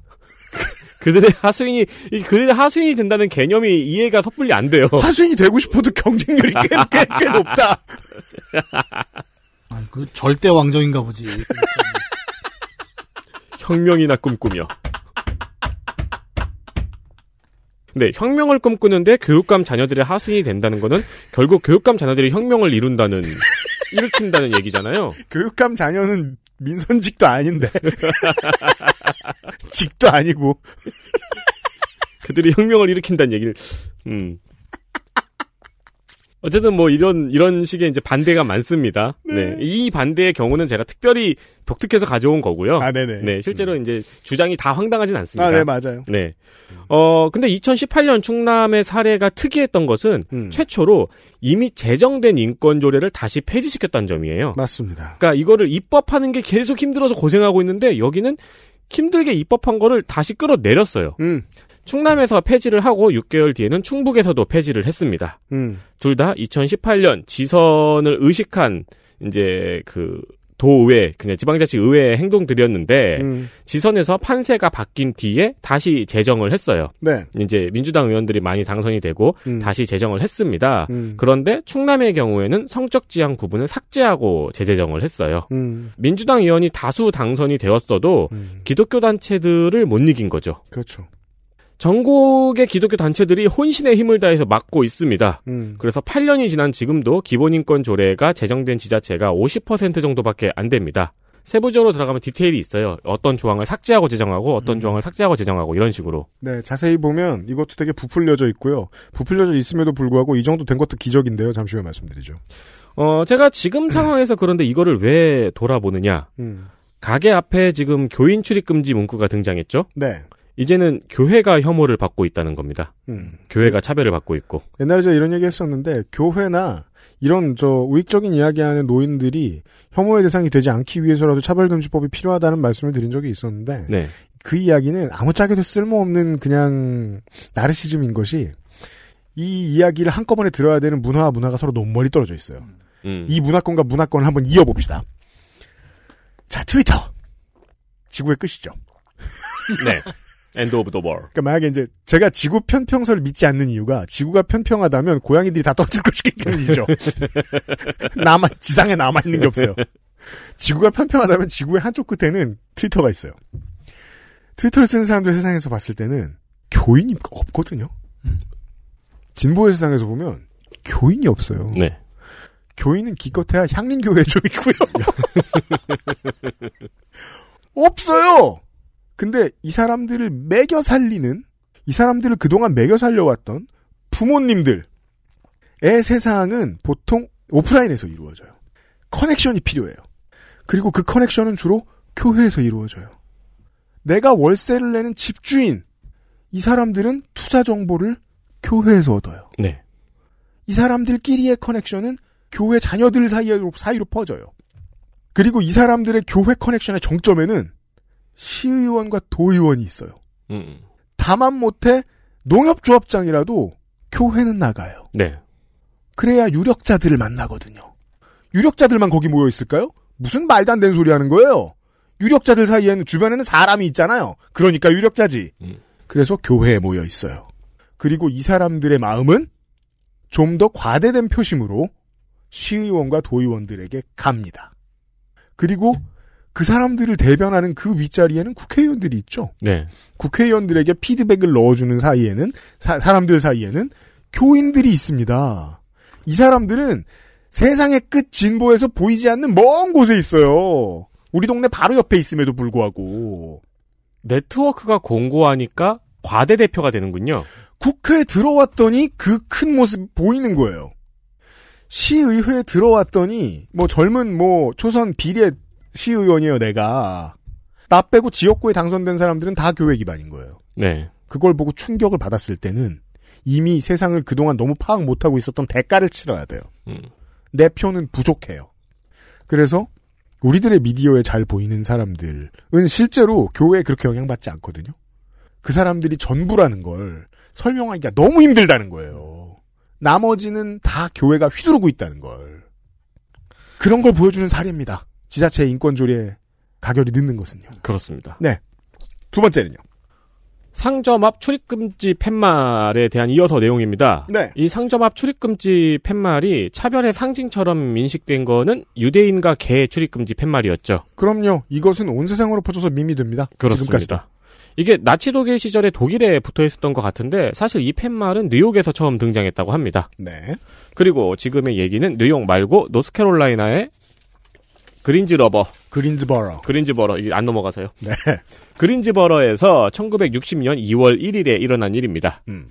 그들의 하수인이, 이 그들의 하수인이 된다는 개념이 이해가 섣불리 안 돼요. 하수인이 되고 싶어도 경쟁률이 꽤, 꽤, 꽤 높다. 아, 그 절대 왕정인가 보지. 혁명이나 꿈꾸며. 네, 혁명을 꿈꾸는데 교육감 자녀들의 하수인이 된다는 거는 결국 교육감 자녀들이 혁명을 이룬다는, 일으킨다는 얘기잖아요. 교육감 자녀는 민선직도 아닌데. 직도 아니고. 그들이 혁명을 일으킨다는 얘기를, 음. 어쨌든 뭐 이런, 이런 식의 이제 반대가 많습니다. 네. 이 반대의 경우는 제가 특별히 독특해서 가져온 거고요. 아, 네네. 네, 실제로 이제 주장이 다 황당하진 않습니다. 아, 네, 맞아요. 네. 어, 근데 2018년 충남의 사례가 특이했던 것은 음. 최초로 이미 제정된 인권조례를 다시 폐지시켰다는 점이에요. 맞습니다. 그러니까 이거를 입법하는 게 계속 힘들어서 고생하고 있는데 여기는 힘들게 입법한 거를 다시 끌어내렸어요. 음. 충남에서 폐지를 하고 6개월 뒤에는 충북에서도 폐지를 했습니다. 음. 둘다 2018년 지선을 의식한 이제 그 도의회 그냥 지방자치 의회 행동들이었는데 음. 지선에서 판세가 바뀐 뒤에 다시 제정을 했어요. 네. 이제 민주당 의원들이 많이 당선이 되고 음. 다시 제정을 했습니다. 음. 그런데 충남의 경우에는 성적 지향 부분을 삭제하고 재제정을 했어요. 음. 민주당 의원이 다수 당선이 되었어도 기독교 단체들을 못 이긴 거죠. 그렇죠. 전국의 기독교 단체들이 혼신의 힘을 다해서 막고 있습니다. 음. 그래서 8년이 지난 지금도 기본인권 조례가 제정된 지자체가 50% 정도밖에 안 됩니다. 세부적으로 들어가면 디테일이 있어요. 어떤 조항을 삭제하고 제정하고 어떤 조항을 삭제하고 제정하고 이런 식으로. 네, 자세히 보면 이것도 되게 부풀려져 있고요. 부풀려져 있음에도 불구하고 이 정도 된 것도 기적인데요. 잠시 후에 말씀드리죠. 어, 제가 지금 상황에서 그런데 이거를 왜 돌아보느냐. 음. 가게 앞에 지금 교인 출입 금지 문구가 등장했죠? 네. 이제는 교회가 혐오를 받고 있다는 겁니다. 음. 교회가 차별을 받고 있고. 옛날에 제가 이런 얘기 했었는데, 교회나 이런 저 우익적인 이야기하는 노인들이 혐오의 대상이 되지 않기 위해서라도 차별금지법이 필요하다는 말씀을 드린 적이 있었는데, 네. 그 이야기는 아무짝에도 쓸모없는 그냥 나르시즘인 것이 이 이야기를 한꺼번에 들어야 되는 문화와 문화가 서로 너무 멀리 떨어져 있어요. 음. 이 문화권과 문화권을 한번 이어봅시다. 자, 트위터. 지구의 끝이죠. 네. end of the world. 그러니까 만약에 이제 제가 지구 편평설을 믿지 않는 이유가 지구가 편평하다면 고양이들이 다 떨어질 것이기 때문이죠. 남아 지상에 남아 있는 게 없어요. 지구가 편평하다면 지구의 한쪽 끝에는 트위터가 있어요. 트위터를 쓰는 사람들 세상에서 봤을 때는 교인이 없거든요. 진보의 세상에서 보면 교인이 없어요. 네. 교인은 기껏해야 향림교회 좀 있고요. 없어요. 근데 이 사람들을 매겨 살리는 이 사람들을 그동안 매겨 살려왔던 부모님들의 세상은 보통 오프라인에서 이루어져요. 커넥션이 필요해요. 그리고 그 커넥션은 주로 교회에서 이루어져요. 내가 월세를 내는 집주인 이 사람들은 투자 정보를 교회에서 얻어요. 네. 이 사람들끼리의 커넥션은 교회 자녀들 사이로, 사이로 퍼져요. 그리고 이 사람들의 교회 커넥션의 정점에는 시의원과 도의원이 있어요. 음. 다만 못해 농협조합장이라도 교회는 나가요. 네. 그래야 유력자들을 만나거든요. 유력자들만 거기 모여 있을까요? 무슨 말도 안 되는 소리 하는 거예요. 유력자들 사이에는 주변에는 사람이 있잖아요. 그러니까 유력자지. 음. 그래서 교회에 모여 있어요. 그리고 이 사람들의 마음은 좀 더 과대된 표심으로 시의원과 도의원들에게 갑니다. 그리고 그 사람들을 대변하는 그 윗자리에는 국회의원들이 있죠. 네. 국회의원들에게 피드백을 넣어주는 사이에는 사, 사람들 사이에는 교인들이 있습니다. 이 사람들은 세상의 끝 진보에서 보이지 않는 먼 곳에 있어요. 우리 동네 바로 옆에 있음에도 불구하고 네트워크가 공고하니까 과대 대표가 되는군요. 국회에 들어왔더니 그 큰 모습 보이는 거예요. 시의회에 들어왔더니 뭐 젊은 뭐 초선 비례 시의원이에요 내가 나 빼고 지역구에 당선된 사람들은 다 교회 기반인 거예요. 네. 그걸 보고 충격을 받았을 때는 이미 세상을 그동안 너무 파악 못하고 있었던 대가를 치러야 돼요. 음. 내 표는 부족해요. 그래서 우리들의 미디어에 잘 보이는 사람들은 실제로 교회에 그렇게 영향받지 않거든요. 그 사람들이 전부라는 걸 설명하기가 너무 힘들다는 거예요. 나머지는 다 교회가 휘두르고 있다는 걸. 그런 걸 보여주는 사례입니다. 지자체의 인권조례 가결이 늦는 것은요. 그렇습니다. 네. 두 번째는요. 상점 앞 출입금지 팻말에 대한 이어서 내용입니다. 네. 이 상점 앞 출입금지 팻말이 차별의 상징처럼 인식된 거는 유대인과 개 출입금지 팻말이었죠. 그럼요. 이것은 온 세상으로 퍼져서 밈이 됩니다. 그렇습니다. 지금까지도. 이게 나치 독일 시절에 독일에 붙어 있었던 것 같은데 사실 이 팻말은 뉴욕에서 처음 등장했다고 합니다. 네. 그리고 지금의 얘기는 뉴욕 말고 노스캐롤라이나의 그린즈버러. 그린즈버러. 그린즈버러. 이게 안 넘어가서요. 네. 그린즈버러에서 1960년 2월 1일에 일어난 일입니다. 음.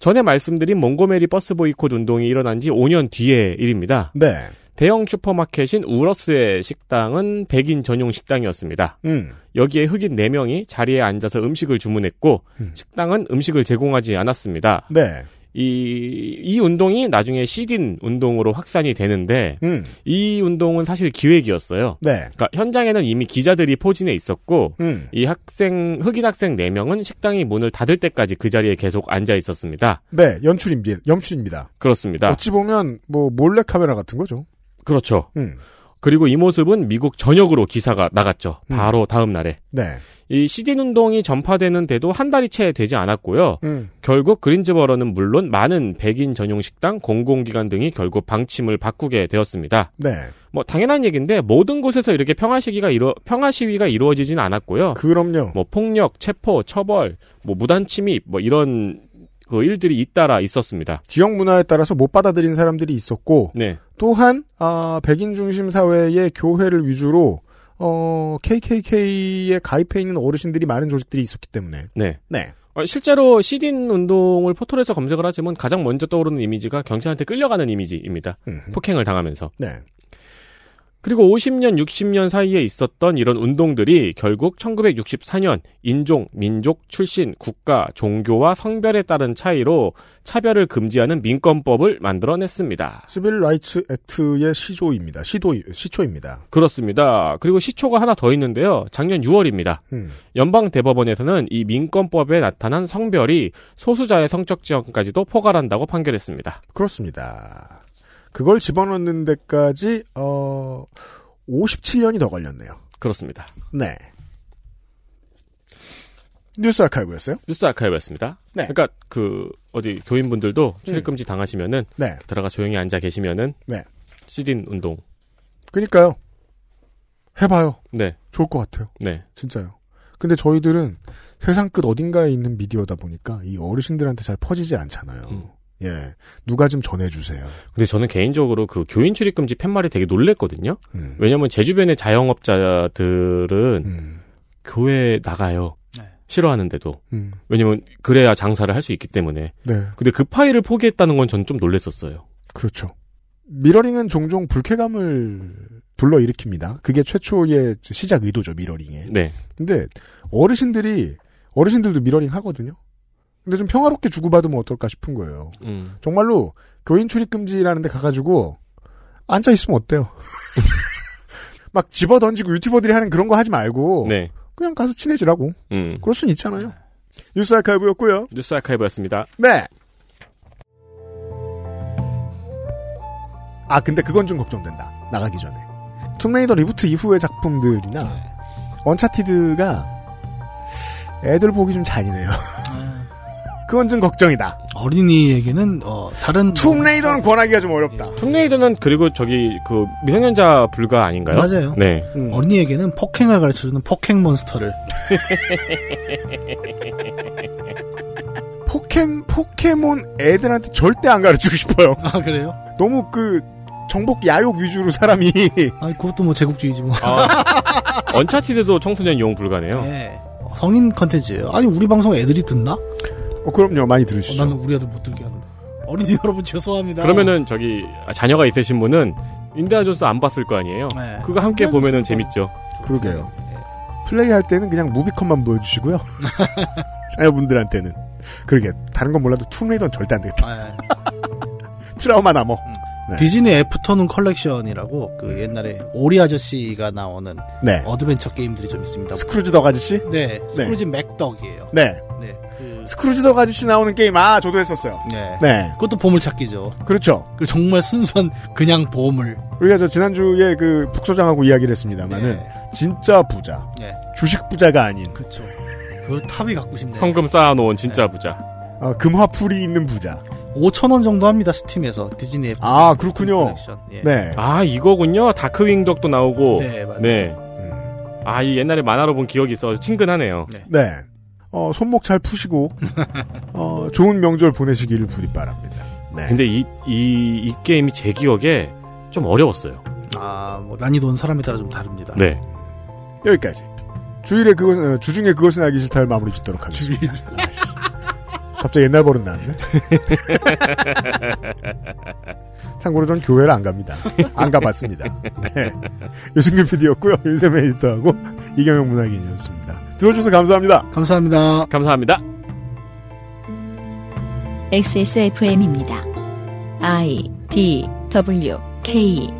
전에 말씀드린 몽고메리 버스 보이콧 운동이 일어난 지 5년 뒤의 일입니다. 네. 대형 슈퍼마켓인 울워스의 식당은 백인 전용 식당이었습니다. 음. 여기에 흑인 4명이 자리에 앉아서 음식을 주문했고 식당은 음식을 제공하지 않았습니다. 네. 이, 이 운동이 나중에 sit-in 운동으로 확산이 되는데 음. 이 운동은 사실 기획이었어요. 네. 그러니까 현장에는 이미 기자들이 포진해 있었고 음. 이 학생 흑인 학생 4명은 식당이 문을 닫을 때까지 그 자리에 계속 앉아 있었습니다. 네. 연출입니다. 연출입니다. 그렇습니다. 어찌 보면 뭐 몰래 카메라 같은 거죠. 그렇죠. 음. 그리고 이 모습은 미국 전역으로 기사가 나갔죠. 음. 바로 다음 날에. 네. 이 시딘 운동이 전파되는데도 한 달이 채 되지 않았고요. 음. 결국 그린즈버러는 물론 많은 백인 전용 식당, 공공기관 등이 결국 방침을 바꾸게 되었습니다. 네. 뭐 당연한 얘기인데 모든 곳에서 이렇게 평화 시기가 이루 평화 시위가 이루어지진 않았고요. 그럼요. 뭐 폭력, 체포, 처벌, 뭐 무단 침입 뭐 이런 그 일들이 잇따라 있었습니다. 지역 문화에 따라서 못 받아들인 사람들이 있었고 네. 또한 아, 백인 중심 사회의 교회를 위주로 어, KKK에 가입해 있는 어르신들이 많은 조직들이 있었기 때문에 네. 네. 어, 실제로 시딘 운동을 포털에서 검색을 하지만 가장 먼저 떠오르는 이미지가 경찰한테 끌려가는 이미지입니다. 음흠. 폭행을 당하면서. 네. 그리고 50년, 60년 사이에 있었던 이런 운동들이 결국 1964년 인종, 민족, 출신, 국가, 종교와 성별에 따른 차이로 차별을 금지하는 민권법을 만들어냈습니다. 시빌 라이츠 액트의 시조입니다. 시도 시초입니다. 그렇습니다. 그리고 시초가 하나 더 있는데요. 작년 6월입니다. 음. 연방 대법원에서는 이 민권법에 나타난 성별이 소수자의 성적 지원까지도 포괄한다고 판결했습니다. 그렇습니다. 그걸 집어넣는 데까지 어 57년이 더 걸렸네요. 그렇습니다. 네. 뉴스 아카이브였어요? 뉴스 아카이브였습니다. 네. 그러니까 그 어디 교인분들도 출입금지 당하시면은 네. 들어가 조용히 앉아 계시면은 네. 시딘 운동. 그니까요. 해봐요. 네. 좋을 것 같아요. 네. 진짜요. 근데 저희들은 세상 끝 어딘가에 있는 미디어다 보니까 이 어르신들한테 잘 퍼지질 않잖아요. 예. 누가 좀 전해주세요. 근데 저는 개인적으로 그 교인 출입 금지 팻말이 되게 놀랬거든요. 음. 왜냐면 제 주변의 자영업자들은 음. 교회 나가요. 싫어하는데도. 음. 왜냐면 그래야 장사를 할 수 있기 때문에. 네. 근데 그 파일을 포기했다는 건전좀 놀랬었어요. 그렇죠. 미러링은 종종 불쾌감을 불러일으킵니다. 그게 최초의 시작 의도죠, 미러링의. 네. 근데 어르신들이 어르신들도 미러링 하거든요. 근데 좀 평화롭게 주고받으면 어떨까 싶은 거예요. 음. 정말로 교인 출입 금지라는 데 가가지고 앉아 있으면 어때요? 막 집어 던지고 유튜버들이 하는 그런 거 하지 말고 네. 그냥 가서 친해지라고. 음. 그럴 수는 있잖아요. 뉴스 아카이브였고요. 뉴스 아카이브였습니다. 네. 아 근데 그건 좀 걱정된다. 나가기 전에. 툼레이더 reboot 이후의 작품들이나 언차티드가 애들 보기 좀 잔인해요. 그건 좀 걱정이다. 어린이에게는 어, 다른 툼레이더는 권하기가 좀 어렵다. 툼레이더는 그리고 저기 그 미성년자 불가 아닌가요? 맞아요. 네. 음. 어린이에게는 폭행을 가르쳐주는 폭행 몬스터를 포켓 포켓몬 애들한테 절대 안 가르치고 싶어요. 아 그래요? 너무 그 정복 야욕 위주로 사람이 아 그것도 뭐 제국주의지 뭐. 아, 언차티드도 청소년 이용 불가네요. 네. 성인 컨텐츠예요. 아니 우리 방송 애들이 듣나? 어, 그럼요. 많이 들으시죠. 어, 나는 우리 애들 못 들게 하는데. 어린이 여러분 죄송합니다. 그러면은 저기 자녀가 있으신 분은 인디아 존스 안 봤을 거 아니에요. 네. 그거 함께 보면은 재밌죠. 그러게요. 플레이할 때는 그냥 movie cut만 보여주시고요. 자녀분들한테는 그러게 다른 건 몰라도 툼레이더는 절대 안 되겠다. 아, 예. 트라우마 남어. 네. 디즈니 Afternoon Collection이라고 그 옛날에 오리 아저씨가 나오는 네. 어드벤처 게임들이 좀 있습니다. 스크루지 덕 아저씨? 네, 스크루지 맥덕이에요. 네. 네, 그 스크루지 덕 아저씨 나오는 게임 아 저도 했었어요. 네. 네. 그것도 보물 찾기죠. 그렇죠. 그 정말 순수한 그냥 보물. 우리가 저 지난주에 그 북소장하고 이야기를 했습니다만은 진짜 부자. 네. 주식 부자가 아닌. 그렇죠. 그 탑이 갖고 싶네요. 현금 쌓아놓은 진짜 부자. 어, 금화풀이 있는 부자. 5천 원 정도 합니다 스팀에서 디즈니 Afternoon 아 그렇군요. 예. 네. 아 이거군요. 다크윙 덕도 나오고. 네, 맞아요. 네. 아, 이 옛날에 만화로 본 기억이 있어서 친근하네요. 네. 어, 손목 잘 푸시고 어, 좋은 명절 보내시기를 부디 바랍니다. 네. 근데 이, 이, 이 게임이 제 기억에 좀 어려웠어요. 아, 뭐 난이도는 사람에 따라 좀 다릅니다. 네. 여기까지. 주일에 그것 어, 주중에 그것은 알기 싫다를 마무리 짓도록 하겠습니다. 아이씨. 갑자기 옛날 버릇 나왔네. 참고로 전 교회를 안 갑니다. 안 가봤습니다. 네. 유승균 PD였고요. 윤세민 에디터하고 이경영 문학인이었습니다. 들어주셔서 감사합니다. 감사합니다. 감사합니다. XSFM입니다. I D W K